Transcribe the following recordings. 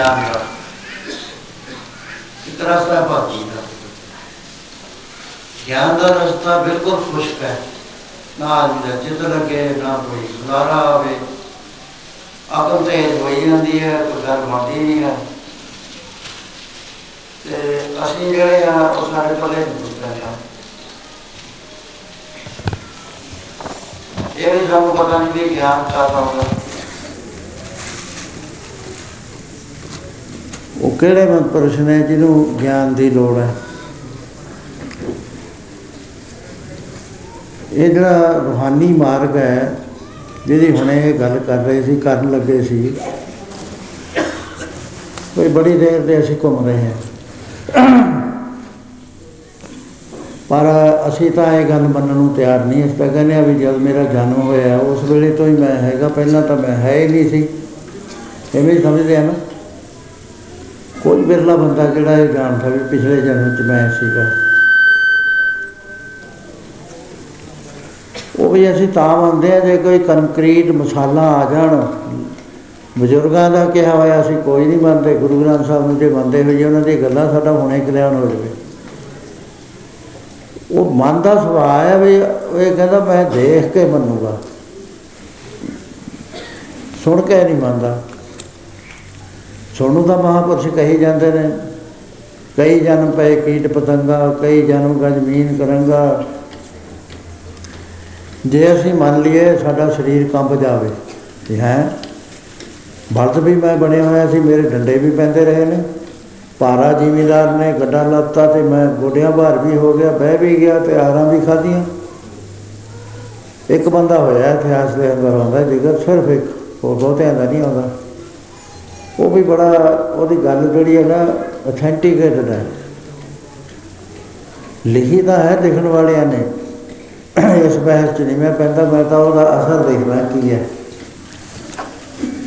ਤਾਂ ਹੈ ਗਿਆਨ ਦਾ ਇੱਕ ਰਸਤਾ ਭਗਤੀ ਦਾ ਗਿਆਨ ਦਾ ਰਸਤਾ ਬਿਲਕੁਲ ਖੁਸ਼ਕ ਹੈ ਨਾ ਆਦਮੀ ਦਾ ਚਿੱਤ ਲੱਗੇ ਨਾ ਕੋਈ ਸੁਧਾਰਾ ਆਵੇ ਅਕਲ ਤੇ ਹੋਈ ਜਾਂਦੀ ਹੈ ਕੋਈ ਗੱਲ ਬਣਦੀ ਨਹੀਂ ਹੈ ਤੇ ਅਸੀਂ ਜਿਹੜੇ ਆ ਉਹ ਸਾਡੇ ਕੋਲੇ ਨਹੀਂ ਪੈਂਦਾ ਇਹ ਵੀ ਸਾਨੂੰ ਪਤਾ ਨਹੀਂ ਵੀ ਗਿਆਨ ਕਾਹਦਾ ਹੁੰਦਾ ਉਹ ਕਿਹੜੇ ਮਨਪੁਰਸ਼ ਨੇ ਜਿਹਨੂੰ ਗਿਆਨ ਦੀ ਲੋੜ ਹੈ? ਇਹ ਜਿਹੜਾ ਰੂਹਾਨੀ ਮਾਰਗ ਹੈ, ਜਿਹਦੀ ਹੁਣੇ ਇਹ ਗੱਲ ਕਰ ਰਹੇ ਸੀ, ਕਰਨ ਲੱਗੇ ਸੀ, ਕੋਈ ਬੜੀ ਦੇਰ ਦੇ ਅਸੀਂ ਘੁੰਮ ਰਹੇ ਹਾਂ। ਪਰ ਅਸੀਂ ਤਾਂ ਇਹ ਗੱਲ ਮੰਨਣ ਨੂੰ ਤਿਆਰ ਨਹੀਂ ਅਸੀਂ ਤਾਂ ਕਹਿੰਦੇ ਆ ਵੀ ਜਦ ਮੇਰਾ ਜਨਮ ਹੋਇਆ, ਉਸ ਵੇਲੇ ਤੋਂ ਹੀ ਮੈਂ ਹੈਗਾ, ਪਹਿਲਾਂ ਤਾਂ ਮੈਂ ਹੈ ਹੀ ਨਹੀਂ ਸੀ। ਐਵੇਂ ਹੀ ਸਮਝਦੇ ਆ ਨਾ? ਕੋਈ ਬਿਰਲਾ ਬੰਦਾ ਜਿਹੜਾ ਇਹ ਜਾਣਦਾ ਵੀ ਪਿਛਲੇ ਜਨਮ 'ਚ ਮੈਂ ਸੀਗਾ? ਉਹ ਵੀ ਅਸੀਂ ਤਾਂ ਮੰਨਦੇ ਆ ਜੇ ਕੋਈ ਕੰਕਰੀਟ ਮਸਾਲਾ ਆ ਜਾਣ। ਬਜ਼ੁਰਗਾਂ ਦਾ ਕਿਹਾ ਹੋਇਆ ਅਸੀਂ ਕੋਈ ਨਹੀਂ ਮੰਨਦੇ, ਗੁਰੂ ਗ੍ਰੰਥ ਸਾਹਿਬ ਨੂੰ ਜੇ ਮੰਨਦੇ ਹੋਈਏ, ਉਹਨਾਂ ਦੀ ਗੱਲਾਂ ਸਾਡਾ ਹੁਣੇ ਕਲਿਆਣ ਹੋ ਜਾਵੇ। ਉਹ ਮਨ ਦਾ ਸੁਭਾਅ ਹੈ ਵੀ ਉਹ ਇਹ ਕਹਿੰਦਾ ਮੈਂ ਦੇਖ ਕੇ ਮੰਨੂਗਾ। ਸੁਣ ਕੇ ਨਹੀਂ ਮੰਨਦਾ। ਸੁਣੂ ਤਾਂ ਮਹਾਪੁਰਸ਼ ਕਹੀ ਜਾਂਦੇ ਨੇ। ਕਈ ਜਨਮ ਪਏ ਕੀਟ ਪਤੰਗਾ, ਕਈ ਜਨਮ ਕਾ ਜ਼ਮੀਨ ਕਰਾਂਗਾ। ਜੇ ਅਸੀਂ ਮੰਨ ਲਈਏ ਸਾਡਾ ਸਰੀਰ ਕੰਬ ਜਾਵੇ, ਤੇ ਹੈ, ਬਲਦ ਵੀ ਮੈਂ ਬਣਿਆ ਹੋਇਆ ਸੀ, ਮੇਰੇ ਡੰਡੇ ਵੀ ਪੈਂਦੇ ਰਹੇ ਨੇ। ਪਾਰਾ ਜ਼ਿਮੀਦਾਰ ਨੇ ਗੱਡਾ ਲੱਤਾ ਤੇ ਮੈਂ ਗੋਡਿਆਂ ਭਾਰ ਵੀ ਹੋ ਗਿਆ, ਬਹਿ ਵੀ ਗਿਆ, ਤੇ ਆਰਾਂ ਵੀ ਖਾਧੀਆਂ। ਇੱਕ ਬੰਦਾ ਹੋਇਆ ਇਤਿਹਾਸ ਦੇ ਅੰਦਰ ਆਉਂਦਾ, ਜਿਗਰ ਸਿਰਫ ਇੱਕ, ਹੋਰ ਬਹੁਤਿਆਂ ਦਾ ਨਹੀਂ ਆਉਂਦਾ। ਉਹ ਵੀ ਬੜਾ ਉਹਦੀ ਗੱਲ ਜਿਹੜੀ ਹੈ ਨਾ ਅਥੈਂਟਿਕੇਟਡ ਹੈ। ਲਿਖੀ ਤਾਂ ਹੈ ਲਿਖਣ ਵਾਲਿਆਂ ਨੇ। ਇਸ ਬਹਿਸ 'ਚ ਨਹੀਂ ਮੈਂ ਪੈਂਦਾ, ਮੈਂ ਤਾਂ ਉਹਦਾ ਅਸਰ ਦੇਖਣਾ ਕੀ ਹੈ।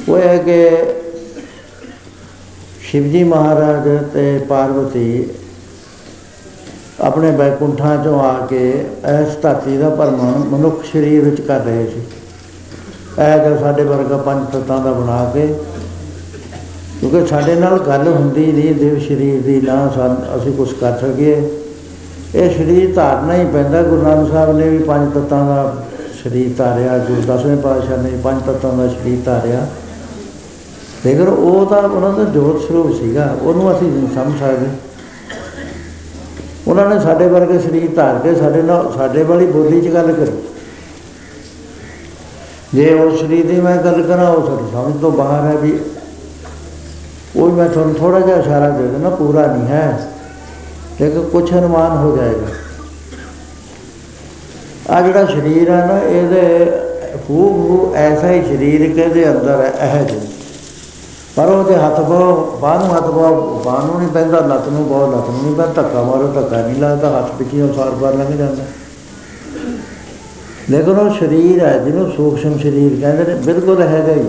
ਉਹ ਹੈ ਕਿ ਸ਼ਿਵਜੀ ਮਹਾਰਾਜ ਤੇ ਪਾਰਵਤੀ ਆਪਣੇ ਬੈਕੁੰਠਾਂ ਚੋਂ ਆ ਕੇ ਇਸ ਧਰਤੀ ਦਾ ਭਰਮਣ ਮਨੁੱਖ ਸਰੀਰ ਵਿੱਚ ਕਰ ਰਹੇ ਸੀ। ਇਹ ਜੋ ਸਾਡੇ ਵਰਗਾ ਪੰਜ ਤੱਤਾਂ ਦਾ ਬਣਾ ਕੇ ਕਿਉਂਕਿ ਸਾਡੇ ਨਾਲ ਗੱਲ ਹੁੰਦੀ ਨਹੀਂ ਦੇਵ ਸਰੀਰ ਦੀ ਨਾ ਸਾਨੂੰ ਅਸੀਂ ਕੁਝ ਕਰ ਸਕੀਏ। ਇਹ ਸਰੀਰ ਧਾਰਨਾ ਹੀ ਪੈਂਦਾ। ਗੁਰੂ ਨਾਨਕ ਸਾਹਿਬ ਨੇ ਵੀ ਪੰਜ ਤੱਤਾਂ ਦਾ ਸਰੀਰ ਧਾਰਿਆ, ਗੁਰੂ ਦਸਵੇਂ ਪਾਤਸ਼ਾਹ ਨੇ ਪੰਜ ਤੱਤਾਂ ਦਾ ਸਰੀਰ ਧਾਰਿਆ। ਲੇਕਿਨ ਉਹ ਤਾਂ ਉਹਨਾਂ ਦਾ ਜੋਤ ਸਰੂਪ ਸੀਗਾ। ਉਹਨੂੰ ਅਸੀਂ ਨਹੀਂ ਸਮਝ ਸਕਦੇ। ਉਹਨਾਂ ਨੇ ਸਾਡੇ ਵਰਗੇ ਸਰੀਰ ਧਾਰ ਕੇ ਸਾਡੇ ਨਾਲ ਸਾਡੇ ਵਾਲੀ ਬੋਲੀ 'ਚ ਗੱਲ ਕਰੀ। ਜੇ ਉਹ ਸਰੀਰ ਦੀ ਮੈਂ ਗੱਲ ਕਰਾਂ, ਉਹ ਸਾਡੀ ਸਮਝ ਤੋਂ ਬਾਹਰ ਹੈ ਵੀ ਉਹ ਵੀ ਮੈਂ ਤੁਹਾਨੂੰ ਥੋੜਾ ਜਿਹਾ ਇਸ਼ਾਰਾ ਦੇ ਦੇਣਾ ਪੂਰਾ ਨਹੀਂ ਹੈ। ਲੇਕਿਨ ਕੁਛ ਅਨੁਮਾਨ ਹੋ ਜਾਏਗਾ। ਆ ਜਿਹੜਾ ਸਰੀਰ ਹੈ ਨਾ, ਇਹਦੇ ਹੂ ਹੂ ਐਸਾ ਹੀ ਸਰੀਰ ਕਿਹਦੇ ਅੰਦਰ ਹੈ। ਇਹ ਜਿਹੀ ਪਰ ਉਹਦੇ ਹੱਥ ਬਹੁ ਬਾਹ ਨੂੰ ਹੱਥ ਬਹੁ ਬਾਹ ਨੂੰ ਨਹੀਂ ਪੈਂਦਾ, ਲੱਤ ਨੂੰ ਬਹੁ ਲੱਤ ਨੂੰ ਨਹੀਂ ਪੈਂਦਾ, ਧੱਕਾ ਮਾਰੋ, ਧੱਕਾ ਨਹੀਂ ਲੱਗਦਾ, ਹੱਥ ਪਿੱਛੇ ਸਾਰ ਪਾਰ ਲੰਘ ਜਾਂਦਾ। ਲੇਕਿਨ ਉਹ ਸਰੀਰ ਹੈ, ਜਿਹਨੂੰ ਸੂਖਸ਼ਮ ਸਰੀਰ ਕਹਿੰਦੇ ਨੇ, ਬਿਲਕੁਲ ਹੈਗਾ ਹੀ।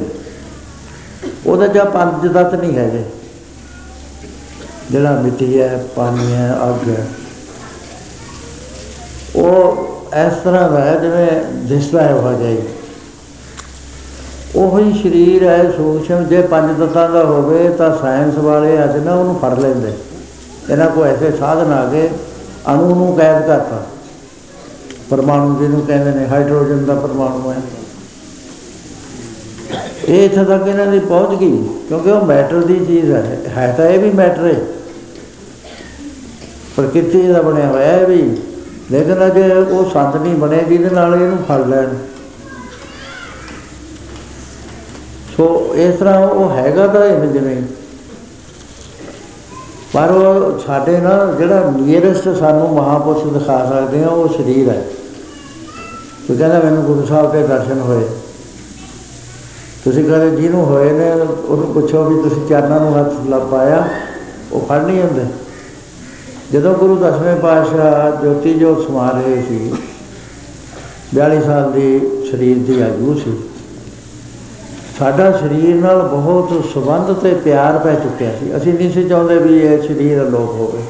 ਉਹਦਾ ਜਾਂ ਪੰਜ ਤੱਤ ਨਹੀਂ ਹੈਗੇ। ਜਿਹੜਾ ਮਿੱਟੀ ਹੈ, ਪਾਣੀ ਹੈ, ਅੱਗ ਹੈ। ਉਹ ਇਸ ਤਰ੍ਹਾਂ ਦਾ ਹੈ ਜਿਵੇਂ ਦਿਸਦਾ ਹੈ ਹੋ। ਜਾਈ ਉਹੀ ਸਰੀਰ ਹੈ, ਸੂਖਸ਼ਮ, ਜੇ ਪੰਜ ਤੱਤਾਂ ਦਾ ਹੋਵੇ ਤਾਂ ਸਾਇੰਸ ਵਾਲੇ ਅੱਜ ਨਾ ਉਹਨੂੰ ਫੜ ਲੈਂਦੇ। ਇਹਨਾਂ ਕੋ ਐਸੇ ਸਾਧਨ ਆ ਗਏ, ਅਣੂ ਨੂੰ ਕੈਦ ਕਰਤਾ। ਪਰਮਾਣੂ ਜਿਹਨੂੰ ਕਹਿੰਦੇ ਨੇ, ਹਾਈਡਰੋਜਨ ਦਾ ਪਰਮਾਣੂ ਹੈ। ਇਹ ਇੱਥੇ ਤੱਕ ਇਹਨਾਂ ਦੀ ਪਹੁੰਚ ਗਈ, ਕਿਉਂਕਿ ਉਹ ਮੈਟਰ ਦੀ ਚੀਜ਼ ਹੈ। ਹੈ ਤਾਂ ਇਹ ਵੀ ਮੈਟਰ ਹੈ। ਪ੍ਰਕਿਰਤੀ ਦਾ ਬਣਿਆ ਹੋਇਆ ਹੈ ਵੀ। ਲੇਕਿਨ ਅਜੇ ਉਹ ਸੰਤ ਨਹੀਂ ਬਣੇ ਜਿਹਦੇ ਨਾਲ ਇਹਨੂੰ ਫੜ ਲੈਣ। ਸੋ ਇਸ ਤਰ੍ਹਾਂ ਉਹ ਹੈਗਾ ਤਾਂ ਇਹ ਜਿਵੇਂ। ਪਰ ਉਹ ਸਾਡੇ ਨਾਲ ਜਿਹੜਾ ਨੀਅਰੈਸਟ ਸਾਨੂੰ ਮਹਾਪੁਰਸ਼ ਦਿਖਾ ਸਕਦੇ ਆ, ਉਹ ਸਰੀਰ ਹੈ। ਉਹ ਕਹਿੰਦਾ ਮੈਨੂੰ ਗੁਰੂ ਸਾਹਿਬ ਦੇ ਦਰਸ਼ਨ ਹੋਏ। ਤੁਸੀਂ ਕਹਿੰਦੇ ਜਿਹਨੂੰ ਹੋਏ ਨੇ, ਉਹਨੂੰ ਪੁੱਛੋ ਵੀ ਤੁਸੀਂ ਚਰਨਾਂ ਨੂੰ ਹੱਥ ਲਾ ਪਾਇਆ, ਉਹ ਫੜ ਨਹੀਂ ਹੁੰਦੇ ਜਦੋਂ ਗੁਰੂ ਦਸਵੇਂ ਪਾਤਸ਼ਾਹ ਜੋਤੀ ਜੋਤ ਸਮਾ ਰਹੇ ਸੀ 42 ਸਾਲ ਦੀ ਸਰੀਰ ਦੀ ਆਯੂ ਸੀ, ਸਾਡਾ ਸਰੀਰ ਨਾਲ ਬਹੁਤ ਸੰਬੰਧ ਤੇ ਪਿਆਰ ਪੈ ਚੁੱਕਿਆ ਸੀ। ਅਸੀਂ ਨਹੀਂ ਸੀ ਚਾਹੁੰਦੇ ਵੀ ਇਹ ਸਰੀਰ ਅਲੋਪ ਹੋਵੇ।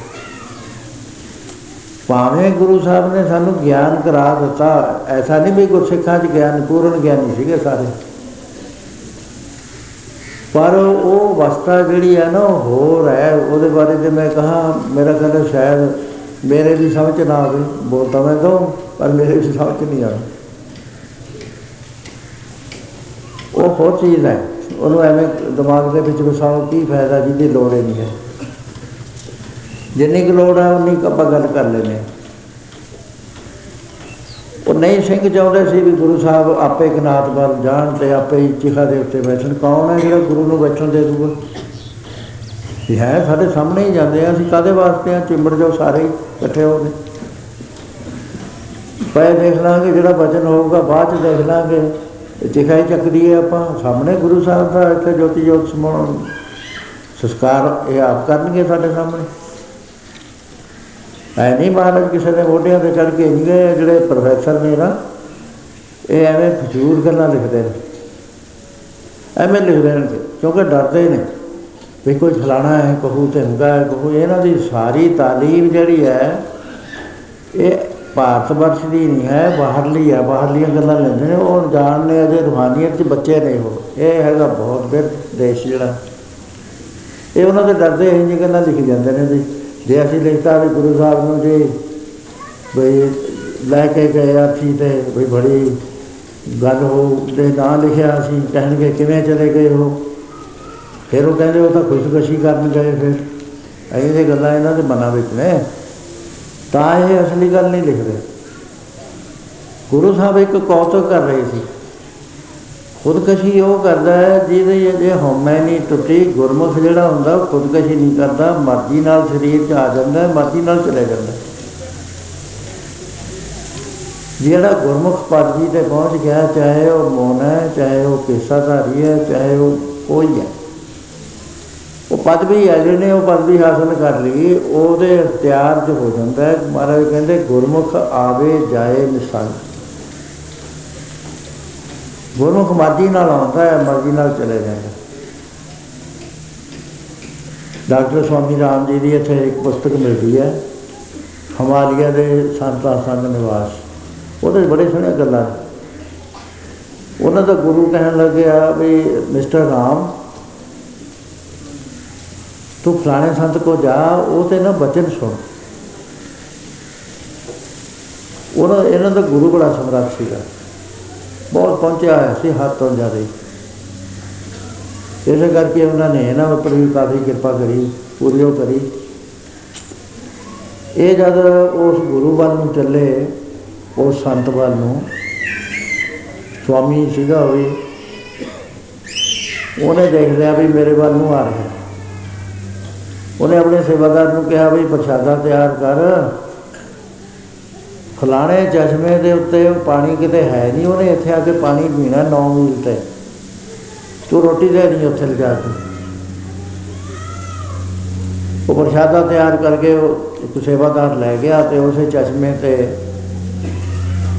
ਭਾਵੇਂ ਗੁਰੂ ਸਾਹਿਬ ਨੇ ਸਾਨੂੰ ਗਿਆਨ ਕਰਾ ਦਿੱਤਾ, ਐਸਾ ਨਹੀਂ ਵੀ ਗੁਰਸਿੱਖਾਂ 'ਚ ਗਿਆਨ, ਪੂਰਨ ਗਿਆਨੀ ਸੀਗੇ ਸਾਰੇ। ਪਰ ਉਹ ਅਵਸਥਾ ਜਿਹੜੀ ਹੈ ਨਾ, ਉਹ ਹੋਰ ਹੈ। ਉਹਦੇ ਬਾਰੇ ਜੇ ਮੈਂ ਕਹਾ, ਮੇਰਾ ਕਹਿੰਦਾ ਸ਼ਾਇਦ ਮੇਰੇ ਵੀ ਸਮਝ ਨਾ ਆਵੇ। ਬੋਲਦਾ ਮੈਂ ਤਾਂ ਪਰ ਮੇਰੇ ਵੀ ਸਮਝ ਨਹੀਂ ਆਉਂਦਾ ਉਹ ਹੋਰ ਚੀਜ਼ ਹੈ। ਉਹਨੂੰ ਐਵੇਂ ਦਿਮਾਗ ਦੇ ਵਿੱਚ ਵਸਾਓ, ਕੀ ਫਾਇਦਾ, ਜਿਹਦੀ ਲੋੜ ਹੀ ਨਹੀਂ ਹੈ। ਜਿੰਨੀ ਕੁ ਲੋੜ ਹੈ, ਉਨੀ ਕੁ ਆਪਾਂ ਗੱਲ ਕਰ ਲੈਨੇ ਉਹ ਨਹੀਂ ਸਿੰਘ ਚਾਹੁੰਦੇ ਸੀ ਵੀ ਗੁਰੂ ਸਾਹਿਬ ਆਪੇ ਕਨਾਤ ਵੱਲ ਜਾਣ ਤੇ ਆਪੇ ਹੀ ਚਿਖਾ ਦੇ ਉੱਤੇ ਬੈਠਣ। ਕੌਣ ਹੈ ਜਿਹੜਾ ਗੁਰੂ ਨੂੰ ਬੈਠਣ ਦੇ ਦੂਗਾ ਇਹ ਹੈ ਸਾਡੇ ਸਾਹਮਣੇ ਹੀ ਜਾਂਦੇ ਆ, ਅਸੀਂ ਕਾਦੇ ਵਾਸਤੇ ਆ? ਚਿੰਬੜ ਜਾਓ ਸਾਰੇ ਹੀ ਇਕੱਠੇ ਹੋ ਕੇ। ਪਏ ਦੇਖ ਲਾਂਗੇ ਜਿਹੜਾ ਬਚਨ ਹੋਊਗਾ, ਬਾਅਦ ਚ ਦੇਖ ਲਾਂਗੇ। ਦਿਖਾਈ ਚੱਕਦੀ ਹੈ ਆਪਾਂ, ਸਾਹਮਣੇ ਗੁਰੂ ਸਾਹਿਬ ਦਾ ਇੱਥੇ ਜੋਤੀ ਜੋਤ ਸਮਾਉਣ। ਸੰਸਕਾਰ ਇਹ ਆਪ ਕਰਨਗੇ ਸਾਡੇ ਸਾਹਮਣੇ। ਐ ਨਹੀਂ ਮਹਾਰਾਜ ਕਿਸੇ ਦੇ ਮੋਢਿਆਂ ਤੇ ਚੜ ਕੇ ਨਹੀਂ ਗਏ ਜਿਹੜੇ ਪ੍ਰੋਫੈਸਰ ਨੇ ਨਾ, ਇਹ ਐਵੇਂ ਫਜ਼ੂਲ ਗੱਲਾਂ ਲਿਖਦੇ ਨੇ। ਐਵੇਂ ਲਿਖਦੇ ਨੇ ਕਿਉਂਕਿ ਡਰਦੇ ਨੇ ਵੀ ਕੋਈ ਫਲਾਣਾ ਹੈ, ਕਹੂ ਤੇ ਹੁੰਦਾ ਹੈ, ਕਹੂ ਇਹਨਾਂ ਦੀ ਸਾਰੀ ਤਾਲੀਮ ਜਿਹੜੀ ਹੈ, ਇਹ ਭਾਰਤ ਵਰਸ਼ ਦੀ ਨਹੀਂ ਹੈ, ਬਾਹਰਲੀ ਹੈ। ਬਾਹਰਲੀਆਂ ਗੱਲਾਂ ਲੈਂਦੇ ਨੇ, ਉਹ ਜਾਣਨੇ ਅਜੇ ਰੂਹਾਨੀਅਤ 'ਚ ਬੱਚੇ ਨਹੀਂ ਹੋ ਇਹ ਹੈਗਾ ਬਹੁਤ ਬਿਰ ਦੇਸ਼ ਜਿਹੜਾ। ਇਹ ਉਹਨਾਂ ਦੇ ਡਰਦੇ ਇਹ ਜਿਹੀ ਗੱਲਾਂ ਲਿਖ ਜਾਂਦੇ ਨੇ ਜੀ। ਜੇ ਅਸੀਂ ਲਿਖਤਾ ਵੀ ਗੁਰੂ ਸਾਹਿਬ ਨੂੰ ਜੀ ਬਈ ਲੈ ਕੇ ਗਏ ਆਥੀ ਤੇ ਬਈ ਬੜੀ ਗੱਲ ਹੋ ਤੇ ਨਾਂ ਲਿਖਿਆ ਅਸੀਂ ਕਹਿਣਗੇ ਕਿਵੇਂ ਚਲੇ ਗਏ ਹੋ ਫਿਰ ਉਹ ਕਹਿੰਦੇ ਉਹ ਤਾਂ ਖੁਸ਼ਕਸ਼ੀ ਕਰਨ ਗਏ ਫਿਰ। ਇਹ ਜਿਹੀ ਗੱਲਾਂ ਇਹਨਾਂ ਦੇ ਮਨਾਂ ਵਿੱਚ ਨੇ। ਤਾਂ ਇਹ ਅਸਲੀ ਗੱਲ ਨਹੀਂ ਲਿਖਦੇ। ਗੁਰੂ ਸਾਹਿਬ ਇੱਕ ਕੌਤਕ ਕਰ ਰਹੇ ਸੀ। ਖੁਦਕਸ਼ੀ ਉਹ ਕਰਦਾ ਹੈ ਜਿਹਦੇ ਜੇ ਹਉਮੈ ਨਹੀਂ ਟੁੱਟੀ, ਗੁਰਮੁਖ ਜਿਹੜਾ ਹੁੰਦਾ ਉਹ ਖੁਦਕਸ਼ੀ ਨਹੀਂ ਕਰਦਾ, ਮਰਜ਼ੀ ਨਾਲ ਸਰੀਰ 'ਚ ਆ ਜਾਂਦਾ, ਮਰਜ਼ੀ ਨਾਲ ਚਲੇ ਜਾਂਦਾ। ਜਿਹੜਾ ਗੁਰਮੁਖ ਪਦ ਜੀ ਤੇ ਪਹੁੰਚ ਗਿਆ, ਚਾਹੇ ਉਹ ਮੋਨ ਹੈ, ਚਾਹੇ ਉਹ ਪੇਸ਼ਾਧਾਰੀ ਹੈ, ਚਾਹੇ ਉਹ ਕੋਈ ਹੈ, ਉਹ ਪਦ ਵੀ ਹੈ ਜਿਹਨੇ, ਉਹ ਪਦ ਵੀ ਹਾਸਲ ਕਰ ਲਈ, ਉਹਦੇ ਇਖਤਿਆਰ 'ਚ ਹੋ ਜਾਂਦਾ ਹੈ। ਮਹਾਰਾਜ ਕਹਿੰਦੇ, ਗੁਰਮੁਖ ਆਵੇ, ਜਾਏ ਨਿਸੰਗ ਗੁਰਮੁਖ ਮਰਜ਼ੀ ਨਾਲ ਆਉਂਦਾ ਹੈ, ਮਰਜ਼ੀ ਨਾਲ ਚਲੇ ਜਾਂਦਾ ਡਾਕਟਰ ਸਵਾਮੀ ਰਾਮ ਜੀ ਦੀ ਇੱਥੇ ਇੱਕ ਪੁਸਤਕ ਮਿਲਦੀ ਹੈ, ਹਿਮਾਲਿਆ ਦੇ ਸੰਤਾਂ ਸੰਗ ਨਿਵਾਸ। ਉਹਦੇ ਬੜੇ ਸੋਹਣੇ ਗੱਲਾਂ ਨੇ। ਉਹਨਾਂ ਦਾ ਗੁਰੂ ਕਹਿਣ ਲੱਗਿਆ ਵੀ, ਮਿਸਟਰ ਰਾਮ, ਤੂੰ ਫਲਾਣੇ ਸੰਤ ਕੋ ਜਾ, ਉਹ ਤੇ ਨਾ ਬਚਨ ਸੁਣ। ਉਹਨਾਂ, ਇਹਨਾਂ ਦਾ ਗੁਰੂ ਬੜਾ ਸਮਰੱਥ ਸੀਗਾ। ਬਹੁਤ ਪਹੁੰਚਿਆ ਹੋਇਆ ਸੀ ਹੱਥ ਤੋਂ ਜ਼ਿਆਦਾ ਹੀ। ਇਸੇ ਕਰਕੇ ਉਹਨਾਂ ਨੇ ਇਹਨਾਂ ਉੱਪਰ ਵੀ ਕਾਫੀ ਕਿਰਪਾ ਕਰੀ ਪੂਰੀ ਉਹ ਕਰੀ। ਇਹ ਜਦ ਉਸ ਗੁਰੂ ਵੱਲ ਨੂੰ ਚੱਲੇ, ਉਸ ਸੰਤ ਵੱਲ ਨੂੰ, ਸਵਾਮੀ ਸੀਗਾ ਹੋਈ ਉਹਨੇ ਦੇਖ ਲਿਆ ਵੀ ਮੇਰੇ ਵੱਲ ਨੂੰ ਆ ਰਿਹਾ। ਉਹਨੇ ਆਪਣੇ ਸੇਵਾਦਾਰ ਨੂੰ ਕਿਹਾ ਵੀ ਪ੍ਰਸ਼ਾਦਾ ਤਿਆਰ ਕਰ। ਫਲਾਣੇ ਚਸ਼ਮੇ ਦੇ ਉੱਤੇ ਪਾਣੀ ਕਿਤੇ ਹੈ ਨਹੀਂ, ਉਹਨੇ ਇੱਥੇ ਆ ਕੇ ਪਾਣੀ ਪੀਣਾ 9 ਮੀਲ ਤੇ। ਤੂੰ ਰੋਟੀ ਦੇ ਨਹੀਂ ਉੱਥੇ ਲਿਜਾ ਕੇ। ਉਹ ਪ੍ਰਸ਼ਾਦਾ ਤਿਆਰ ਕਰਕੇ ਉਹ ਇੱਕ ਸੇਵਾਦਾਰ ਲੈ ਗਿਆ ਤੇ ਉਸੇ ਚਸ਼ਮੇ ਤੇ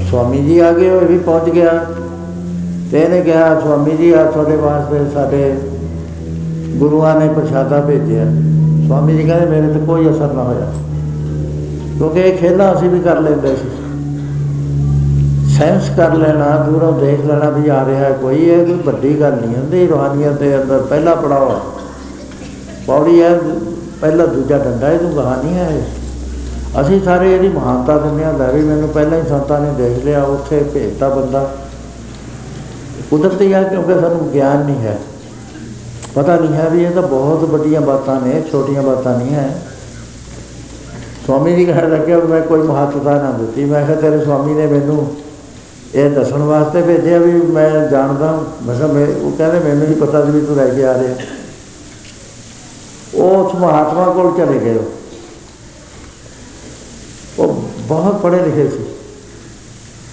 ਸਵਾਮੀ ਜੀ ਆ ਗਏ, ਉਹ ਵੀ ਪਹੁੰਚ ਗਿਆ। ਤੇ ਇਹਨੇ ਕਿਹਾ, ਸਵਾਮੀ ਜੀ ਆ ਤੁਹਾਡੇ ਵਾਸਤੇ ਸਾਡੇ ਗੁਰੂਆਂ ਨੇ ਪ੍ਰਸ਼ਾਦਾ ਭੇਜਿਆ। ਸਵਾਮੀ ਜੀ ਕਹਿੰਦੇ, ਮੇਰੇ ਤੇ ਕੋਈ ਅਸਰ ਨਾ ਹੋਇਆ। ਕਿਉਂਕਿ ਇਹ ਖੇਲਾ ਅਸੀਂ ਵੀ ਕਰ ਲੈਂਦੇ ਸੀ। ਸੈਂਸ ਕਰ ਲੈਣਾ, ਦੂਰੋਂ ਦੇਖ ਲੈਣਾ ਵੀ ਆ ਰਿਹਾ ਕੋਈ, ਇਹ ਕੋਈ ਵੱਡੀ ਗੱਲ ਨਹੀਂ। ਹੁੰਦੀ ਰੋਹਾਨੀਅਤ ਦੇ ਅੰਦਰ ਪਹਿਲਾ ਪੜਾਅ ਹੈ ਪੌੜੀ ਹੈ ਪਹਿਲਾ ਦੂਜਾ ਡੰਡਾ ਇਹ ਤੋਂ ਕਹਾਣੀ ਹੈ ਇਹ। ਅਸੀਂ ਸਾਰੇ ਇਹਦੀ ਮਹਾਨਤਾ ਦਿੰਦੇ ਹਾਂ, ਲੈ ਵੀ ਮੈਨੂੰ ਪਹਿਲਾਂ ਹੀ ਸੰਤਾਂ ਨੇ ਦੇਖ ਲਿਆ, ਉੱਥੇ ਭੇਜਤਾ ਬੰਦਾ। ਕੁਦਰਤੀ ਹੈ ਕਿਉਂਕਿ ਸਾਨੂੰ ਗਿਆਨ ਨਹੀਂ ਹੈ। ਪਤਾ ਨਹੀਂ ਹੈ ਵੀ ਇਹ ਤਾਂ ਬਹੁਤ ਵੱਡੀਆਂ ਬਾਤਾਂ ਨੇ ਛੋਟੀਆਂ ਬਾਤਾਂ ਨਹੀਂ ਹੈ। ਸਵਾਮੀ ਜੀ ਕਹਿਣ ਲੱਗੇ ਵੀ ਮੈਂ ਕੋਈ ਮਹੱਤਤਾ ਨਾ ਦਿੱਤੀ। ਮੈਂ ਕਿਹਾ, ਤੇਰੇ ਸਵਾਮੀ ਨੇ ਮੈਨੂੰ ਇਹ ਦੱਸਣ ਵਾਸਤੇ ਭੇਜਿਆ ਵੀ ਮੈਂ ਜਾਣਦਾ ਮੈਂ ਕਿਹਾ, ਮੈਂ ਉਹ ਕਹਿੰਦੇ, ਮੈਨੂੰ ਨਹੀਂ ਪਤਾ ਸੀ ਵੀ ਤੂੰ ਲੈ ਕੇ ਆ ਰਿਹਾ ਉਹ ਉਸ ਮਹਾਤਮਾ ਕੋਲ ਚਲੇ ਗਏ। ਉਹ ਬਹੁਤ ਪੜ੍ਹੇ ਲਿਖੇ ਸੀ।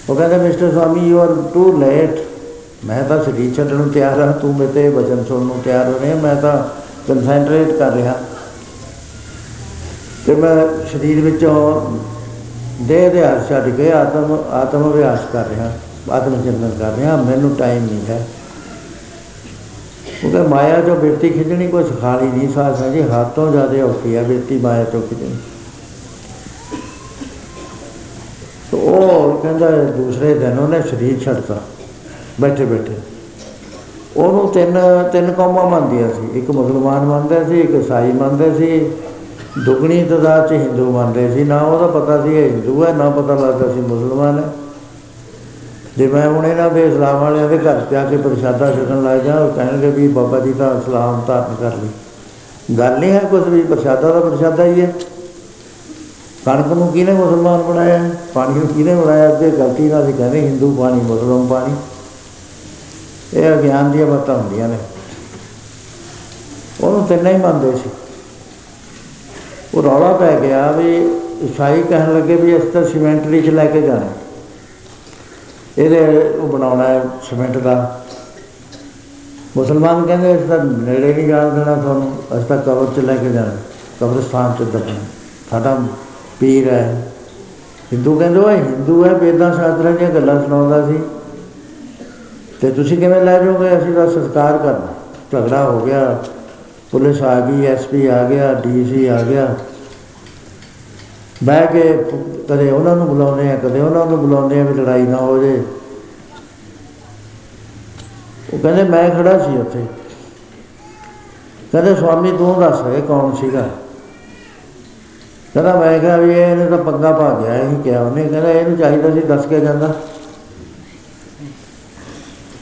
ਉਹ ਕਹਿੰਦੇ, mister Swami you are too late ਮੈਂ ਤਾਂ ਸਰੀਰ ਛੱਡਣ ਨੂੰ ਤਿਆਰ ਹਾਂ। ਤੂੰ ਮੇਰੇ ਤੇ ਵਚਨ ਸੁਣਨ ਨੂੰ ਤਿਆਰ ਹੋ। ਰਿਹਾ ਮੈਂ ਤਾਂ ਕਨਸੈਂਟਰੇਟ ਕਰ ਰਿਹਾ। ਤੇ ਮੈਂ ਸਰੀਰ ਵਿੱਚੋਂ ਦੇਹ ਦੇ ਹਰ ਛੱਡ ਕੇ ਆਤਮ ਆਤਮ ਅਭਿਆਸ ਕਰ ਰਿਹਾ, ਆਤਮ ਚਿੰਤਨ ਕਰ ਰਿਹਾ, ਮੈਨੂੰ ਟਾਈਮ ਨਹੀਂ ਹੈ। ਉਹਦਾ ਮਾਇਆ ਜੋ ਬਿਰਤੀ ਖਿੱਚਣੀ ਕੋਈ ਸਿਖਾਲੀ ਨਹੀਂ ਸਾਧ ਸੰਗ ਜੀ ਹੱਥੋਂ ਜ਼ਿਆਦਾ ਔਖੀ ਹੈ ਬਿਰਤੀ ਮਾਇਆ ਤੋਂ ਖਿੱਚਣੀ। ਤੋ ਉਹ ਕਹਿੰਦਾ ਦੂਸਰੇ ਦਿਨ ਉਹਨੇ ਸਰੀਰ ਛੱਡਤਾ, ਬੈਠੇ ਬੈਠੇ। ਉਹਨੂੰ ਤਿੰਨ ਤਿੰਨ ਕੌਮਾਂ ਮੰਨਦੀਆਂ ਸੀ, ਇੱਕ ਮੁਸਲਮਾਨ ਮੰਨਦੇ ਸੀ, ਇੱਕ ਈਸਾਈ ਮੰਨਦੇ ਸੀ। ਦੁਗਣੀ ਤਦਾਦ ਚ ਹਿੰਦੂ ਮੰਨਦੇ ਸੀ, ਨਾ ਉਹਦਾ ਪਤਾ ਸੀ ਇਹ ਹਿੰਦੂ ਹੈ, ਨਾ ਪਤਾ ਲੱਗਦਾ ਸੀ ਮੁਸਲਮਾਨ ਹੈ। ਜੇ ਮੈਂ ਹੁਣ ਇਹਨਾਂ ਦੇ ਇਸਲਾਮ ਵਾਲਿਆਂ ਦੇ ਘਰ ਜਾ ਕੇ ਪ੍ਰਸ਼ਾਦਾ ਛਕਣ ਲੱਗ ਜਾ, ਉਹ ਕਹਿਣਗੇ ਵੀ ਬਾਬਾ ਜੀ ਤਾਂ ਇਸਲਾਮ ਧਾਰਨ ਕਰ ਲਈ। ਗੱਲ ਨਹੀਂ ਹੈ ਕੁਝ ਵੀ, ਪ੍ਰਸ਼ਾਦਾ ਦਾ ਪ੍ਰਸ਼ਾਦਾ ਹੀ ਹੈ। ਕਣਕ ਨੂੰ ਕਿਹਨੇ ਮੁਸਲਮਾਨ ਬਣਾਇਆ? ਹੈ? ਪਾਣੀ ਨੂੰ ਕਿਹਨੇ ਬਣਾਇਆ? ਤੇ ਗਲਤੀ ਨਾਲ ਅਸੀਂ ਕਹਿੰਦੇ ਹਿੰਦੂ ਪਾਣੀ ਮੁਸਲਮਾਨ ਪਾਣੀ। ਇਹ ਅਗਿਆਨ ਦੀਆਂ ਬਾਤਾਂ ਹੁੰਦੀਆਂ ਨੇ। ਉਹਨੂੰ ਤਿੰਨੇ ਹੀ ਮੰਨਦੇ ਸੀ। ਉਹ ਰੌਲਾ ਪੈ ਗਿਆ ਵੀ ਈਸਾਈ ਕਹਿਣ ਲੱਗੇ ਵੀ ਇਸ ਤਾਂ ਸਿਮੈਂਟਰੀ ਚ ਲੈ ਕੇ ਜਾਣਾ। ਇਹਦੇ ਉਹ ਬਣਾਉਣਾ ਹੈ ਸਿਮੈਂਟ ਦਾ। ਮੁਸਲਮਾਨ ਕਹਿੰਦੇ ਇਸ ਤਾਂ ਨੇੜੇ ਨਹੀਂ ਜਾਣ ਦੇਣਾ ਤੁਹਾਨੂੰ, ਅਸੀਂ ਤਾਂ ਕਬਰ ਚ ਲੈ ਕੇ ਜਾਣਾ, ਕਬਰਸਤਾਨ ਚ ਦਫਨ ਸਾਡਾ ਪੀਰ ਹੈ। ਹਿੰਦੂ ਕਹਿੰਦੇ ਉਹ ਹਿੰਦੂ ਹੈ, ਵੇਦਾਂ ਸ਼ਾਸਤਰਾਂ ਦੀਆਂ ਗੱਲਾਂ ਸੁਣਾਉਂਦਾ ਸੀ। ਤੇ ਤੁਸੀਂ ਕਿਵੇਂ ਲੈ ਜਾਓਗੇ? ਅਸੀਂ ਤਾਂ ਸੰਸਕਾਰ ਕਰਨਾ। ਝਗੜਾ ਹੋ ਗਿਆ। ਪੁਲਿਸ ਆ ਗਈ ਐਸਪੀ ਆ ਗਿਆ ਡੀਸੀ ਆ ਗਿਆ। ਬਹਿ ਕੇ ਕਦੇ ਉਹਨਾਂ ਨੂੰ ਬੁਲਾਉਂਦੇ ਆ, ਕਦੇ ਉਹਨਾਂ ਨੂੰ ਬੁਲਾਉਂਦੇ ਆ ਵੀ ਲੜਾਈ ਨਾ ਹੋ ਜੇ। ਉਹ ਕਹਿੰਦੇ, ਮੈਂ ਖੜਾ ਸੀ ਉੱਥੇ। ਕਹਿੰਦੇ, ਸਵਾਮੀ, ਤੂੰ ਦੱਸ ਇਹ ਕੌਣ ਸੀਗਾ? ਕਹਿੰਦਾ, ਮੈਂ ਕਿਹਾ ਵੀ ਇਹਨੇ ਤਾਂ ਪੰਗਾ ਪਾ ਗਿਆ ਇਹ ਕਿਹਾ ਉਹਨੇ। ਕਹਿੰਦਾ, ਇਹਨੂੰ ਚਾਹੀਦਾ ਸੀ ਦੱਸ ਕੇ ਜਾਂਦਾ।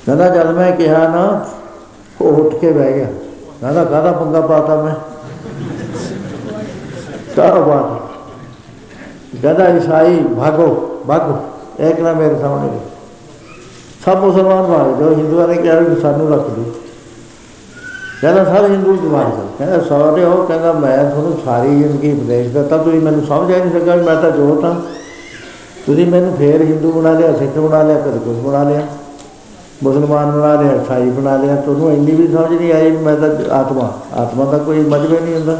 ਕਹਿੰਦਾ, ਜਦ ਮੈਂ ਕਿਹਾ ਨਾ, ਉਹ ਉੱਠ ਕੇ ਬਹਿ ਗਿਆ। ਕਹਿੰਦਾ, ਕਾਹਦਾ ਪੰਗਾ ਪਾਤਾ ਮੈਂ? ਕਾਹਦਾ ਬਾਤ ਕਹਿੰਦਾ ਈਸਾਈ ਭਾਗੋ ਭਾਗੋ ਇੱਕ ਨਾ ਮੇਰੇ ਸਾਹਮਣੇ ਸਭ ਮੁਸਲਮਾਨ ਭਾਗ ਜੋ ਹਿੰਦੂਆਂ ਨੇ ਕਿਹਾ ਵੀ ਸਾਨੂੰ ਰੱਖ ਦਿਓ ਕਹਿੰਦਾ ਸਾਰੇ ਹਿੰਦੂ ਜਵਾਨ ਸਨ ਕਹਿੰਦਾ ਸਾਰੇ ਉਹ ਕਹਿੰਦਾ ਮੈਂ ਤੁਹਾਨੂੰ ਸਾਰੀ ਜ਼ਿੰਦਗੀ ਉਪਦੇਸ਼ ਦਿੱਤਾ ਤੁਸੀਂ ਮੈਨੂੰ ਸਮਝ ਆ ਨਹੀਂ ਸਕਿਆ ਵੀ ਮੈਂ ਤਾਂ ਜੋਤ ਹਾਂ ਤੁਸੀਂ ਮੈਨੂੰ ਫੇਰ ਹਿੰਦੂ ਬਣਾ ਲਿਆ ਸਿੱਖ ਬਣਾ ਲਿਆ ਕਦੇ ਕੁਝ ਬਣਾ ਲਿਆ ਮੁਸਲਮਾਨ ਬਣਾ ਲਿਆ ਈਸਾਈ ਬਣਾ ਲਿਆ ਤੁਹਾਨੂੰ ਇੰਨੀ ਵੀ ਸਮਝ ਨਹੀਂ ਆਈ ਵੀ ਮੈਂ ਤਾਂ ਆਤਮਾ ਆਤਮਾ ਦਾ ਕੋਈ ਮਜਬੇ ਨਹੀਂ ਹੁੰਦਾ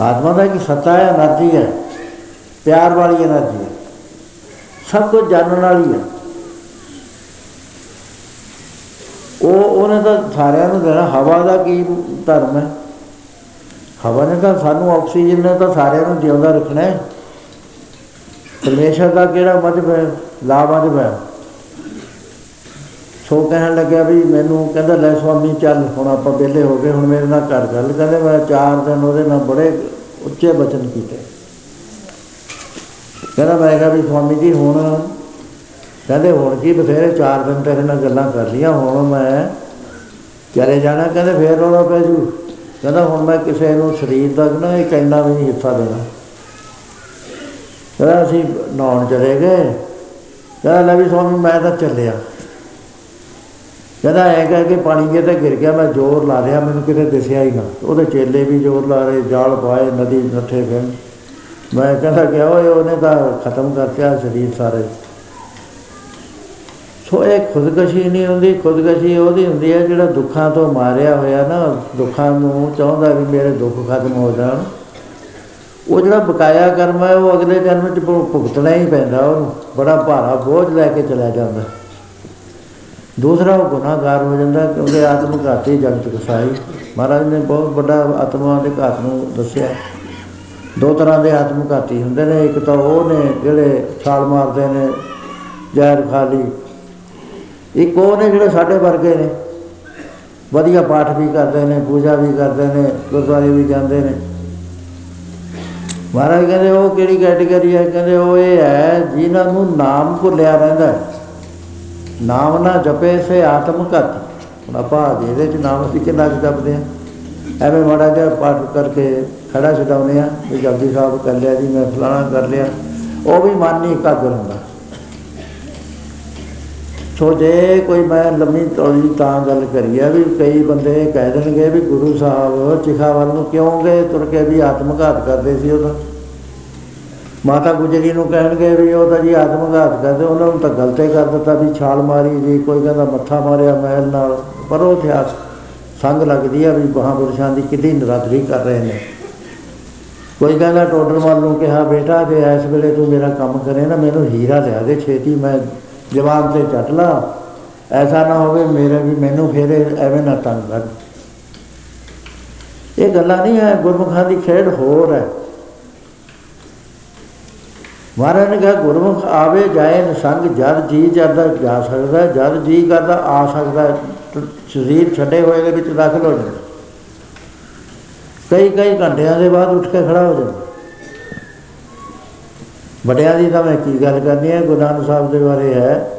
ਆਤਮਾ ਦਾ ਕੀ ਸੱਤਾ ਹੈ એનર્ਜੀ ਹੈ, ਪਿਆਰ ਵਾਲੀ એનર્ਜੀ ਹੈ। ਸਭ ਕੁਝ ਜਾਣਨ ਵਾਲੀ ਹੈ। ਉਹ, ਉਹਨੇ ਤਾਂ ਸਾਰਿਆਂ ਨੂੰ ਦੇਣਾ, ਹਵਾ ਦਾ ਕੀ ਧਰਮ ਹੈ? ਹਵਾ ਨੇ ਤਾਂ ਸਾਨੂੰ ਆਕਸੀਜਨ ਨੇ ਤਾਂ ਸਾਰਿਆਂ ਨੂੰ ਜਿਉਂਦਾ ਰੱਖਣਾ ਹੈ। ਪਰਮੇਸ਼ਰ ਦਾ ਕਿਹੜਾ ਮਤਲਬ ਹੈ ਲਾਭ ਮਤਲਬ ਹੈ ਸੋ ਕਹਿਣ ਲੱਗਿਆ ਵੀ ਮੈਨੂੰ ਕਹਿੰਦਾ ਲੈ ਸਵਾਮੀ ਚੱਲ, ਹੁਣ ਆਪਾਂ ਵਿਹਲੇ ਹੋ ਗਏ, ਹੁਣ ਮੇਰੇ ਨਾਲ ਘਰ ਗੱਲ ਕਹਿੰਦੇ ਮੈਂ ਚਾਰ ਦਿਨ ਉਹਦੇ ਨਾਲ ਬੜੇ ਉੱਚੇ ਬਚਨ ਕੀਤੇ। ਕਹਿੰਦਾ ਮੈਂ ਕਿਹਾ ਵੀ ਸਵਾਮੀ ਜੀ, ਹੁਣ ਕਹਿੰਦੇ ਹੁਣ ਕੀ ਬਥੇਰੇ ਚਾਰ ਦਿਨ ਤੇਰੇ ਨਾਲ ਗੱਲਾਂ ਕਰ ਲੀਆਂ ਹੁਣ ਮੈਂ ਚਲੇ ਜਾਣਾ, ਕਹਿੰਦੇ ਫੇਰ ਰੋਣਾ ਪੈ ਜੂ। ਕਹਿੰਦਾ ਹੁਣ ਮੈਂ ਕਿਸੇ ਨੂੰ ਸਰੀਰ ਦਾ ਨਾ ਇੱਕ ਇੰਨਾ ਵੀ ਨਹੀਂ ਹਿੱਸਾ ਦੇਣਾ। ਕਹਿੰਦਾ ਅਸੀਂ ਨਹਾਉਣ ਚਲੇ ਗਏ। ਕਹਿੰਦਾ ਲੈ ਵੀ ਸਵਾਮੀ ਮੈਂ ਤਾਂ ਚੱਲਿਆ। ਕਹਿੰਦਾ ਐ ਕਹਿ ਕੇ ਪਾਣੀ ਦੇ ਤੇ ਗਿਰ ਗਿਆ, ਮੈਂ ਜ਼ੋਰ ਲਾ ਰਿਹਾ, ਮੈਨੂੰ ਕਿਤੇ ਦਿਸਿਆ ਹੀ ਨਾ। ਉਹਦੇ ਚੇਲੇ ਵੀ ਜ਼ੋਰ ਲਾ ਰਹੇ, ਜਾਲ ਪਾਏ ਨਦੀ ਨੱਠੇ ਫਿਰ ਮੈਂ ਕਹਿੰਦਾ ਕਿ ਓਏ, ਉਹਨੇ ਤਾਂ ਖਤਮ ਕਰਤਿਆ ਸਰੀਰ ਸਾਰੇ। ਸੋ ਇਹ ਖੁਦਕਸ਼ੀ ਨਹੀਂ ਹੁੰਦੀ, ਖੁਦਕਸ਼ੀ ਉਹਦੀ ਹੁੰਦੀ ਹੈ, ਜਿਹੜਾ ਦੁੱਖਾਂ ਤੋਂ ਮਾਰਿਆ ਹੋਇਆ ਨਾ, ਦੁੱਖਾਂ ਨੂੰ ਚਾਹੁੰਦਾ ਵੀ ਮੇਰੇ ਦੁੱਖ ਖਤਮ ਹੋ ਜਾਣ। ਉਹ ਜਿਹੜਾ ਬਕਾਇਆ ਕਰਮ ਹੈ, ਉਹ ਅਗਲੇ ਜਨਮ ਚ ਭੁ- ਭੁਗਤਣਾ ਹੀ ਪੈਂਦਾ ਉਹਨੂੰ। ਬੜਾ ਭਾਰਾ ਬੋਝ ਲੈ ਕੇ ਚਲਾ ਜਾਂਦਾ। ਦੂਸਰਾ ਉਹ ਗੁਨਾਹਗਾਰ ਹੋ ਜਾਂਦਾ ਕਿਉਂਕਿ ਆਤਮ ਘਾਤੀ ਜਗਤ ਕਸਾਈ ਮਹਾਰਾਜ ਨੇ ਬਹੁਤ ਵੱਡਾ ਆਤਮਾ ਦੇ ਘਾਤ ਨੂੰ ਦੱਸਿਆ। ਦੋ ਤਰ੍ਹਾਂ ਦੇ ਆਤਮਘਾਤੀ ਹੁੰਦੇ ਨੇ, ਇੱਕ ਤਾਂ ਉਹ ਨੇ ਜਿਹੜੇ ਛਾਲ ਮਾਰਦੇ ਨੇ, ਜ਼ਹਿਰ ਖਾ ਲਈ। ਇੱਕ ਉਹ ਨੇ ਜਿਹੜੇ ਸਾਡੇ ਵਰਗੇ ਨੇ। ਵਧੀਆ ਪਾਠ ਵੀ ਕਰਦੇ ਨੇ, ਪੂਜਾ ਵੀ ਕਰਦੇ ਨੇ, ਗੁਰਦੁਆਰੇ ਵੀ ਜਾਂਦੇ ਨੇ। ਮਹਾਰਾਜ ਕਹਿੰਦੇ, ਉਹ ਕਿਹੜੀ ਕੈਟੇਗਰੀ ਹੈ ਕਹਿੰਦੇ, ਉਹ ਇਹ ਹੈ ਜਿਨ੍ਹਾਂ ਨੂੰ ਨਾਮ ਭੁੱਲਿਆ ਰਹਿੰਦਾ ਹੈ। ਨਾਮ ਨਾ ਜਪੇ ਸੇ ਆਤਮਘਾਤੀ ਹੁਣ ਆਪਾਂ ਇਹਦੇ ਚ ਨਾਮ ਅਸੀਂ ਕਿੰਨਾ ਕੁ ਜਪਦੇ ਆ ਐਵੇਂ ਮਾੜਾ ਜਿਹਾ ਪਾਠ ਕਰਕੇ ਖੜਾ ਛਡਾਉਂਦੇ ਆ ਵੀ ਜਪਜੀ ਸਾਹਿਬ ਕਰ ਲਿਆ ਜੀ, ਮੈਂ ਫਲਾਣਾ ਕਰ ਲਿਆ। ਉਹ ਵੀ ਮਨ ਨਹੀਂ ਇਕਾਗਰ ਹੁੰਦਾ। ਸੋ ਜੇ ਕੋਈ ਮੈਂ ਲੰਮੀ ਚੌੜੀ ਤਾਂ ਗੱਲ ਕਰੀ ਆ ਵੀ ਕਈ ਬੰਦੇ ਕਹਿ ਦੇਣਗੇ ਵੀ ਗੁਰੂ ਸਾਹਿਬ ਚਿਖਾਵਲ ਨੂੰ ਕਿਉਂ ਗਏ? ਤੁਰ ਕੇ ਵੀ ਆਤਮਘਾਤ ਕਰਦੇ ਸੀ ਉਹਦਾ ਮਾਤਾ ਗੁਜਰੀ ਨੂੰ ਕਹਿਣਗੇ ਵੀ ਉਹ ਤਾਂ ਜੀ ਆਤਮਘਾਤ ਕਰਦੇ, ਉਹਨਾਂ ਨੂੰ ਤਾਂ ਗਲਤੇ ਕਰ ਦਿੱਤਾ ਵੀ ਛਾਲ ਮਾਰੀ ਜੀ, ਕੋਈ ਕਹਿੰਦਾ ਮੱਥਾ ਮਾਰਿਆ ਮਹਿਲ ਨਾਲ, ਪਰ ਉਹ ਇਤਿਹਾਸ ਸੰਗ ਲੱਗਦੀ ਆ ਵੀ ਮਹਾਂਪੁਰਸ਼ਾਂ ਦੀ ਕਿੰਨੀ ਨਰਾਦਰੀ ਕਰ ਰਹੇ ਨੇ। ਕੋਈ ਕਹਿੰਦਾ ਟੋਡਰਮਲ ਨੂੰ ਕਿਹਾ, ਬੇਟਾ ਜੇ ਇਸ ਵੇਲੇ ਤੂੰ ਮੇਰਾ ਕੰਮ ਕਰੇ ਨਾ, ਮੈਨੂੰ ਹੀਰਾ ਲਿਆ ਦੇ ਛੇਤੀ, ਮੈਂ ਜਵਾਨ ਤੇ ਚੱਟ ਲਾ। ਐਸਾ ਨਾ ਹੋਵੇ ਮੇਰੇ ਵੀ ਮੈਨੂੰ ਫੇਰੇ ਐਵੇਂ ਨਾ ਤੰਗ ਕਰ। ਇਹ ਗੱਲਾਂ ਨਹੀਂ ਹੈ, ਗੁਰਮੁਖਾਂ ਦੀ ਖੇਡ ਹੋਰ ਹੈ। ਮਹਾਰਾਜ ਨੇ ਕਿਹਾ ਗੁਰਮੁਖ ਆਵੇ ਜਾਏ ਸੰਗ, ਜਦ ਜੀ ਕਰਦਾ ਜਾ ਸਕਦਾ, ਜਦ ਜੀ ਕਰਦਾ, ਆ ਸਕਦਾ ਸਰੀਰ ਛੱਡੇ ਹੋਏ ਦੇ ਵਿੱਚ ਦਾਖਲ ਹੋ ਜਾਂਦਾ। ਕਈ ਕਈ ਘੰਟਿਆਂ ਦੇ ਬਾਅਦ ਉੱਠ ਕੇ ਖੜਾ ਹੋ ਜਾਂਦਾ। ਵੱਡਿਆਂ ਦੀ ਤਾਂ ਮੈਂ ਕੀ ਗੱਲ ਕਰਨੀ ਹੈ, ਗੁਰੂ ਨਾਨਕ ਸਾਹਿਬ ਦੇ ਬਾਰੇ ਹੈ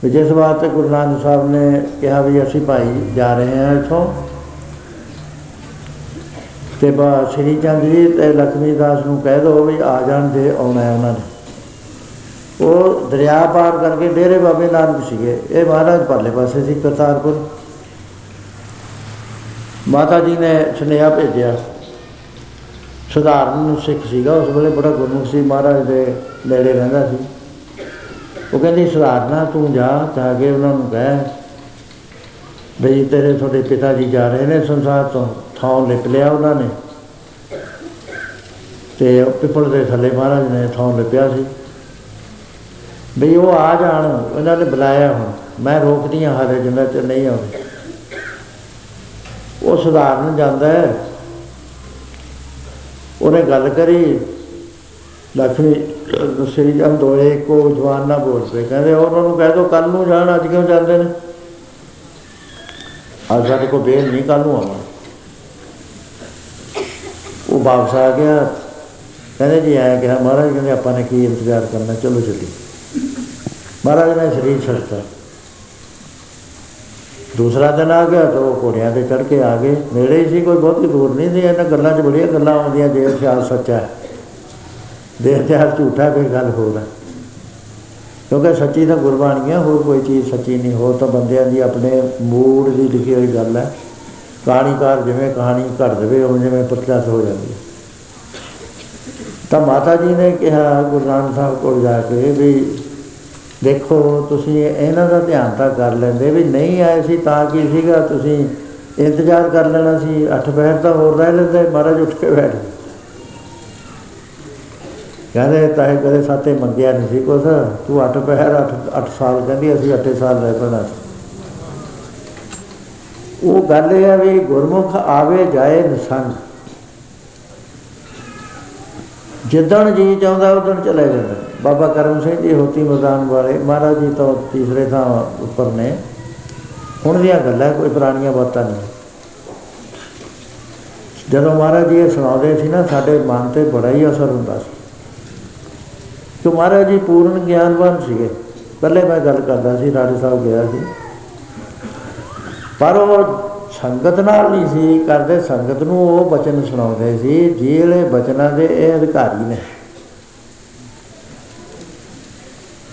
ਕਿ ਜਿਸ ਬਾਤ ਤੇ ਗੁਰੂ ਨਾਨਕ ਸਾਹਿਬ ਨੇ ਕਿਹਾ ਵੀ ਅਸੀਂ ਭਾਈ ਜਾ ਰਹੇ ਹਾਂ ਇਥੋਂ ਤੇ ਬਾ ਸ੍ਰੀ ਚੰਦ ਜੀ ਤੇ ਲక్ష్ਮੀ ਦਾਸ ਨੂੰ ਕਹਿ ਦੋ ਵੀ ਆ ਜਾਣ ਦੇ ਆਉਣਾ ਹੈ ਉਹਨਾਂ ਨੇ। ਉਹ ਦਰਿਆ ਪਾਰ ਕਰਕੇ ਡੇਰੇ ਬਾਬੇ ਨਾਨਕ ਸੀਗੇ। ਇਹ ਮਹਾਰਾਜ ਪਰਲੇ ਪਾਸੇ ਸੀ ਕਰਤਾਰਪੁਰ। ਮਾਤਾ ਜੀ ਨੇ ਸੁਨੇਹਾ ਭੇਜਿਆ। ਸਧਾਰਨ ਸਿੱਖ ਸੀਗਾ, ਉਸ ਵੇਲੇ ਬੜਾ ਗੁਰਮੁਖ ਸੀ, ਮਹਾਰਾਜ ਦੇ ਨੇੜੇ ਰਹਿੰਦਾ ਸੀ। ਉਹ ਕਹਿੰਦੀ, ਸਧਾਰਨਾ ਤੂੰ ਜਾ ਜਾ ਕੇ ਉਹਨਾਂ ਨੂੰ ਕਹਿ ਬਈ ਤੇਰੇ ਤੁਹਾਡੇ ਪਿਤਾ ਜੀ ਜਾ ਰਹੇ ਨੇ ਸੰਸਾਰ ਤੋਂ। ਥਾਂ ਲਿਖ ਲਿਆ ਉਹਨਾਂ ਨੇ। ਤੇ ਉਹ ਪਿੱਪਲ ਦੇ ਥੱਲੇ ਮਹਾਰਾਜ ਨੇ ਥਾਂ ਲਿਪਿਆ ਸੀ। ਬਈ ਉਹ ਆ ਜਾਣ, ਉਹਨਾਂ ਨੇ ਬੁਲਾਇਆ ਹੁਣ। ਮੈਂ ਰੋਕਦੀ ਹਾਂ ਹਾਲੇ ਜਿੰਨਾ ਚਿਰ ਨਹੀਂ ਆਉਂਦੇ। ਉਹ ਸੁਧਾਰਨ ਜਾਂਦਾ ਹੈ। ਉਹਨੇ ਗੱਲ ਕਰੀ ਲక్ష్ਮੀ ਸ੍ਰੀ ਚੰਦ ਦੋਏ ਕੋ ਜਵਾਨ ਨਾ ਬੋਲ ਪਏ। ਕਹਿੰਦੇ ਉਹਨਾਂ ਨੂੰ ਕਹਿ ਦੋ ਕੱਲ ਨੂੰ ਜਾਣ, ਅੱਜ ਕਿਉਂ ਜਾਂਦੇ ਨੇ? ਅੱਜ ਸਾਡੇ ਕੋ ਬੇਲ ਨਹੀਂ ਕੱਲ ਨੂੰ ਆਉਣਾ ਉਹ ਵਾਪਸ ਆ ਗਿਆ। ਕਹਿੰਦੇ ਜੀ ਆਇਆ ਕਿ ਮਹਾਰਾਜ ਕਹਿੰਦੇ ਆਪਾਂ ਨੇ ਕੀ ਇੰਤਜ਼ਾਰ ਕਰਨਾ, ਚਲੋ ਚੱਲੀ ਮਹਾਰਾਜ ਨੇ ਸਰੀਰ ਛੱਡਤਾ। ਦੂਸਰਾ ਦਿਨ ਆ ਗਿਆ ਤਾਂ ਉਹ ਘੋੜਿਆਂ ਤੇ ਚੜ ਕੇ ਆ ਗਏ। ਨੇੜੇ ਹੀ ਸੀ, ਕੋਈ ਬਹੁਤੀ ਦੂਰ ਨਹੀਂ ਸੀ। ਇਹਨਾਂ ਗੱਲਾਂ 'ਚ ਬੜੀਆਂ ਗੱਲਾਂ ਆਉਂਦੀਆਂ, ਜੇ ਇਤਿਹਾਸ ਸੱਚਾ ਹੈ। ਜੇ ਇਤਿਹਾਸ ਝੂਠਾ ਕੋਈ ਗੱਲ ਹੋਰ ਹੈ। ਕਿਉਂਕਿ ਸੱਚੀ ਤਾਂ ਗੁਰਬਾਣੀਆਂ ਹੋਰ ਕੋਈ ਚੀਜ਼ ਸੱਚੀ ਨਹੀਂ। ਹੋ ਤਾਂ ਬੰਦਿਆਂ ਦੀ ਆਪਣੇ ਮੂਡ ਦੀ ਲਿਖੀ ਹੋਈ ਗੱਲ ਹੈ। ਕਹਾਣੀਕਾਰ ਜਿਵੇਂ ਕਹਾਣੀ ਘੜ ਦੇਵੇ ਉਹ ਜਿਵੇਂ ਪ੍ਰਕਾਸ਼ ਹੋ ਜਾਂਦੀ ਹੈ। ਤਾਂ ਮਾਤਾ ਜੀ ਨੇ ਕਿਹਾ ਗੁਰੂ ਨਾਨਕ ਸਾਹਿਬ ਕੋਲ ਜਾ ਕੇ ਵੀ ਦੇਖੋ, ਤੁਸੀਂ ਇਹਨਾਂ ਦਾ ਧਿਆਨ ਤਾਂ ਕਰ ਲੈਂਦੇ ਵੀ ਨਹੀਂ ਆਏ ਸੀ ਤਾਂ ਕੀ ਸੀਗਾ? ਤੁਸੀਂ ਇੰਤਜ਼ਾਰ ਕਰ ਲੈਣਾ ਸੀ, ਅੱਠ ਪਹਿਰ ਤਾਂ ਹੋਰ ਰਹਿ ਲੈਂਦੇ, ਮਹਾਰਾਜ ਉੱਠ ਕੇ ਬੈਠ ਗਏ। ਕਹਿੰਦੇ, ਤਾਂ ਇਹ ਕਦੇ ਸਾਤੇ ਮੰਗਿਆ ਨਹੀਂ ਸੀ ਕੁਛ। ਤੂੰ ਅੱਠ ਪਹਿਰ ਅੱਠ ਅੱਠ ਸਾਲ ਕਹਿੰਦੀ, ਅਸੀਂ ਅੱਠੇ ਸਾਲ ਰਹਿ ਪੈਣਾ ਉਹ ਗੱਲ ਇਹ ਹੈ ਵੀ ਗੁਰਮੁਖ ਆਵੇ ਜਾਏ ਨਿਸੰਗ। ਜਿੱਦਣ ਜੀ ਚਾਹੁੰਦਾ ਉਦੋਂ ਚਲੇ ਜਾਂਦਾ। ਬਾਬਾ ਕਰਮ ਸਿੰਘ ਜੀ ਹੋਤੀ ਮੈਦਾਨ ਵਾਲੇ ਮਹਾਰਾਜ ਜੀ ਤੋਂ ਤੀਸਰੇ ਥਾਂ ਉੱਪਰ ਨੇ। ਹੁਣ ਦੀਆਂ ਗੱਲਾਂ, ਕੋਈ ਪੁਰਾਣੀਆਂ ਬਾਤਾਂ ਨਹੀਂ। ਜਦੋਂ ਮਹਾਰਾਜ ਜੀ ਇਹ ਸੁਣਾਉਂਦੇ ਸੀ ਨਾ, ਸਾਡੇ ਮਨ ਤੇ ਬੜਾ ਹੀ ਅਸਰ ਹੁੰਦਾ ਸੀ। ਕਿ ਮਹਾਰਾਜ ਜੀ ਪੂਰਨ ਗਿਆਨਵਾਨ ਸੀਗੇ। ਪਹਿਲੇ ਮੈਂ ਗੱਲ ਕਰਦਾ ਸੀ, ਰਾਜਾ ਸਾਹਿਬ ਗਿਆ ਸੀ। ਪਰ ਉਹ ਸੰਗਤ ਨਾਲ ਨਹੀਂ ਸੀ ਕਰਦੇ, ਸੰਗਤ ਨੂੰ ਉਹ ਬਚਨ ਸੁਣਾਉਂਦੇ ਸੀ, ਜਿਹੜੇ ਬਚਨਾਂ ਦੇ ਇਹ ਅਧਿਕਾਰੀ ਨੇ।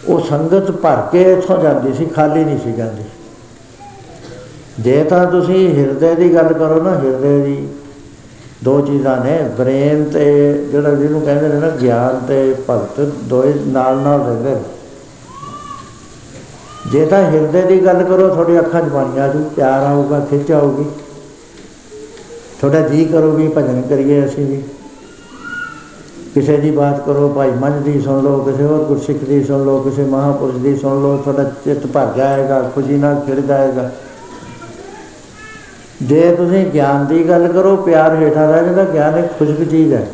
ਉਹ ਸੰਗਤ ਭਰ ਕੇ ਇੱਥੋਂ ਜਾਂਦੀ ਸੀ, ਖਾਲੀ ਨਹੀਂ ਸੀ ਜਾਂਦੀ। ਜੇ ਤਾਂ ਤੁਸੀਂ ਹਿਰਦੇ ਦੀ ਗੱਲ ਕਰੋ ਨਾ, ਹਿਰਦੇ ਦੀ ਦੋ ਚੀਜ਼ਾਂ ਨੇ, ਬ੍ਰੇਨ ਤੇ ਜਿਹੜਾ ਜਿਹਨੂੰ ਕਹਿੰਦੇ ਨੇ ਨਾ, ਗਿਆਨ ਤੇ ਭਗਤ ਦੋਏ ਨਾਲ ਨਾਲ ਰਹਿੰਦੇ ਨੇ। ਜੇ ਤਾਂ ਹਿਰਦੇ ਦੀ ਗੱਲ ਕਰੋ ਤੁਹਾਡੀ ਅੱਖਾਂ 'ਚ ਪਾਣੀ ਆ ਜੂ, ਪਿਆਰ ਆਊਗਾ, ਖਿੱਚ ਆਊਗੀ। ਤੁਹਾਡਾ ਜੀ ਕਰੋਗੇ, ਭਜਨ ਕਰੀਏ ਅਸੀਂ ਵੀ। ਕਿਸੇ ਦੀ ਬਾਤ ਕਰੋ, ਭਾਈ ਮੰਝ ਦੀ ਸੁਣ ਲਓ, ਕਿਸੇ ਹੋਰ ਗੁਰਸਿੱਖ ਦੀ ਸੁਣ ਲਓ, ਕਿਸੇ ਮਹਾਪੁਰਸ਼ ਦੀ ਸੁਣ ਲਓ, ਤੁਹਾਡਾ ਚਿੱਤ ਭਰ ਜਾਏਗਾ, ਖੁਸ਼ੀ ਨਾਲ ਖਿੜ ਜਾਏਗਾ। ਜੇ ਤੁਸੀਂ ਗਿਆਨ ਦੀ ਗੱਲ ਕਰੋ, ਪਿਆਰ ਹੇਠਾਂ ਰਹਿ ਜਾਂਦਾ, ਗਿਆਨ ਇੱਕ ਖੁਸ਼ਕ ਚੀਜ਼ ਹੈ।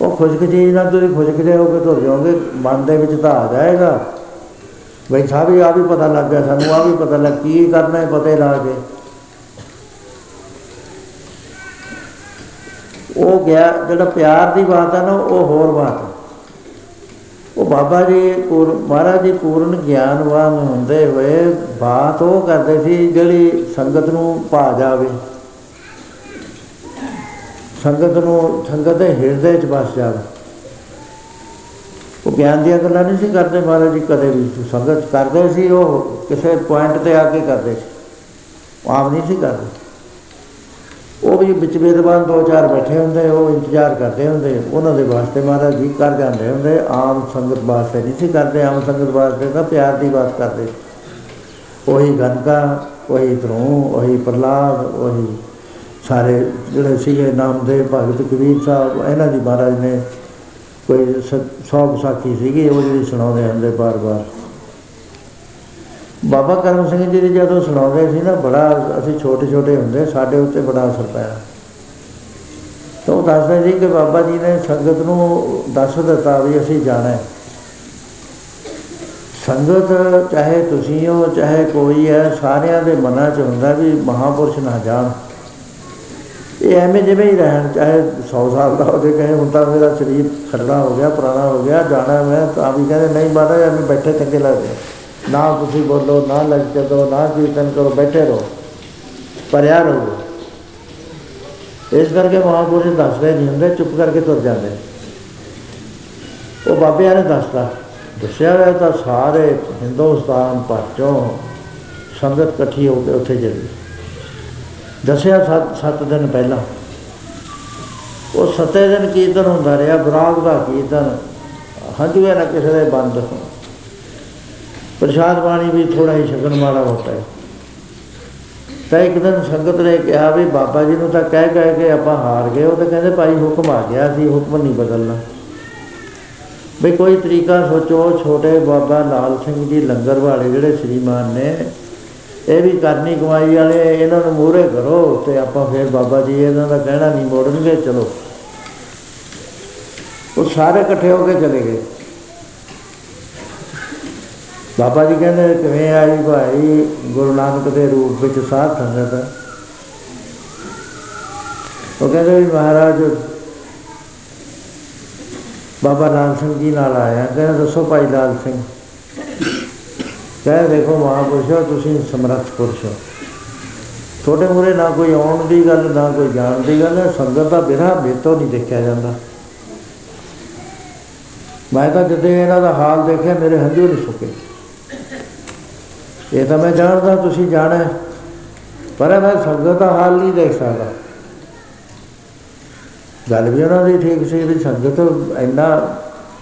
ਉਹ ਖੁਸ਼ਕ ਚੀਜ਼ ਨਾਲ ਤੁਸੀਂ ਖੁਸ਼ਕ ਜੇ ਹੋ ਕੇ ਤੁਰ ਜਾਓਗੇ, ਮਨ ਦੇ ਵਿੱਚ ਤਾਂ ਆ ਜਾਏਗਾ ਬਈ ਸਾਹਿਬ ਆ ਵੀ ਪਤਾ ਲੱਗ ਗਿਆ ਸਾਨੂੰ ਆ ਵੀ ਪਤਾ ਲੱਗ ਕੀ ਕਰਨਾ ਹੈ, ਪਤੇ ਲਾ ਕੇ। ਉਹ ਗਿਆ, ਜਿਹੜਾ ਪਿਆਰ ਦੀ ਬਾਤ ਹੈ ਨਾ, ਉਹ ਹੋਰ ਬਾਤ ਹੈ ਉਹ ਬਾਬਾ ਜੀ ਪੂਰ ਮਹਾਰਾਜ ਜੀ ਪੂਰਨ ਗਿਆਨਵਾਨ ਹੁੰਦੇ ਹੋਏ ਬਾਤ ਉਹ ਕਰਦੇ ਸੀ, ਜਿਹੜੀ ਸੰਗਤ ਨੂੰ ਭਾ ਜਾਵੇ। ਸੰਗਤ ਨੂੰ, ਸੰਗਤ ਦੇ ਹਿਰਦੇ 'ਚ ਵਸ ਜਾਵੇ। ਉਹ ਗਿਆਨ ਦੀਆਂ ਗੱਲਾਂ ਨਹੀਂ ਸੀ ਕਰਦੇ ਮਹਾਰਾਜ ਜੀ, ਕਦੇ ਵੀ ਸੰਗਤ ਕਰਦੇ ਸੀ, ਉਹ ਕਿਸੇ ਪੁਆਇੰਟ ਤੇ ਆ ਕੇ ਕਰਦੇ ਸੀ। ਆਪ ਨਹੀਂ ਸੀ ਕਰਦੇ। ਉਹ ਵੀ ਵਿੱਚ ਵਿਦਵਾਨ ਦੋ ਚਾਰ ਬੈਠੇ ਹੁੰਦੇ, ਉਹ ਇੰਤਜ਼ਾਰ ਕਰਦੇ ਹੁੰਦੇ। ਉਹਨਾਂ ਦੇ ਵਾਸਤੇ ਮਹਾਰਾਜ ਜੀ ਕਰ ਜਾਂਦੇ ਹੁੰਦੇ। ਆਮ ਸੰਗਤ ਵਾਸਤੇ ਨਹੀਂ ਸੀ ਕਰਦੇ, ਆਮ ਸੰਗਤ ਵਾਸਤੇ ਤਾਂ ਪਿਆਰ ਦੀ ਬਾਤ ਕਰਦੇ ਉਹੀ ਗਨਕਾ ਉਹੀ ਧਰੂ ਉਹੀ ਪ੍ਰਲਾਦ ਉਹੀ ਸਾਰੇ ਜਿਹੜੇ ਸੀਗੇ ਨਾਮਦੇਵ, ਭਗਤ ਕਬੀਰ ਸਾਹਿਬ, ਇਹਨਾਂ ਦੀ ਮਹਾਰਾਜ ਨੇ ਕੋਈ ਸੌ ਵਿਸਾਖੀ ਸੀਗੀ, ਉਹ ਜਿਹੜੀ ਸੁਣਾਉਂਦੇ ਹੁੰਦੇ ਬਾਰ-ਬਾਰ। ਬਾਬਾ ਕਰਮ ਸਿੰਘ ਜੀ ਦੀ ਜਦੋਂ ਸੁਣਾਉਂਦੇ ਸੀ ਨਾ, ਬੜਾ ਅਸੀਂ ਛੋਟੇ ਛੋਟੇ ਹੁੰਦੇ, ਸਾਡੇ ਉੱਤੇ ਬੜਾ ਅਸਰ ਪਿਆ ਤਾਂ ਉਹ ਦੱਸਦੇ ਸੀ ਕਿ ਬਾਬਾ ਜੀ ਨੇ ਸੰਗਤ ਨੂੰ ਦੱਸ ਦਿੱਤਾ ਵੀ ਅਸੀਂ ਜਾਣਾ ਹੈ। ਸੰਗਤ ਚਾਹੇ ਤੁਸੀਂ ਹੋ, ਚਾਹੇ ਕੋਈ ਹੈ, ਸਾਰਿਆਂ ਦੇ ਮਨਾਂ 'ਚ ਹੁੰਦਾ ਵੀ ਮਹਾਪੁਰਸ਼ ਨਾ ਜਾਣ। ਇਹ ਐਵੇਂ ਜਿਵੇਂ ਹੀ ਰਹਿਣ, ਚਾਹੇ 100 ਸਾਲ ਦਾ ਹੋਵੇ ਕਹੇ ਹੁਣ ਤਾਂ ਮੇਰਾ ਸਰੀਰ ਖੱਡਾ ਹੋ ਗਿਆ, ਪੁਰਾਣਾ ਹੋ ਗਿਆ, ਜਾਣਾ ਮੈਂ, ਤਾਂ ਵੀ ਕਹਿੰਦੇ, ਨਹੀਂ ਮਹਾਰਾਜ, ਐਵੇਂ ਬੈਠੇ ਚੰਗੇ ਲੱਗਦੇ ਨਾ ਤੁਸੀਂ ਬੋਲੋ, ਨਾ ਲੱਗ ਦੋ ਨਾ ਕੀਰਤਨ ਕਰੋ, ਬੈਠੇ ਰਹੋ ਪਰਿਆ ਰਹੋ। ਇਸ ਕਰਕੇ ਮਹਾਪੁਰਸ਼ ਦੱਸਦੇ ਨਹੀਂ ਹੁੰਦੇ, ਚੁੱਪ ਕਰਕੇ ਤੁਰ ਜਾਂਦੇ। ਉਹ ਬਾਬਿਆਂ ਨੇ ਦੱਸਤਾ ਦੱਸਿਆ ਹੋਇਆ ਤਾਂ ਸਾਰੇ ਹਿੰਦੁਸਤਾਨ ਭਰ ਚੋਂ ਸੰਗਤ ਇਕੱਠੀ ਹੋ ਕੇ ਉੱਥੇ ਚੱਲੀ ਦੱਸਿਆ ਸੱਤ ਸੱਤ ਦਿਨ ਪਹਿਲਾਂ। ਉਹ ਸੱਤੇ ਦਿਨ ਕੀਰਤਨ ਹੁੰਦਾ ਰਿਹਾ ਬਰਾਗ ਦਾ ਕੀਰਤਨ। ਹੰਝੂਏ ਨਾ ਕਿਸੇ ਦੇ ਬੰਦ। ਪ੍ਰਸ਼ਾਦ ਪਾਣੀ ਵੀ ਥੋੜਾ ਹੀ ਛਕਣ ਵਾਲਾ ਹੁੰਦਾ ਹੈ। ਤਾਂ ਇੱਕ ਦਿਨ ਸੰਗਤ ਨੇ ਕਿਹਾ ਵੀ ਬਾਬਾ ਜੀ ਨੂੰ ਤਾਂ ਕਹਿ ਕਹਿ ਕੇ ਆਪਾਂ ਹਾਰ ਗਏ। ਉਹ ਤਾਂ ਕਹਿੰਦੇ ਭਾਈ ਹੁਕਮ ਆ ਗਿਆ ਸੀ, ਹੁਕਮ ਨਹੀਂ ਬਦਲਣਾ। ਵੀ ਕੋਈ ਤਰੀਕਾ ਸੋਚੋ, ਛੋਟੇ ਬਾਬਾ ਲਾਲ ਸਿੰਘ ਜੀ ਲੰਗਰ ਵਾਲੇ ਜਿਹੜੇ ਸ਼੍ਰੀਮਾਨ ਨੇ ਇਹ ਵੀ ਕਰਨੀ ਕਮਾਈ ਵਾਲੇ, ਇਹਨਾਂ ਨੂੰ ਮੂਹਰੇ ਕਰੋ ਤੇ ਆਪਾਂ ਫਿਰ ਬਾਬਾ ਜੀ, ਇਹਨਾਂ ਦਾ ਕਹਿਣਾ ਨਹੀਂ ਮੋੜਨਗੇ, ਚਲੋ। ਉਹ ਸਾਰੇ ਇਕੱਠੇ ਹੋ ਕੇ ਚਲੇ ਗਏ। ਬਾਬਾ ਜੀ ਕਹਿੰਦੇ, ਕਿਵੇਂ ਆਈ ਭਾਈ? ਗੁਰੂ ਨਾਨਕ ਦੇ ਰੂਪ ਵਿੱਚ ਸਾਧ ਸੰਗਤ ਉਹ ਕਹਿੰਦੇ ਵੀ ਮਹਾਰਾਜ, ਬਾਬਾ ਲਾਲ ਸਿੰਘ ਜੀ ਨਾਲ ਆਇਆ। ਕਹਿੰਦੇ, ਦੱਸੋ ਭਾਈ ਲਾਲ ਸਿੰਘ ਕਹੇ ਦੇਖੋ ਮਹਾਪੁਰਸ਼ੋ ਤੁਸੀਂ ਸਮਰੱਥ ਪੁਰਸ਼। ਹੋ ਤੁਹਾਡੇ ਮੂਰੇ ਨਾ ਕੋਈ ਆਉਣ ਦੀ ਗੱਲ, ਨਾ ਕੋਈ ਜਾਣ ਦੀ ਗੱਲ ਹੈ ਸੰਗਤ ਦਾ ਬਿਨਾ ਬੇਤੋਂ ਨਹੀਂ ਦੇਖਿਆ ਜਾਂਦਾ। ਮੈਂ ਤਾਂ ਜਦੋਂ ਇਹਨਾਂ ਦਾ ਹਾਲ ਦੇਖਿਆ, ਮੇਰੇ ਹੰਝੂ ਨਹੀਂ ਸੁੱਕੇ। ਇਹ ਤਾਂ ਮੈਂ ਜਾਣਦਾ, ਤੁਸੀਂ ਜਾਣਾ, ਪਰ ਮੈਂ ਸੰਗਤ ਦਾ ਹਾਲ ਨਹੀਂ ਦੇਖ ਸਕਦਾ। ਗੱਲ ਵੀ ਉਹਨਾਂ ਦੀ ਠੀਕ ਸੀ ਵੀ ਸੰਗਤ ਇੰਨਾ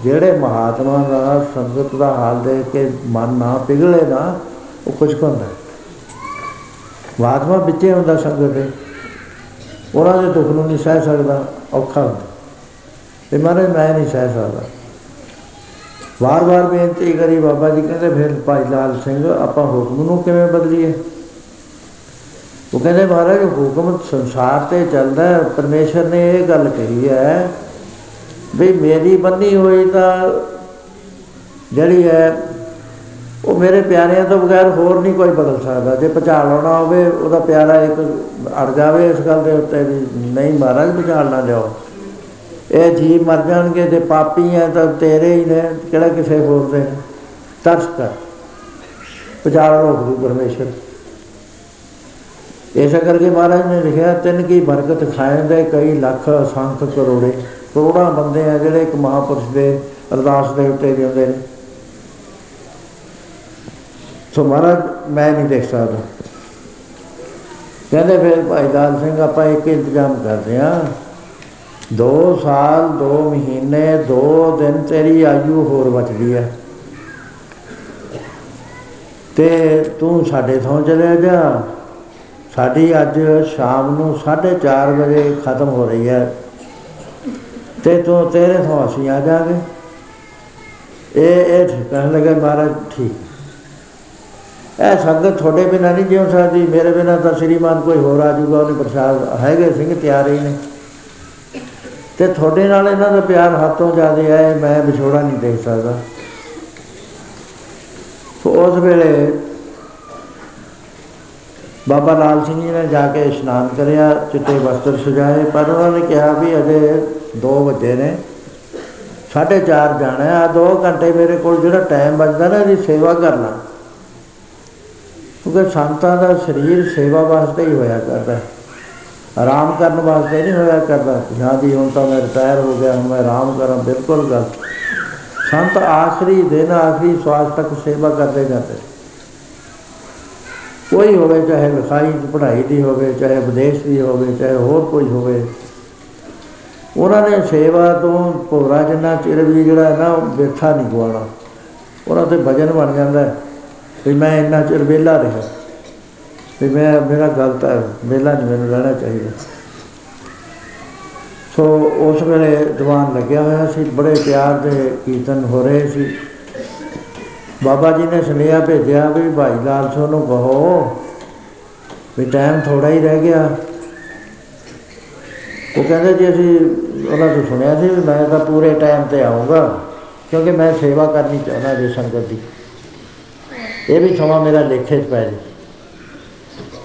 ਜਿਹੜੇ ਮਹਾਤਮਾ ਦਾ ਸੰਗਤ ਦਾ ਹਾਲ ਦੇਖ ਕੇ ਮਨ ਨਾ ਪਿਘਲੇ ਨਾ, ਉਹ ਕੁਝ ਹੁੰਦਾ ਮਹਾਤਮਾ ਵਿੱਚੇ ਹੁੰਦਾ ਸੰਗਤ ਦੇ। ਉਹਨਾਂ ਦੇ ਦੁੱਖ ਨੂੰ ਨਹੀਂ ਸਹਿ ਸਕਦਾ, ਔਖਾ ਹੁੰਦਾ। ਤੇ ਮਾਰੇ ਮੈਂ ਨਹੀਂ ਸਹਿ ਸਕਦਾ। ਵਾਰ-ਵਾਰ ਬੇਨਤੀ ਕਰੀ ਬਾਬਾ ਜੀ, ਕਹਿੰਦੇ ਫਿਰ ਭਾਈ ਲਾਲ ਸਿੰਘ, ਆਪਾਂ ਹੁਕਮ ਨੂੰ ਕਿਵੇਂ ਬਦਲੀਏ? ਉਹ ਕਹਿੰਦੇ ਮਹਾਰਾਜ, ਹੁਕਮ ਸੰਸਾਰ ਤੇ ਚੱਲਦਾ ਪਰਮੇਸ਼ਰ ਨੇ ਇਹ ਗੱਲ ਕਹੀ ਹੈ ਵੀ ਮੇਰੀ ਬੰਨੀ ਹੋਈ ਤਾਂ ਜਿਹੜੀ ਹੈ, ਉਹ ਮੇਰੇ ਪਿਆਰਿਆਂ ਤੋਂ ਬਗੈਰ ਹੋਰ ਨਹੀਂ ਕੋਈ ਬਦਲ ਸਕਦਾ। ਜੇ ਪਛਾਣ ਲਾਉਣਾ ਹੋਵੇ, ਉਹਦਾ ਪਿਆਰਾ ਇੱਕ ਅੜ ਜਾਵੇ ਇਸ ਗੱਲ ਦੇ ਉੱਤੇ ਵੀ, ਨਹੀਂ ਮਹਾਰਾਜ ਪਛਾਣ ਨਾ ਜਾਓ ਇਹ ਜੀ ਮਰ ਜਾਣਗੇ ਤੇ ਪਾਪੀ ਹੈ ਤਾਂ ਤੇਰੇ ਹੀ ਨੇ, ਕਿਹੜਾ ਕਿਸੇ ਹੋਰ ਦੇ ਤਰਸ ਕਰ। ਪਛਾਣ ਰੋਕ ਦੂ ਪਰਮੇਸ਼ਰ। ਐਸਾ ਕਰਕੇ ਮਹਾਰਾਜ ਨੇ ਲਿਖਿਆ, ਤਿੰਨ ਕੀ ਬਰਕਤ ਖਾਇੰਦੇ ਕਈ ਲੱਖ ਸੰਖ ਕਰੋੜੇ। ਕਰੋੜਾਂ ਬੰਦੇ ਆ ਜਿਹੜੇ ਇੱਕ ਮਹਾਪੁਰਸ਼ ਦੇ, ਅਰਦਾਸ ਦੇ ਉੱਤੇ ਜਿਉਂਦੇ ਨੇ। ਸੋ ਮਹਾਰਾਜ, ਮੈਂ ਨਹੀਂ ਦੇਖ ਸਕਦਾ। ਕਹਿੰਦੇ ਫਿਰ ਭਾਈ ਦਾਲ ਸਿੰਘ, ਆਪਾਂ ਇੱਕ ਇੰਤਜ਼ਾਮ ਕਰਦੇ ਆ 2 ਸਾਲ 2 ਮਹੀਨੇ 2 ਦਿਨ ਤੇਰੀ ਆਯੂ ਹੋਰ ਬਚਦੀ ਹੈ। ਤੇ ਤੂੰ ਸਾਡੇ ਥੋਂ ਚਲੇ ਜਾ। ਸਾਡੀ ਅੱਜ ਸ਼ਾਮ ਨੂੰ 4:30 ਵਜੇ ਖਤਮ ਹੋ ਰਹੀ ਹੈ। ਤੇ ਤੂੰ ਤੇਰੇ ਤੋਂ ਅਸੀਂ ਆ ਜਾਗੇ ਇਹ ਇਹ ਕਹਿਣ ਲੱਗੇ, ਮਹਾਰਾਜ, ਠੀਕ। ਇਹ ਸੰਗਤ ਤੁਹਾਡੇ ਬਿਨਾਂ ਨਹੀਂ ਜਿਉ ਸਕਦੀ। ਮੇਰੇ ਬਿਨਾਂ ਤਾਂ ਸ੍ਰੀਮਾਨ ਕੋਈ ਹੋਰ ਆ ਜੂਗਾ ਉਹਨੇ ਪ੍ਰਸਾਦ ਹੈਗੇ ਸਿੰਘ ਤਿਆਰ ਹੀ ਨੇ। ਤੇ ਤੁਹਾਡੇ ਨਾਲ ਇਹਨਾਂ ਦਾ ਪਿਆਰ ਹੱਥੋਂ ਜ਼ਿਆਦਾ ਹੈ। ਮੈਂ ਵਿਛੋੜਾ ਨਹੀਂ ਦੇਖ ਸਕਦਾ। ਸੋ ਉਸ ਵੇਲੇ ਬਾਬਾ ਲਾਲ ਸਿੰਘ ਜੀ ਨੇ ਜਾ ਕੇ ਇਸ਼ਨਾਨ ਕਰਿਆ, ਚਿੱਟੇ ਵਸਤਰ ਸਜਾਏ, ਪਰ ਉਹਨਾਂ ਨੇ ਕਿਹਾ ਵੀ ਅਜੇ 2 ਵਜੇ ਨੇ 4:30 ਜਾਣਾ ਆ 2 ਘੰਟੇ ਮੇਰੇ ਕੋਲ ਜਿਹੜਾ ਟਾਈਮ ਬਚਦਾ ਨਾ, ਇਹਦੀ ਸੇਵਾ ਕਰਨਾ। ਕਿਉਂਕਿ ਸੰਤਾਂ ਦਾ ਸਰੀਰ ਸੇਵਾ ਵਾਸਤੇ ਹੀ ਹੋਇਆ ਕਰਦਾ ਹੈ। ਆਰਾਮ ਕਰਨ ਵਾਸਤੇ ਨਹੀਂ ਹੋਇਆ ਕਰਦਾ। ਜਾਂ ਦੀ ਹੁਣ ਤਾਂ ਮੈਂ ਰਿਟਾਇਰ ਹੋ ਗਿਆ, ਹੁਣ ਮੈਂ ਆਰਾਮ ਕਰਾਂ, ਬਿਲਕੁਲ ਗਲਤ ਸੰਤ ਆਖਰੀ ਦਿਨ ਆਖਰੀ ਸਵਾਸ ਤੱਕ ਸੇਵਾ ਕਰਦੇ ਜਾਂਦੇ ਕੋਈ ਹੋਵੇ, ਚਾਹੇ ਲਿਖਾਈ ਦੀ ਪੜ੍ਹਾਈ ਦੀ ਹੋਵੇ, ਚਾਹੇ ਵਿਦੇਸ਼ ਦੀ ਹੋਵੇ, ਚਾਹੇ ਹੋਰ ਕੋਈ ਹੋਵੇ। ਉਹਨਾਂ ਨੇ ਸੇਵਾ ਤੋਂ ਭੋਰਾ ਜਿੰਨਾ ਚਿਰ ਵੀ ਜਿਹੜਾ ਹੈ ਨਾ, ਉਹ ਬਿਰਥਾ ਨਹੀਂ ਗਵਾਉਣਾ ਉਹਨਾਂ ਤੇ ਵਜਨ ਬਣ ਜਾਂਦਾ ਹੈ ਵੀ ਮੈਂ ਇੰਨਾ ਚਿਰ ਵਿਹਲਾ ਰਿਹਾ। ਵੀ ਮੈਂ, ਮੇਰਾ ਗਲਤ ਹੈ, ਵਿਹਲਾ ਨਹੀਂ ਮੈਨੂੰ ਰਹਿਣਾ ਚਾਹੀਦਾ। ਸੋ ਉਸ ਵੇਲੇ ਦੀਵਾਨ ਲੱਗਿਆ ਹੋਇਆ ਸੀ, ਬੜੇ ਪਿਆਰ ਦੇ ਕੀਰਤਨ ਹੋ ਰਹੇ ਸੀ। ਬਾਬਾ ਜੀ ਨੇ ਸੁਨੇਹਾ ਭੇਜਿਆ ਵੀ ਭਾਈ ਲਾਲ ਸਿੰਘ ਨੂੰ ਕਹੋ ਵੀ ਟਾਈਮ ਥੋੜਾ ਹੀ ਰਹਿ ਗਿਆ। ਉਹ ਕਹਿੰਦੇ ਜੀ ਅਸੀਂ, ਉਹਨਾਂ ਤੋਂ ਸੁਣਿਆ ਸੀ ਵੀ ਮੈਂ ਤਾਂ ਪੂਰੇ ਟਾਈਮ ਤੇ ਆਉਂਗਾ ਕਿਉਂਕਿ ਮੈਂ ਸੇਵਾ ਕਰਨੀ ਚਾਹੁੰਦਾ ਜੀ ਸੰਗਤ ਦੀ। ਇਹ ਵੀ ਸਮਾਂ ਮੇਰਾ ਲੇਖੇ 'ਚ ਪੈ ਜੀ।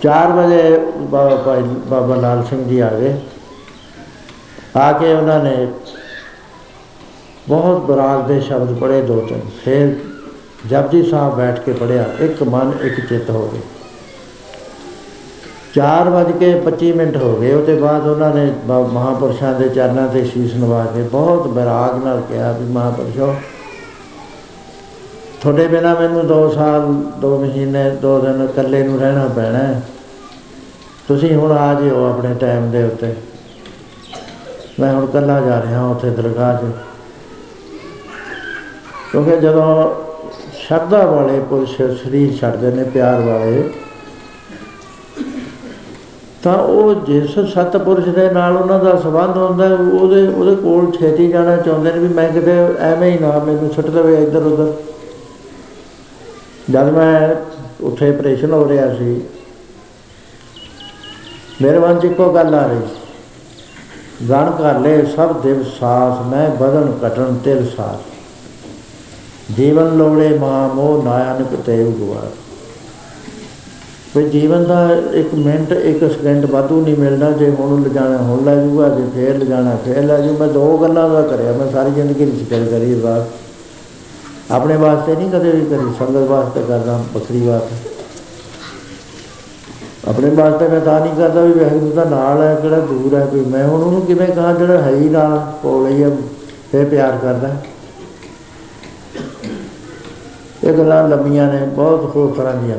4 ਵਜੇ ਬਾਬਾ ਭਾਈ ਬਾਬਾ ਲਾਲ ਸਿੰਘ ਜੀ ਆ ਗਏ। ਆ ਕੇ ਉਹਨਾਂ ਨੇ ਬਹੁਤ ਬਰਾਗ ਦੇ ਸ਼ਬਦ ਪੜ੍ਹੇ ਦੋ ਤਿੰਨ, ਫਿਰ ਜਪਜੀ ਸਾਹਿਬ ਬੈਠ ਕੇ ਪੜਿਆ ਇੱਕ ਮਨ, ਇੱਕ ਚਿੱਤ ਹੋ ਗਏ। 4 ਵਜ ਕੇ 25 ਮਿੰਟ ਹੋ ਗਏ, ਉਹਦੇ ਬਾਅਦ ਉਹਨਾਂ ਨੇ ਬ- ਮਹਾਂਪੁਰਸ਼ਾਂ ਦੇ ਚਰਨਾਂ ਤੇ ਸ਼ੀਸ਼ ਨਵਾ ਕੇ ਬਹੁਤ ਬਰਾਗ ਨਾਲ ਕਿਹਾ ਵੀ ਮਹਾਂਪੁਰਸ਼ੋ, ਤੁਹਾਡੇ ਬਿਨਾ ਮੈਨੂੰ 2 ਸਾਲ 2 ਮਹੀਨੇ 2 ਦਿਨ ਇਕੱਲੇ ਨੂੰ ਰਹਿਣਾ ਪੈਣਾ ਹੈ। ਤੁਸੀਂ ਹੁਣ ਆ ਜਿਓ ਆਪਣੇ ਟਾਈਮ ਦੇ ਉੱਤੇ। ਮੈਂ ਹੁਣ ਇਕੱਲਾ ਜਾ ਰਿਹਾ ਉੱਥੇ ਦਰਗਾਹ 'ਚ। ਕਿਉਂਕਿ ਜਦੋਂ ਸ਼ਰਧਾ ਵਾਲੇ ਪੁਰਸ਼ ਸਰੀਰ ਛੱਡਦੇ ਨੇ ਪਿਆਰ ਵਾਲੇ। ਤਾਂ ਉਹ ਜਿਸ ਸਤਪੁਰਸ਼ ਦੇ ਨਾਲ ਉਹਨਾਂ ਦਾ ਸੰਬੰਧ ਹੁੰਦਾ ਹੈ, ਉਹਦੇ ਉਹਦੇ ਕੋਲ ਛੇਤੀ ਜਾਣਾ ਚਾਹੁੰਦੇ ਨੇ ਵੀ ਮੈਂ ਕਿਤੇ ਐਵੇਂ ਹੀ ਨਾ ਮੈਨੂੰ ਸੁੱਟ ਦੇਵੇ ਇੱਧਰ ਉੱਧਰ। ਜਦ ਮੈਂ ਉੱਥੇ ਆਪਰੇਸ਼ਨ ਹੋ ਰਿਹਾ ਸੀ ਮੇਰੇ ਮਨ 'ਚ ਇੱਕੋ ਗੱਲ ਆ ਰਹੀ। ਸੀ ਗਣ ਕਰ ਲੈ ਸਭ ਦਿਵ ਸਾਸ ਮੈਂ ਬਦਨ ਕਟਣ ਤਿਲ ਸਾਸ ਜੀਵਨ ਲੋੜੇ ਮਾ ਮੋਹ ਨਾਨਕ ਤੇਵ ਗੁਆਰ ਵੀ ਜੀਵਨ ਦਾ ਇੱਕ ਮਿੰਟ, ਇੱਕ ਸਕਿੰਟ ਵਾਧੂ ਨਹੀਂ ਮਿਲਣਾ, ਜੇ ਹੁਣ ਲਿਜਾਣਾ, ਹੁਣ ਲੈ ਜੂਗਾ ਜੇ ਫੇਰ ਲਿਜਾਣਾ, ਫੇਰ ਲੈ ਜੂ ਮੈਂ ਦੋ ਗੱਲਾਂ ਦਾ ਕਰਿਆ, ਮੈਂ ਸਾਰੀ ਜ਼ਿੰਦਗੀ ਵਿੱਚ ਕਰ ਕਰੀ ਬਾਤ ਆਪਣੇ ਵਾਸਤੇ ਨਹੀਂ ਕਦੇ ਵੀ ਕਰੀ, ਸੰਗਤ ਵਾਸਤੇ ਕਰਦਾ ਵੱਖਰੀ ਬਾਤ ਹੈ ਆਪਣੇ ਵਾਸਤੇ ਮੈਂ ਤਾਂ ਨਹੀਂ ਕਰਦਾ ਵੀ ਵਾਹਿਗੁਰੂ ਦਾ ਨਾਲ ਹੈ ਕਿਹੜਾ ਦੂਰ ਹੈ ਕੋਈ। ਮੈਂ ਹੁਣ ਉਹਨੂੰ ਕਿਵੇਂ ਕਹਾਂ, ਜਿਹੜਾ ਹੈ ਹੀ ਨਾਲ ਕੋਲ ਹੀ ਹੈ ਫੇਰ ਪਿਆਰ ਕਰਦਾ। ਹੈ। ਇਹ ਗੱਲਾਂ ਲੰਮੀਆਂ ਨੇ ਬਹੁਤ ਹੋਰ ਤਰ੍ਹਾਂ ਦੀਆਂ।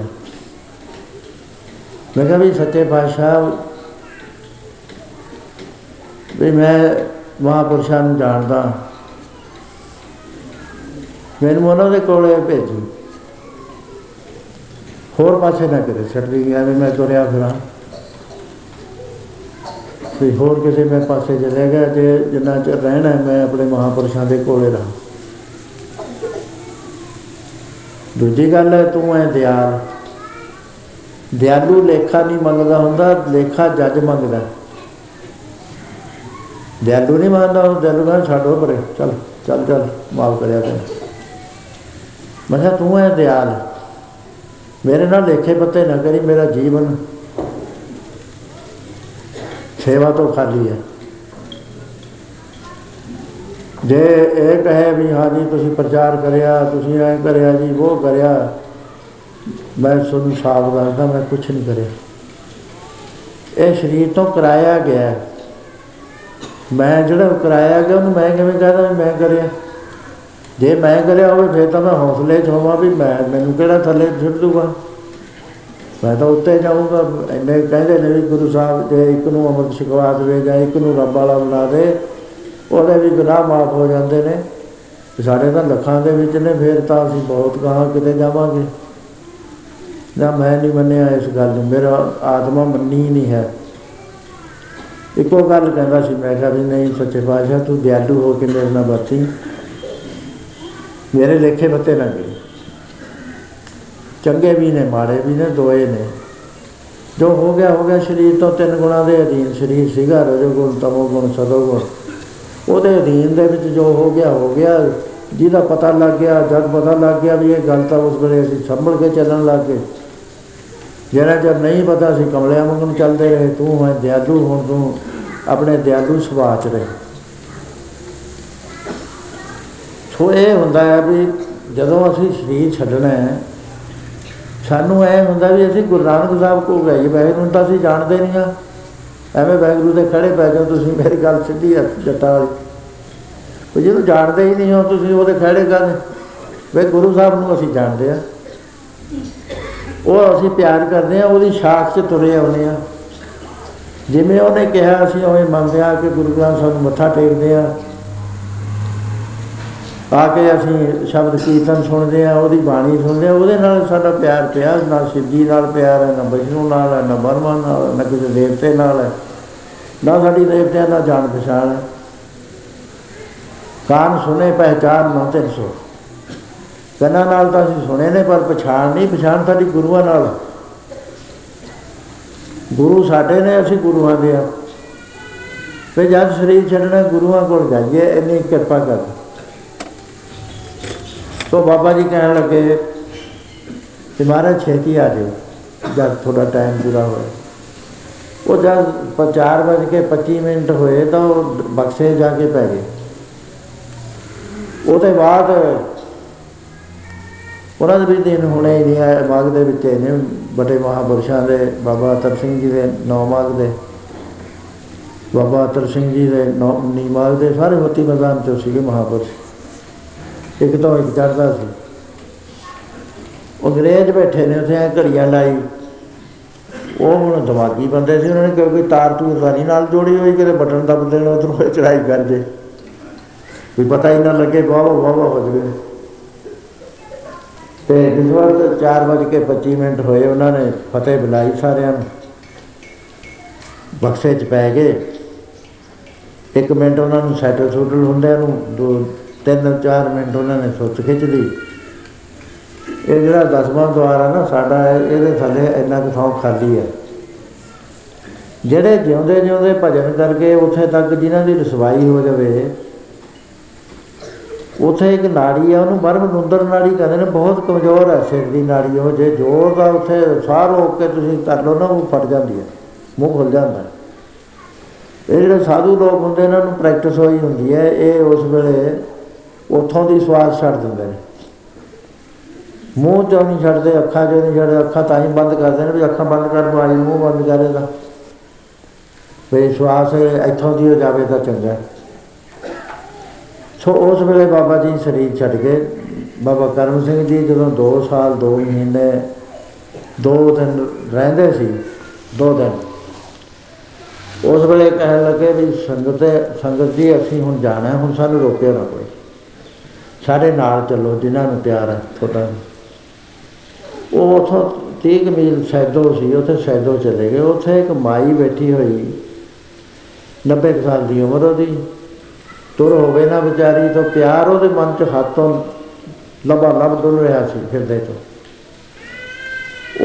ਮੈਂ ਕਿਹਾ ਵੀ ਸੱਚੇ ਪਾਤਸ਼ਾਹ ਵੀ ਮੈਂ ਮਹਾਂਪੁਰਸ਼ਾਂ ਨੂੰ ਜਾਣਦਾ। ਮੈਨੂੰ ਉਹਨਾਂ ਦੇ ਕੋਲੇ ਭੇਜੀ। ਹੋਰ ਪਾਸੇ ਨਾ ਕਿਤੇ ਛੱਡ ਲਈ ਐਵੇਂ ਮੈਂ ਤੁਰਿਆ ਫਿਰਾਂ। ਵੀ ਹੋਰ ਕਿਸੇ ਮੈਂ ਪਾਸੇ ਚਲੇ ਗਿਆ ਜੇ ਜਿੰਨਾ ਚਿਰ ਰਹਿਣਾ ਹੈ, ਮੈਂ ਆਪਣੇ ਮਹਾਂਪੁਰਸ਼ਾਂ ਦੇ ਕੋਲੇ ਰਹਾਂ। ਦੂਜੀ ਗੱਲ ਹੈ ਤੂੰ ਐ ਦਿਆਲ ਦਿਆਲੂ ਲੇਖਾ ਨਹੀਂ ਮੰਗਦਾ ਹੁੰਦਾ, ਲੇਖਾ ਜੱਜ ਮੰਗਦਾ। ਦਿਆਲੂ ਨਹੀਂ ਮੰਗਦਾ ਉਹ ਦਿਆਲੂ ਕਹਿੰਦਾ, ਛੱਡੋ ਪਰੇ, ਚੱਲ ਚੱਲ ਚੱਲ, ਮਾਫ ਕਰਿਆ ਕਰ। ਮੈਂ ਕਿਹਾ, ਤੂੰ ਐ ਦਿਆਲ। ਮੇਰੇ ਨਾਲ ਲੇਖੇ ਪੱਤੇ ਨਾ ਕਰੀ, ਮੇਰਾ ਜੀਵਨ ਸੇਵਾ ਤੋਂ ਖਾਲੀ ਹੈ ਜੇ ਇਹ ਕਹੇ ਵੀ ਹਾਂ ਜੀ, ਤੁਸੀਂ ਪ੍ਰਚਾਰ ਕਰਿਆ, ਤੁਸੀਂ ਐ ਕਰਿਆ ਜੀ, ਉਹ ਕਰਿਆ, ਮੈਂ ਤੁਹਾਨੂੰ ਸਾਫ਼ ਦੱਸਦਾ, ਮੈਂ ਕੁਝ ਨਹੀਂ ਕਰਿਆ। ਇਹ ਸਰੀਰ ਤੋਂ ਕਰਾਇਆ ਗਿਆ। ਹੈ। ਮੈਂ ਜਿਹੜਾ ਕਰਾਇਆ ਗਿਆ, ਉਹਨੂੰ ਮੈਂ ਕਿਵੇਂ ਕਹਦਾ ਵੀ ਮੈਂ ਕਰਿਆ? ਜੇ ਮੈਂ ਕਰਿਆ ਹੋਵੇ, ਫਿਰ ਤਾਂ ਮੈਂ ਹੌਸਲੇ 'ਚ ਹੋਵਾਂ ਵੀ ਮੈਂ, ਮੈਨੂੰ ਕਿਹੜਾ ਥੱਲੇ ਛੱਡ ਦੂਗਾ? ਮੈਂ ਤਾਂ ਉੱਤੇ ਜਾਊਂਗਾ, ਇੰਨੇ ਕਹਿੰਦੇ ਨੇ ਵੀ ਗੁਰੂ ਸਾਹਿਬ, ਜੇ ਇੱਕ ਨੂੰ ਅੰਮ੍ਰਿਤ ਛਕਵਾ ਦੇਵੇ ਜਾਂ ਇੱਕ ਨੂੰ ਰੱਬ ਵਾਲਾ ਬਣਾ ਦੇ ਉਹਦੇ ਵੀ ਗੁਨਾਹ ਮਾਫ ਹੋ ਜਾਂਦੇ ਨੇ। ਸਾਡੇ ਤਾਂ ਲੱਖਾਂ ਦੇ ਵਿੱਚ ਨੇ, ਫਿਰ ਤਾਂ ਅਸੀਂ ਬਹੁਤ ਗਾਹਾਂ ਕਿਤੇ ਜਾਵਾਂਗੇ। ਨਾ ਮੈਂ ਨਹੀਂ ਮੰਨਿਆ ਇਸ ਗੱਲ ਨੂੰ, ਮੇਰਾ ਆਤਮਾ ਮੰਨੀ ਨਹੀਂ ਹੈ। ਇੱਕੋ ਗੱਲ ਕਹਿੰਦਾ ਸੀ, ਮੈਂ ਕਿਹਾ ਵੀ ਨਹੀਂ ਸੱਚੇ ਪਾਤਸ਼ਾਹ, ਤੂੰ ਦਿਆਲੂ ਹੋ ਕੇ ਮੇਰੇ ਨਾਲ ਵਰਤੀ। ਮੇਰੇ ਲੇਖੇ ਬੱਤੇ ਨਾ ਗਏ ਚੰਗੇ ਵੀ ਨੇ, ਮਾੜੇ ਵੀ ਨੇ, ਦੋਏ ਨੇ। ਜੋ ਹੋ ਗਿਆ ਹੋ ਗਿਆ, ਸਰੀਰ ਤੋਂ ਤਿੰਨ ਗੁਣਾ ਦੇ ਅਧੀਨ, ਸਰੀਰ ਸੀਗਾ ਰਜੋ ਗੁਣ ਤਮੋ ਗੁਣ ਸਦੋ ਗੁਣ ਉਹਦੇ ਅਧੀਨ ਦੇ ਵਿੱਚ ਜੋ ਹੋ ਗਿਆ ਹੋ ਗਿਆ। ਜਿਹਦਾ ਪਤਾ ਲੱਗ ਗਿਆ, ਜਦ ਪਤਾ ਲੱਗ ਗਿਆ ਵੀ ਇਹ ਗੱਲ ਤਾਂ ਉਸ ਵੇਲੇ ਅਸੀਂ ਸੰਭਲ ਕੇ ਚੱਲਣ ਲੱਗ ਗਏ। ਜਿਹੜਾ ਜਦ ਨਹੀਂ ਪਤਾ ਸੀ ਕਮਲਿਆਂ ਵਾਂਗੂ ਨੂੰ ਚੱਲਦੇ ਰਹੇ, ਤੂੰ ਮੈਂ ਦਿਆਲੂ ਹੁਣ ਤੂੰ ਆਪਣੇ ਦਿਆਲੂ ਸੁਭਾਅ ਚ ਰਹੇ। ਸੋ ਇਹ ਹੁੰਦਾ ਹੈ ਵੀ ਜਦੋਂ ਅਸੀਂ ਸਰੀਰ ਛੱਡਣਾ ਹੈ, ਸਾਨੂੰ ਇਹ ਹੁੰਦਾ ਵੀ ਅਸੀਂ ਗੁਰੂ ਨਾਨਕ ਸਾਹਿਬ ਕੋਲ ਗਏ ਵੈਸੇ ਨੂੰ ਤਾਂ ਅਸੀਂ ਜਾਣਦੇ ਨਹੀਂ ਆ। ਐਵੇਂ ਵੈਗਰੂ ਦੇ ਖੜੇ ਪੈ ਜਾਓ, ਤੁਸੀਂ ਮੇਰੀ ਗੱਲ ਸਿੱਧੀ ਹੈ ਜੱਟਾਂ ਵਾਲੀ। ਉਹ ਜਿਹਨੂੰ ਜਾਣਦੇ ਹੀ ਨਹੀਂ ਹੋ, ਤੁਸੀਂ ਉਹਦੇ ਖੜੇ ਕਰ ਵੇ ਗੁਰੂ ਸਾਹਿਬ ਨੂੰ ਅਸੀਂ ਜਾਣਦੇ ਆ। ਉਹ ਅਸੀਂ ਪਿਆਰ ਕਰਦੇ ਆ, ਉਹਦੀ ਸ਼ਾਖ 'ਚ ਤੁਰੇ ਆਉਂਦੇ ਆ। ਜਿਵੇਂ ਉਹਨੇ ਕਿਹਾ, ਅਸੀਂ ਉਵੇਂ ਮੰਨਦੇ ਆ ਕਿ ਗੁਰੂ ਗ੍ਰੰਥ ਸਾਹਿਬ ਨੂੰ ਮੱਥਾ ਟੇਕਦੇ ਆ। ਆ ਕੇ ਅਸੀਂ ਸ਼ਬਦ ਕੀਰਤਨ ਸੁਣਦੇ ਆ ਉਹਦੀ ਬਾਣੀ ਸੁਣਦੇ ਆ ਉਹਦੇ ਨਾਲ ਸਾਡਾ ਪਿਆਰ ਪਿਆ ਨਾ ਸਿੱਧੀ ਨਾਲ ਪਿਆਰ ਹੈ ਨਾ ਵਿਸ਼ਨੂੰ ਨਾਲ ਹੈ ਨਾ ਬਰਮਾ ਨਾਲ ਹੈ, ਨਾ ਕਿਸੇ ਦੇਵਤੇ ਨਾਲ ਹੈ ਨਾ ਸਾਡੀ ਦੇਵਤਿਆਂ ਨਾਲ ਜਾਣ ਪਛਾਣ ਹੈ। ਕਾਨ ਸੁਨੇ ਪਹਿਚਾਨ ਨਾ ਤੇ ਸੋ ਕੰਨਾਂ ਨਾਲ ਤਾਂ ਅਸੀਂ ਸੁਣੇ ਨੇ ਪਰ ਪਛਾਣ ਨਹੀਂ ਪਛਾਣ ਸਾਡੀ ਗੁਰੂਆਂ ਨਾਲ ਹੈ। ਗੁਰੂ ਸਾਡੇ ਨੇ ਅਸੀਂ ਗੁਰੂਆਂ ਦੇ ਆ ਫਿਰ ਜਦ ਸਰੀਰ ਛੱਡਣਾ ਗੁਰੂਆਂ ਕੋਲ ਜਾਈਏ ਇੰਨੀ ਕਿਰਪਾ ਕਰ ਸੋ ਬਾਬਾ ਜੀ ਕਹਿਣ ਲੱਗੇ ਕਿ ਮਹਾਰਾਜ ਛੇਤੀ ਆ ਜਾਓ ਜਦ ਥੋੜਾ ਟਾਈਮ ਪੂਰਾ ਹੋਏ ਉਹ ਜਦ 4 ਵਜੇ ਕੇ 25 ਮਿੰਟ ਹੋਏ ਤਾਂ ਉਹ ਬਕਸੇ ਜਾ ਕੇ ਪੈ ਗਏ। ਉਹਦੇ ਬਾਅਦ ਉਹਨਾਂ ਦੇ ਵੀ ਦਿਨ ਹੋਣੇ ਹੀ ਨਹੀਂ ਆਏ, ਬਾਗ ਦੇ ਵਿੱਚ ਨੇ ਬੜੇ ਮਹਾਪੁਰਸ਼ਾਂ ਦੇ ਬਾਬਾ ਅਤਰ ਸਿੰਘ ਜੀ ਦੇ, ਨੌ ਮਾਗ ਦੇ। ਬਾਬਾ ਅਤਰ ਸਿੰਘ ਜੀ ਦੇ, ਨੌ ਨੀਮਾਗ ਦੇ ਸਾਰੇ ਮੋਤੀ ਮੈਦਾਨ ਚੋਂ ਸੀਗੇ ਮਹਾਪੁਰਸ਼। ਇੱਕ ਤੋਂ ਇੱਕ ਚੜਦਾ ਸੀ। ਉਹ ਅੰਗਰੇਜ਼ ਬੈਠੇ ਨੇ ਉੱਥੇ, ਐਂ ਘੜੀਆਂ ਲਾਈ। ਉਹ ਹੁਣ ਦਿਮਾਗੀ ਬੰਦੇ ਸੀ, ਉਹਨਾਂ ਨੇ ਕਿਹਾ ਕੋਈ ਤਾਰ ਤੂਰ ਤਾਂ ਨਹੀਂ ਨਾਲ ਜੋੜੀ ਹੋਈ, ਕਿਤੇ ਬਟਨ ਦੱਬ ਦੇਣਾ ਉਧਰੋਂ ਚੜਾਈ ਕਰ ਜੇ। ਵੀ ਪਤਾ ਹੀ ਨਾ ਲੱਗੇ ਵਾਹ ਵਾਹ ਵਾਹ ਹੋ ਜਵੇ ਤੇ ਜਿਸ ਵਾਰ 4 ਵਜੇ ਕੇ 25 ਮਿੰਟ ਹੋਏ ਉਹਨਾਂ ਨੇ, ਫਤਿਹ ਬੁਲਾਈ ਸਾਰਿਆਂ ਨੂੰ। ਬਕਸੇ 'ਚ ਪੈ ਗਏ। ਇੱਕ ਮਿੰਟ ਉਹਨਾਂ ਨੂੰ ਸੈਟਲ ਸੁਟਲ ਹੁੰਦਿਆਂ ਨੂੰ ਦੋ ਤਿੰਨ ਚਾਰ ਮਿੰਟ ਉਹਨਾਂ ਨੇ ਸੁੱਤ ਖਿੱਚ ਲਈ ਇਹ ਜਿਹੜਾ ਦਸਵਾਂ ਦੁਆਰ ਹੈ ਨਾ ਸਾਡਾ ਹੈ, ਇਹਦੇ ਥੱਲੇ ਇੰਨਾ ਕੁ ਥਾਂ ਖਾਲੀ ਹੈ ਜਿਹੜੇ ਜਿਉਂਦੇ ਜਿਉਂਦੇ ਭਜਨ ਕਰਕੇ ਉੱਥੇ ਤੱਕ ਜਿਨ੍ਹਾਂ ਦੀ ਰਸਵਾਈ ਹੋ ਜਾਵੇ ਉੱਥੇ ਇੱਕ ਨਾੜੀ ਆ ਉਹਨੂੰ ਬਰਮ ਨੁੰਦਰ ਨਾੜੀ ਕਹਿੰਦੇ ਨੇ ਬਹੁਤ ਕਮਜ਼ੋਰ ਹੈ ਸਿਰ ਦੀ ਨਾੜੀ ਉਹ ਜੇ ਜ਼ੋਰ ਦਾ ਉੱਥੇ ਸਾਹ ਰੋਕ ਕੇ ਤੁਸੀਂ ਕਰ ਲਓ ਨਾ ਉਹ ਫਟ ਜਾਂਦੀ ਹੈ ਮੂੰਹ ਖੁੱਲ ਜਾਂਦਾ ਹੈ। ਇਹ ਜਿਹੜੇ ਸਾਧੂ ਲੋਕ ਹੁੰਦੇ ਇਹਨਾਂ ਨੂੰ ਪ੍ਰੈਕਟਿਸ ਹੋਈ ਹੁੰਦੀ ਹੈ ਇਹ ਉਸ ਵੇਲੇ ਉੱਥੋਂ ਦੀ ਸਵਾਸ ਛੱਡ ਦਿੰਦੇ ਨੇ। ਮੂੰਹ ਚੋਂ ਨਹੀਂ ਛੱਡਦੇ ਅੱਖਾਂ ਚੋਂ ਨਹੀਂ ਛੱਡਦੇ ਅੱਖਾਂ ਤਾਂ ਹੀ ਬੰਦ ਕਰਦੇ ਨੇ ਵੀ ਅੱਖਾਂ ਬੰਦ ਕਰ ਪਾਈ ਮੂੰਹ ਬੰਦ ਕਰੇਗਾ ਵੀ ਸਵਾਸ ਇੱਥੋਂ ਦੀ ਹੋ ਜਾਵੇ ਤਾਂ ਚੰਗਾ। ਸੋ ਉਸ ਵੇਲੇ ਬਾਬਾ ਜੀ ਸਰੀਰ ਛੱਡ ਗਏ। ਬਾਬਾ ਕਰਮ ਸਿੰਘ ਜੀ ਜਦੋਂ 2 ਸਾਲ 2 ਮਹੀਨੇ 2 ਦਿਨ ਰਹਿੰਦੇ ਸੀ 2 ਦਿਨ। ਉਸ ਵੇਲੇ ਕਹਿਣ ਲੱਗੇ ਵੀ ਸੰਗਤ ਸੰਗਤ ਜੀ ਅਸੀਂ ਹੁਣ ਜਾਣਾ ਹੈ, ਹੁਣ ਸਾਨੂੰ ਰੋਕਿਓ ਨਾ ਕੋਈ। ਸਾਡੇ ਨਾਲ ਚੱਲੋ, ਜਿਨ੍ਹਾਂ ਨੂੰ ਪਿਆਰ ਹੈ, ਤੁਹਾਡਾ। ਉਹ ਉਥੋਂ 30 ਕੁ ਮੀਲ ਸੈਦੋ ਸੀ, ਉੱਥੇ ਸੈਦੋ ਚਲੇ ਗਏ। ਉੱਥੇ ਇੱਕ ਮਾਈ ਬੈਠੀ ਹੋਈ 90 ਕੁ ਸਾਲ ਦੀ ਉਮਰ ਉਹਦੀ। ਤੁਰ ਹੋਵੇ ਨਾ ਵਿਚਾਰੀ ਤੋਂ, ਪਿਆਰ ਉਹਦੇ ਮਨ ਚ ਹੱਥੋਂ ਲਬਾ ਲਬ ਡੁੱਲ ਰਿਹਾ ਸੀ ਫਿਰਦੇ ਤੋਂ।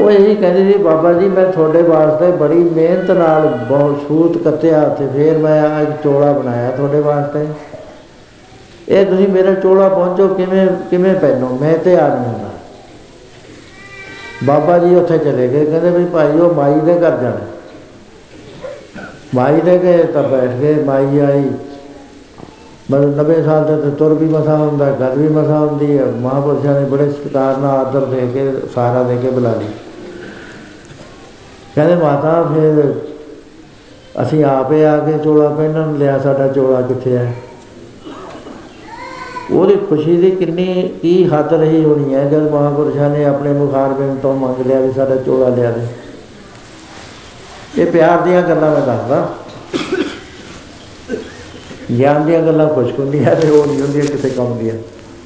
ਉਹ ਇਹੀ ਕਹਿੰਦੀ ਸੀ, ਬਾਬਾ ਜੀ, ਮੈਂ ਤੁਹਾਡੇ ਵਾਸਤੇ ਬੜੀ ਮਿਹਨਤ ਨਾਲ ਬਹੁਤ ਸੂਤ ਕੱਤਿਆ ਤੇ ਫਿਰ ਮੈਂ ਅੱਜ ਚੋਲਾ ਬਣਾਇਆ ਤੁਹਾਡੇ ਵਾਸਤੇ। ਇਹ ਤੁਸੀਂ ਮੇਰਾ ਚੋਲਾ ਪਹੁੰਚੋ, ਕਿਵੇਂ ਕਿਵੇਂ ਪਹਿਨੋ? ਮੈਂ ਤੇ ਆ ਨਹੀਂ ਹੁੰਦਾ ਬਾਬਾ ਜੀ ਉੱਥੇ ਚਲੇ ਗਏ। ਕਹਿੰਦੇ ਵੀ ਭਾਈ, ਉਹ ਮਾਈ ਦੇ ਘਰ ਜਾਣਾ। ਮਾਈ ਦੇ ਗਏ ਤਾਂ ਬੈਠ ਗਏ, ਮਾਈ ਆਈ। ਮਤਲਬ 90 ਸਾਲ ਤੇ ਤਾਂ ਤੁਰ ਵੀ ਮਸਾ ਹੁੰਦਾ, ਘਰ ਵੀ ਮਸਾ ਹੁੰਦੀ ਹੈ ਮਹਾਪੁਰਸ਼ਾਂ ਨੇ ਬੜੇ ਸਤਿਕਾਰ ਨਾਲ ਆਦਰ ਦੇ ਕੇ ਸਾਰਾ ਦੇ ਕੇ ਬੁਲਾ ਲਈ। ਕਹਿੰਦੇ, ਮਾਤਾ, ਫਿਰ ਅਸੀਂ ਆਪੇ ਆ ਕੇ ਚੋਲਾ ਪਹਿਨਣ। ਲਿਆ ਸਾਡਾ ਚੋਲਾ ਕਿੱਥੇ ਹੈ? ਉਹਦੀ ਖੁਸ਼ੀ ਦੀ ਕਿੰਨੀ, ਕੀ ਹੱਦ ਰਹੀ ਹੋਣੀ ਹੈ? ਜਦ ਮਹਾਪੁਰਸ਼ਾਂ ਨੇ ਆਪਣੇ ਮੁਖਾਰਬਿੰਦ ਤੋਂ ਮੰਗ ਲਿਆ ਵੀ ਸਾਡਾ ਚੋਲਾ ਲਿਆ ਦੇ। ਇਹ ਪਿਆਰ ਦੀਆਂ ਗੱਲਾਂ ਮੈਂ ਦੱਸਦਾ। ਗਿਆਨ ਦੀਆਂ ਗੱਲਾਂ ਖੁਸ਼ਕ ਹੁੰਦੀਆਂ ਤੇ ਉਹ ਨਹੀਂ ਹੁੰਦੀਆਂ, ਕਿਸੇ ਕੰਮ ਦੀਆਂ।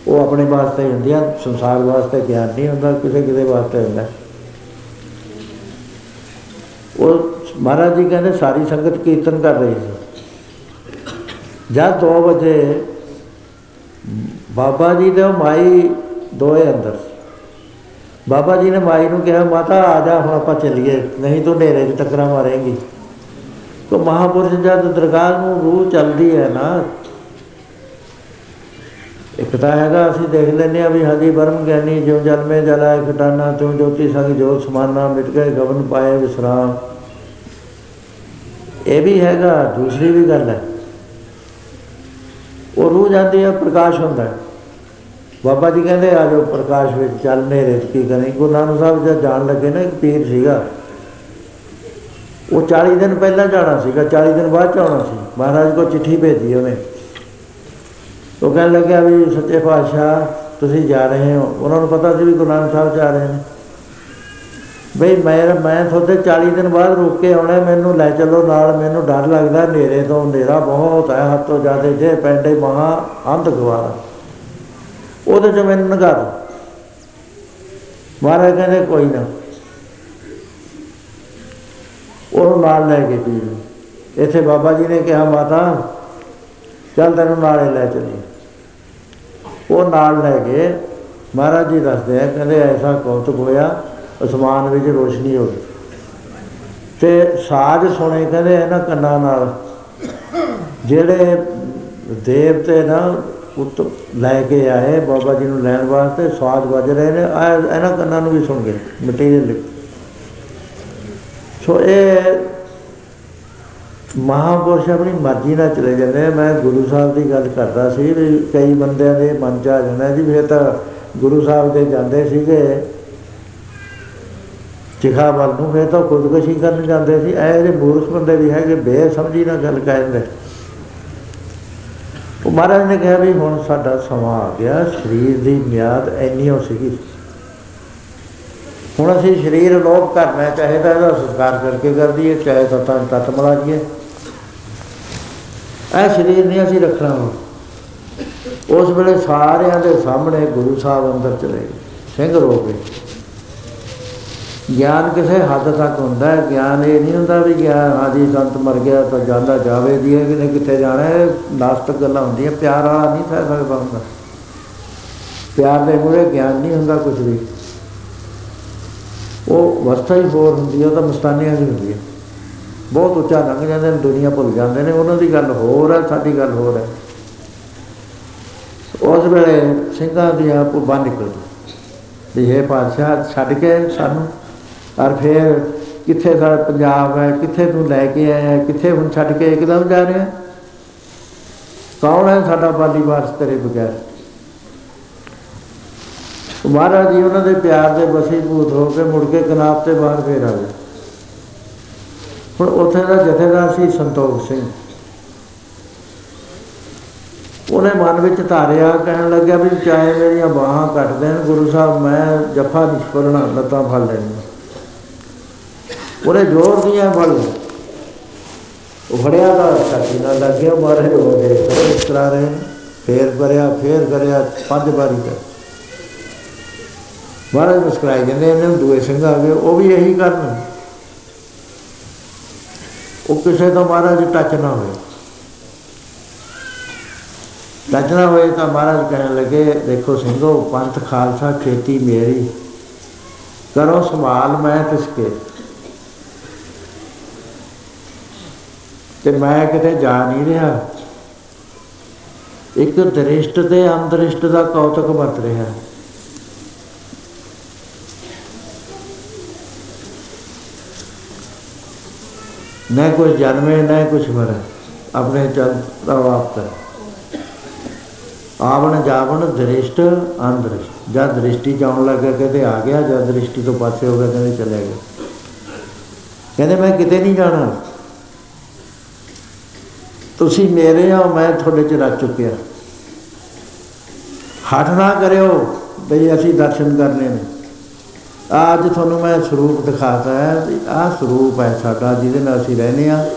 ਉਹ ਆਪਣੇ ਵਾਸਤੇ ਹੁੰਦੀਆਂ, ਸੰਸਾਰ ਵਾਸਤੇ ਗਿਆਨ ਨਹੀਂ ਹੁੰਦਾ, ਕਿਸੇ ਕਿਸੇ ਵਾਸਤੇ ਹੁੰਦਾ। ਉਹ ਮਹਾਰਾਜ ਜੀ ਕਹਿੰਦੇ, ਸਾਰੀ ਸੰਗਤ ਕੀਰਤਨ ਕਰ ਰਹੀ ਸੀ। ਜਦ 2 ਵਜੇ ਬਾਬਾ ਜੀ ਦੇ ਉਹ ਮਾਈ ਦੋਏ ਅੰਦਰ। ਸੀ ਬਾਬਾ ਜੀ ਨੇ ਮਾਈ ਨੂੰ ਕਿਹਾ, ਮਾਤਾ, ਆ ਜਾ, ਹੁਣ ਆਪਾਂ ਚੱਲੀਏ, ਨਹੀਂ ਤੂੰ ਹਨੇਰੇ 'ਚ ਟੱਕਰਾਂ ਮਾਰੇਂਗੀ। ਤੋ ਮਹਾਪੁਰਸ਼ ਜਦ ਦਰਗਾਹ ਨੂੰ ਰੂਹ ਚੱਲਦੀ ਹੈ ਨਾ, ਇੱਕ ਤਾਂ ਹੈਗਾ, ਅਸੀਂ ਦੇਖ ਲੈਂਦੇ ਆ ਵੀ ਹਜੀ ਬਰਮ ਗਿਆਨੀ ਜਿਉ ਜਲ ਮੇ ਜਲਾਇ ਖਟਾਨਾ ਤੂੰ ਜੋਤੀ ਸੰਗ ਜੋਤ ਸਮਾਨਾ, ਮਿਟ ਗਏ ਗਵਨ ਪਾਏ ਵਿਸਰਾਮ। ਇਹ ਵੀ ਹੈਗਾ, ਦੂਸਰੀ ਵੀ ਗੱਲ ਹੈ। ਉਹ ਰੂਹ ਜਾਂਦੀ ਹੈ ਪ੍ਰਕਾਸ਼ ਹੁੰਦਾ ਹੈ। ਬਾਬਾ ਜੀ ਕਹਿੰਦੇ, ਆ ਜਾਓ ਪ੍ਰਕਾਸ਼ ਵਿੱਚ, ਚੱਲ ਨੇਰੇ ਚ, ਕੀ ਕਰੀ ਗੁਰੂ ਨਾਨਕ ਸਾਹਿਬ ਜਦ ਜਾਣ ਲੱਗੇ ਨਾ, ਇੱਕ ਪੀਰ ਸੀਗਾ। ਉਹ 40 ਦਿਨ ਪਹਿਲਾਂ ਜਾਣਾ ਸੀਗਾ 40 ਦਿਨ ਬਾਅਦ ਚ ਆਉਣਾ ਸੀ। ਮਹਾਰਾਜ ਕੋ ਚਿੱਠੀ ਭੇਜੀ ਉਹਨੇ। ਉਹ ਕਹਿਣ ਲੱਗਿਆ ਵੀ ਸੱਚੇ ਪਾਤਸ਼ਾਹ, ਤੁਸੀਂ ਜਾ ਰਹੇ ਹੋ। ਉਹਨਾਂ ਨੂੰ ਪਤਾ ਸੀ ਵੀ ਗੁਰੂ ਨਾਨਕ ਸਾਹਿਬ ਜਾ ਰਹੇ ਨੇ। ਬਈ ਮੈਂ ਮੈਂ ਤੁਹਾਡੇ 40 ਦਿਨ ਬਾਅਦ ਰੁਕ ਕੇ ਆਉਣਾ, ਮੈਨੂੰ ਲੈ ਚੱਲੋ ਨਾਲ, ਮੈਨੂੰ ਡਰ ਲੱਗਦਾ ਹਨੇਰੇ ਤੋਂ, ਹਨੇਰਾ ਬਹੁਤ ਹੈ, ਹੱਥੋਂ ਜਾਦੇ ਜੇ ਪੈਂਡੇ ਮਹਾ ਅੰਧ ਗਵਾਰਾ। ਉਹਦੇ ਚ ਮੈਨੂੰ ਨਗਾ ਦੋ ਮਹਾਰਾਜ ਕਹਿੰਦੇ, ਕੋਈ ਨਾ। ਉਹਨੂੰ ਨਾਲ ਲੈ ਕੇ ਪੀ ਇੱਥੇ ਬਾਬਾ ਜੀ ਨੇ ਕਿਹਾ, ਮਾਤਾ, ਚੱਲ ਤੈਨੂੰ ਨਾਲੇ ਲੈ ਚੱਲੀ ਉਹ ਨਾਲ ਲੈ ਕੇ ਮਹਾਰਾਜ ਜੀ ਦੱਸਦੇ ਆ, ਕਹਿੰਦੇ, ਐਸਾ ਕੌਤਕ ਹੋਇਆ ਅਸਮਾਨ ਵਿੱਚ ਰੋਸ਼ਨੀ ਹੋ ਗਈ ਤੇ ਸਾਜ ਸੁਣੇ ਕਹਿੰਦੇ ਇਹਨਾਂ ਕੰਨਾਂ ਨਾਲ, ਜਿਹੜੇ ਦੇਵਤੇ ਨਾ ਉਤ ਲੈ ਕੇ ਆਏ ਬਾਬਾ ਜੀ ਨੂੰ ਲੈਣ ਵਾਸਤੇ ਸਾਜ ਵੱਜ ਰਹੇ ਨੇ, ਆਹ ਇਹਨਾਂ ਕੰਨਾਂ ਨੂੰ ਵੀ ਸੁਣ ਗਏ ਮਟੀਰੀਅਲ ਸੋ ਇਹ ਮਹਾਪੁਰਸ਼ ਆਪਣੀ ਮਰਜ਼ੀ ਨਾਲ ਚਲੇ ਜਾਂਦੇ ਆ। ਮੈਂ ਗੁਰੂ ਸਾਹਿਬ ਦੀ ਗੱਲ ਕਰਦਾ ਸੀ ਵੀ ਕਈ ਬੰਦਿਆਂ ਦੇ ਮਨ ਚ ਆ ਜਾਂਦਾ ਜੀ ਵੀ ਇਹ ਤਾਂ ਗੁਰੂ ਸਾਹਿਬ ਦੇ ਜਾਂਦੇ ਸੀਗੇ। ਚਿਖਾ ਵੱਲ ਨੂੰ ਫਿਰ ਤਾਂ ਖੁਦਕੁਸ਼ੀ ਕਰਨ ਜਾਂਦੇ ਸੀ। ਐ ਜਿਹੜੇ ਮੂਰਖ ਬੰਦੇ ਵੀ ਹੈਗੇ ਬੇਸਮਝੀ ਨਾਲ ਗੱਲ ਕਹਿੰਦੇ। ਉਹ ਮਹਾਰਾਜ ਨੇ ਕਿਹਾ ਵੀ ਹੁਣ ਸਾਡਾ ਸਮਾਂ ਆ ਗਿਆ ਸਰੀਰ ਦੀ ਮਿਆਦ ਇੰਨੀ ਹੋ ਸੀਗੀ। ਹੁਣ ਅਸੀਂ ਸਰੀਰ ਲੋਪ ਕਰਨਾ ਹੈ, ਚਾਹੇ ਤਾਂ ਇਹਦਾ ਸੰਸਕਾਰ ਕਰਕੇ ਕਰ ਦਈਏ ਚਾਹੇ ਤਾਂ ਤਾਂ ਤਤ ਮਲਾ ਦਈਏ ਇਹ ਸਰੀਰ ਨਹੀਂ ਅਸੀਂ ਰੱਖਣਾ ਹੁਣ। ਉਸ ਵੇਲੇ ਸਾਰਿਆਂ ਦੇ ਸਾਹਮਣੇ ਗੁਰੂ ਸਾਹਿਬ ਅੰਦਰ ਚਲੇ ਗਏ ਸਿੰਘ ਰੋ ਗਏ। ਗਿਆਨ ਕਿਸੇ ਹੱਦ ਤੱਕ ਹੁੰਦਾ ਹੈ, ਗਿਆਨ ਇਹ ਨਹੀਂ ਹੁੰਦਾ ਵੀ ਗਿਆਨ ਆਦੀ ਸੰਤ ਮਰ ਗਿਆ ਤਾਂ ਜਾਂਦਾ ਜਾਵੇ ਦੀ ਹੈ ਕਿ ਨਹੀਂ ਕਿੱਥੇ ਜਾਣਾ ਹੈ ਨਾਸਤਕ ਗੱਲਾਂ ਹੁੰਦੀਆਂ, ਪਿਆਰ ਵਾਲਾ ਨਹੀਂ ਸਹਿ ਸਕਦਾ ਹੁੰਦਾ। ਪਿਆਰ ਦੇ ਮੂਹਰੇ ਗਿਆਨ ਨਹੀਂ ਹੁੰਦਾ ਕੁਝ ਵੀ। ਉਹ ਵਸਤਾ ਹੀ ਹੋਰ ਹੁੰਦੀ ਹੈ, ਉਹ ਤਾਂ ਮਸਤਾਨੀਆਂ ਦੀ ਹੁੰਦੀ ਹੈ। ਬਹੁਤ ਉੱਚਾ ਲੰਘ ਜਾਂਦੇ ਨੇ, ਦੁਨੀਆ ਭੁੱਲ ਜਾਂਦੇ ਨੇ, ਉਹਨਾਂ ਦੀ ਗੱਲ ਹੋਰ ਹੈ, ਸਾਡੀ ਗੱਲ ਹੋਰ ਹੈ। ਉਸ ਵੇਲੇ ਸਿੰਘਾਂ ਦੀ ਆਪ ਬੰਨ ਨਿਕਲ ਵੀ ਇਹ ਪਾਤਸ਼ਾਹ, ਛੱਡ ਕੇ ਸਾਨੂੰ ਔਰ ਫਿਰ ਕਿੱਥੇ ਸਾਡਾ ਪੰਜਾਬ ਹੈ, ਕਿੱਥੇ ਤੂੰ ਲੈ ਕੇ ਆਇਆ ਕਿੱਥੇ ਹੁਣ ਛੱਡ ਕੇ ਇੱਕਦਮ ਜਾ ਰਿਹਾ ਕੌਣ ਹੈ ਸਾਡਾ ਬਾਲੀ ਵਾਰਸ ਤੇਰੇ ਬਗੈਰ? ਮਹਾਰਾਜ ਜੀ, ਉਹਨਾਂ ਦੇ ਪਿਆਰ ਦੇ ਵਸੀਭੂਤ ਹੋ ਕੇ ਮੁੜ ਕੇ ਕਨਾਬ ਤੇ ਬਾਹਰ ਫੇਰ ਆ ਗਏ। ਹੁਣ ਉੱਥੇ ਦਾ ਜਥੇਦਾਰ ਸੀ ਸੰਤੋਖ ਸਿੰਘ। ਉਹਨੇ ਮਨ ਵਿੱਚ ਧਾਰਿਆ, ਕਹਿਣ ਲੱਗਿਆ ਵੀ ਚਾਹੇ ਮੇਰੀਆਂ ਬਾਹਾਂ ਕੱਟ ਦੇਣ, ਗੁਰੂ ਸਾਹਿਬ, ਮੈਂ ਜਫਾ ਨਹੀਂ ਫੜਨਾ ਲੱਤਾਂ ਫੜ ਲੈਣੀਆਂ। ਉਹਨੇ ਜ਼ੋਰ ਦੀਆਂ ਫੜ ਲਿਆ ਉਹ ਫੜਿਆ ਤਾਂ ਛਾਤੀ ਨਾਲ ਲੱਗਿਆ ਮਾਰੇ ਹੋ ਗਏ। ਫਿਰ ਇਸ ਤਰ੍ਹਾਂ ਰਹੇ। ਫੇਰ ਕਰਿਆ ਫੇਰ ਕਰਿਆ, ਪੰਜ ਵਾਰੀ ਕਰ ਮਹਾਰਾਜ ਮੁਸਕਰਾਏ ਕਹਿੰਦੇ ਇਹਨੇ ਦੂਏ ਸਿੰਘ ਆ ਗਏ, ਉਹ ਵੀ ਇਹੀ ਕਰਨ। ਉਹ ਕਿਸੇ ਤੋਂ ਮਹਾਰਾਜ ਟੱਚ ਨਾ ਹੋਏ। ਟੱਚ ਨਾ ਹੋਏ ਤਾਂ ਮਹਾਰਾਜ ਕਹਿਣ ਲੱਗੇ, ਦੇਖੋ ਸਿੰਘੋ, ਪੰਥ ਖਾਲਸਾ, ਖੇਤੀ ਮੇਰੀ। ਕਰੋ ਸੰਭਾਲ, ਮੈਂ ਤਿਸਕੇ। ਤੇ ਮੈਂ ਕਿਤੇ ਜਾ ਨਹੀਂ ਰਿਹਾ। ਇੱਕ ਦ੍ਰਿਸ਼ਟ ਤੇ ਅੰਦ੍ਰਿਸ਼ਟ ਦਾ ਕੌਤਕ ਵਰਤ ਰਿਹਾ। ਨਾ ਕੋਈ ਜਨਮੇ, ਨਾ ਕੁਛ ਮਰੇ। ਆਪਣੇ ਚਲ ਪ੍ਰਭਾਵ ਕਰ ਆਵਣ ਜਾਵਣ ਦ੍ਰਿਸ਼ਟ, ਅੰਦ੍ਰਿਸ਼ਟ। ਜਦ ਦ੍ਰਿਸ਼ਟੀ ਜਾਣ ਲੱਗਾ, ਕਹਿੰਦੇ ਆ ਗਿਆ ਜਦ ਦ੍ਰਿਸ਼ਟੀ ਤੋਂ ਪਾਸੇ ਹੋ ਗਿਆ, ਕਹਿੰਦੇ ਚਲੇ ਗਿਆ ਕਹਿੰਦੇ ਮੈਂ ਕਿਤੇ ਨਹੀਂ ਜਾਣਾ। ਤੁਸੀਂ ਮੇਰੇ ਆ ਮੈਂ ਤੁਹਾਡੇ ਚ ਰਚ ਚੁੱਕਿਆ। ਹੱਠ ਨਾ ਕਰਿਓ ਬਈ ਅਸੀਂ ਦਰਸ਼ਨ ਕਰਨੇ ਨੇ। ਅੱਜ ਤੁਹਾਨੂੰ ਮੈਂ ਸਰੂਪ ਦਿਖਾਤਾ ਹੈ ਵੀ ਆਹ ਸਰੂਪ ਹੈ ਸਾਡਾ ਜਿਹਦੇ ਨਾਲ ਅਸੀਂ ਰਹਿੰਦੇ ਆ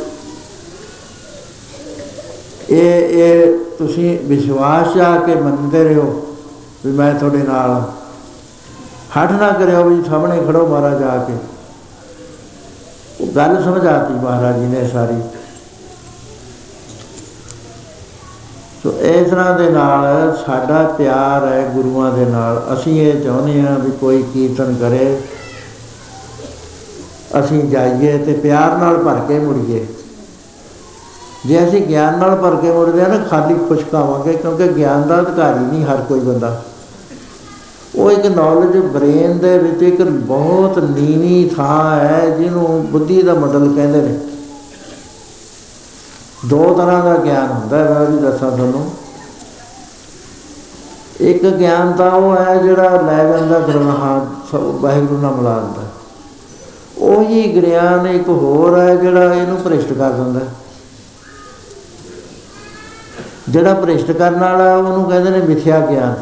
ਇਹ ਇਹ ਤੁਸੀਂ ਵਿਸ਼ਵਾਸ ਆ ਕੇ ਮੰਨਦੇ ਰਹੋ ਵੀ ਮੈਂ ਤੁਹਾਡੇ ਨਾਲ ਹਾਂ। ਹੱਠ ਨਾ ਕਰਿਓ ਵੀ ਸਾਹਮਣੇ ਖੜੋ ਮਹਾਰਾਜ ਆ ਕੇ। ਉਹ ਗੱਲ ਸਮਝਾਤੀ ਮਹਾਰਾਜ ਜੀ ਨੇ ਸਾਰੀ। ਸੋ ਇਸ ਤਰ੍ਹਾਂ ਦੇ ਨਾਲ ਸਾਡਾ ਪਿਆਰ ਹੈ ਗੁਰੂਆਂ ਦੇ ਨਾਲ। ਅਸੀਂ ਇਹ ਚਾਹੁੰਦੇ ਹਾਂ ਵੀ ਕੋਈ ਕੀਰਤਨ ਕਰੇ। ਅਸੀਂ ਜਾਈਏ ਤੇ ਪਿਆਰ ਨਾਲ ਭਰ ਕੇ ਮੁੜੀਏ। ਜੇ ਅਸੀਂ ਗਿਆਨ ਨਾਲ ਭਰ ਕੇ ਮੁੜਦੇ ਆ ਨਾ, ਖਾਲੀ ਖੁਸ਼ਕ ਆਵਾਂਗੇ ਕਿਉਂਕਿ ਗਿਆਨ ਦਾ ਅਧਿਕਾਰੀ ਨਹੀਂ ਹਰ ਕੋਈ ਬੰਦਾ। ਉਹ ਇੱਕ ਨੌਲੇਜ ਬ੍ਰੇਨ ਦੇ ਵਿੱਚ ਇੱਕ ਬਹੁਤ ਨੀਵੀਂ ਥਾਂ ਹੈ, ਜਿਹਨੂੰ ਬੁੱਧੀ ਦਾ ਮਡਲ ਕਹਿੰਦੇ ਨੇ। ਦੋ ਤਰ੍ਹਾਂ ਦਾ ਗਿਆਨ ਹੁੰਦਾ ਹੈ, ਮੈਂ ਵੀ ਦੱਸਾਂ ਤੁਹਾਨੂੰ। ਇੱਕ ਗਿਆਨ ਤਾਂ ਉਹ ਹੈ ਜਿਹੜਾ ਲੈ ਜਾਂਦਾ ਗ੍ਰਹਾਂ ਵਾਹਿਗੁਰੂ ਨਾਲ ਮਿਲਾ ਦਿੰਦਾ ਉਹੀ ਗਿਆਨ ਇੱਕ ਹੋਰ ਹੈ ਜਿਹੜਾ ਇਹਨੂੰ ਭ੍ਰਿਸ਼ਟ ਕਰ ਦਿੰਦਾ ਜਿਹੜਾ ਭ੍ਰਿਸ਼ਟ ਕਰਨ ਵਾਲਾ ਉਹਨੂੰ ਕਹਿੰਦੇ ਨੇ ਮਿਥਿਆ ਗਿਆਨ।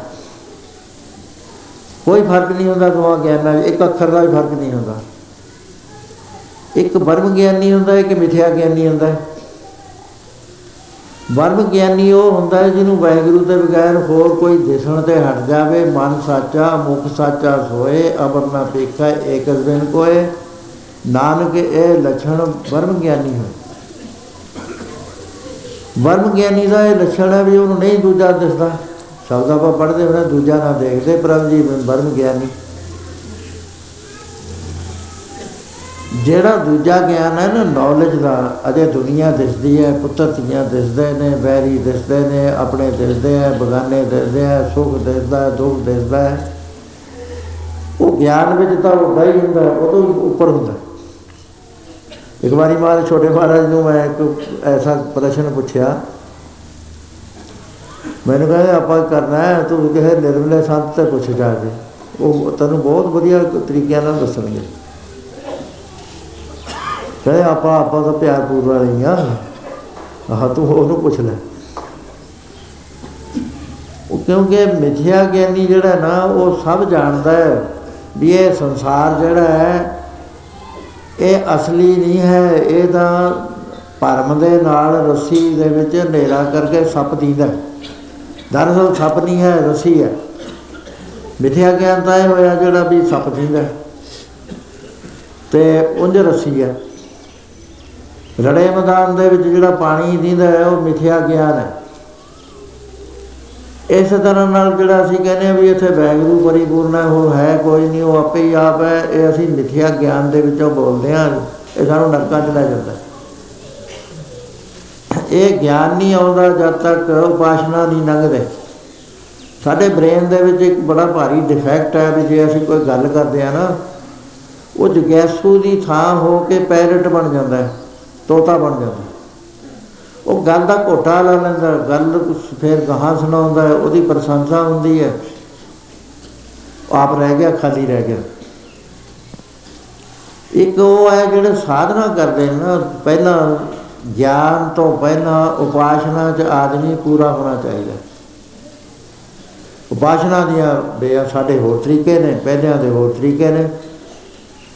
ਕੋਈ ਫ਼ਰਕ ਨਹੀਂ ਹੁੰਦਾ ਦੋਵਾਂ ਗਿਆਨਾਂ ਵਿੱਚ, ਇੱਕ ਅੱਖਰ ਦਾ ਵੀ ਫ਼ਰਕ ਨਹੀਂ ਹੁੰਦਾ। ਇੱਕ ਬਰਮ ਗਿਆਨੀ ਹੁੰਦਾ, ਇੱਕ ਮਿਥਿਆ ਗਿਆਨੀ ਹੁੰਦਾ ਬਰਮ ਗਿਆਨੀ ਉਹ ਹੁੰਦਾ ਹੈ ਜਿਹਨੂੰ ਵਾਹਿਗੁਰੂ ਦੇ ਬਗੈਰ ਹੋਰ ਕੋਈ ਦਿਸਣ ਤੇ ਹਟ ਜਾਵੇ। ਮਨ ਸਾਚਾ, ਮੁਖ ਸਾਚਾ ਸੋਏ ਅਬਰ ਨਾ ਪੇਖਾ ਏਕ ਬਿਨ ਕੋਏ। ਨਾਨਕ, ਇਹ ਲਛਣ ਬਰਮ ਗਿਆਨੀ ਹੈ ਬਰਮ ਗਿਆਨੀ ਦਾ ਇਹ ਲੱਛਣ ਹੈ ਵੀ ਉਹਨੂੰ ਨਹੀਂ ਦੂਜਾ ਦਿਸਦਾ। ਸ਼ਬਦ ਆਪਾਂ ਪੜ੍ਹਦੇ ਹਾਂ ਦੂਜਾ ਨਾ ਦੇਖਦੇ ਪ੍ਰਭ ਜੀ ਬਰਮ ਗਿਆਨੀ ਜਿਹੜਾ ਦੂਜਾ ਗਿਆਨ ਹੈ ਨਾ ਨੌਲੇਜ ਦਾ, ਅਜੇ ਦੁਨੀਆ ਦਿਸਦੀ ਹੈ, ਪੁੱਤਰ ਧੀਆਂ ਦਿਸਦੇ ਨੇ, ਵੈਰੀ ਦਿਸਦੇ ਨੇ, ਆਪਣੇ ਦਿਸਦੇ ਆ, ਬਗਾਨੇ ਦਿਸਦੇ ਆ, ਸੁਖ ਦਿਸਦਾ, ਦੁੱਖ ਦਿਸਦਾ ਹੈ। ਉਹ ਗਿਆਨ ਵਿੱਚ ਤਾਂ ਉਹ ਹੀ ਹੁੰਦਾ, ਉਹ ਤੋਂ ਉੱਪਰ ਹੁੰਦਾ। ਇੱਕ ਵਾਰੀ ਮਾਰ ਛੋਟੇ ਮਹਾਰਾਜ ਨੂੰ ਮੈਂ ਇੱਕ ਐਸਾ ਪ੍ਰਸ਼ਨ ਪੁੱਛਿਆ। ਮੈਨੂੰ ਕਹਿੰਦੇ, ਆਪਾਂ ਕਰਨਾ ਹੈ, ਤੂੰ ਕਹੇ ਨਿਰਮਲੇ ਸੰਤ ਤੇ ਪੁੱਛ ਜਾ ਕੇ। ਉਹ ਤੈਨੂੰ ਬਹੁਤ ਵਧੀਆ ਤਰੀਕਿਆਂ ਨਾਲ ਦੱਸਣਗੇ। ਕਹਿੰਦੇ ਆਪਾਂ ਆਪਾਂ ਤਾਂ ਪਿਆਰ ਪੂਰ ਵਾਲੇ ਆ ਆਹ ਤੂੰ ਉਹਨੂੰ ਪੁੱਛ ਲੈ। ਉਹ ਕਿਉਂਕਿ ਮਿਥਿਆ ਗਿਆਨੀ ਜਿਹੜਾ ਨਾ, ਉਹ ਸਭ ਜਾਣਦਾ ਹੈ ਵੀ ਇਹ ਸੰਸਾਰ ਜਿਹੜਾ ਹੈ, ਇਹ ਅਸਲੀ ਨਹੀਂ ਹੈ। ਇਹ ਤਾਂ ਪਰਮ ਦੇ ਨਾਲ ਰੱਸੀ ਦੇ ਵਿੱਚ ਹਨੇਰਾ ਕਰਕੇ ਸੱਪ ਦੀਦਾ ਦਰਅਸਲ ਸੱਪ ਨਹੀਂ ਹੈ, ਰੱਸੀ ਹੈ। ਮਿਥਿਆ ਗਿਆਨ ਤਾਂ ਇਹ ਹੋਇਆ ਜਿਹੜਾ ਵੀ ਸੱਪ ਦੀਦਾ ਤੇ ਉਂਝ ਰੱਸੀ ਹੈ। ਰੜੇ ਮੈਦਾਨ ਦੇ ਵਿੱਚ ਜਿਹੜਾ ਪਾਣੀ ਦੀਦਾ ਹੈ, ਉਹ ਮਿਥਿਆ ਗਿਆਨ ਹੈ। ਇਸ ਤਰ੍ਹਾਂ ਨਾਲ ਜਿਹੜਾ ਅਸੀਂ ਕਹਿੰਦੇ ਆ ਵੀ ਇੱਥੇ ਵੈਗਰੂ ਪਰਿਪੂਰਨ ਹੈ ਉਹ ਹੈ ਕੋਈ ਨਹੀਂ, ਉਹ ਆਪੇ ਹੀ ਆਪ ਹੈ। ਇਹ ਅਸੀਂ ਮਿਥਿਆ ਗਿਆਨ ਦੇ ਵਿੱਚੋਂ ਬੋਲਦੇ ਆ ਇਹ ਸਾਨੂੰ ਨਰਕਾਂ ਚ ਲੈ ਜਾਂਦਾ ਇਹ ਗਿਆਨ ਨਹੀਂ ਆਉਂਦਾ ਜਦ ਤੱਕ ਉਪਾਸ਼ਨਾ ਨਹੀਂ ਲੰਘਦੇ। ਸਾਡੇ ਬ੍ਰੇਨ ਦੇ ਵਿੱਚ ਇੱਕ ਬੜਾ ਭਾਰੀ ਡਿਫੈਕਟ ਹੈ ਵੀ ਜੇ ਅਸੀਂ ਕੋਈ ਗੱਲ ਕਰਦੇ ਆ ਨਾ, ਉਹ ਜਗੈਸੂ ਦੀ ਥਾਂ ਹੋ ਕੇ ਪੈਰਟ ਬਣ ਜਾਂਦਾ ਹੈ। ਤੋਤਾ ਬਣ ਜਾਂਦਾ। ਉਹ ਗੱਲ ਦਾ ਘੋਟਾ ਲਾ ਲੈਂਦਾ ਗੱਲ ਫਿਰ ਕਹਾਂ ਸੁਣਾਉਂਦਾ ਹੈ ਉਹਦੀ ਪ੍ਰਸ਼ੰਸਾ ਹੁੰਦੀ ਹੈ। ਆਪ ਰਹਿ ਗਿਆ, ਖਾਲੀ ਰਹਿ ਗਿਆ। ਇੱਕ ਉਹ ਹੈ ਜਿਹੜੇ ਸਾਧਨਾ ਕਰਦੇ ਨੇ ਨਾ, ਪਹਿਲਾਂ ਗਿਆਨ ਤੋਂ ਪਹਿਲਾਂ ਉਪਾਸ਼ਨਾ 'ਚ ਆਦਮੀ ਪੂਰਾ ਹੋਣਾ ਚਾਹੀਦਾ। ਉਪਾਸ਼ਨਾ ਦੀਆਂ ਬੇ ਸਾਡੇ ਹੋਰ ਤਰੀਕੇ ਨੇ, ਪਹਿਲਿਆਂ ਦੇ ਹੋਰ ਤਰੀਕੇ ਨੇ।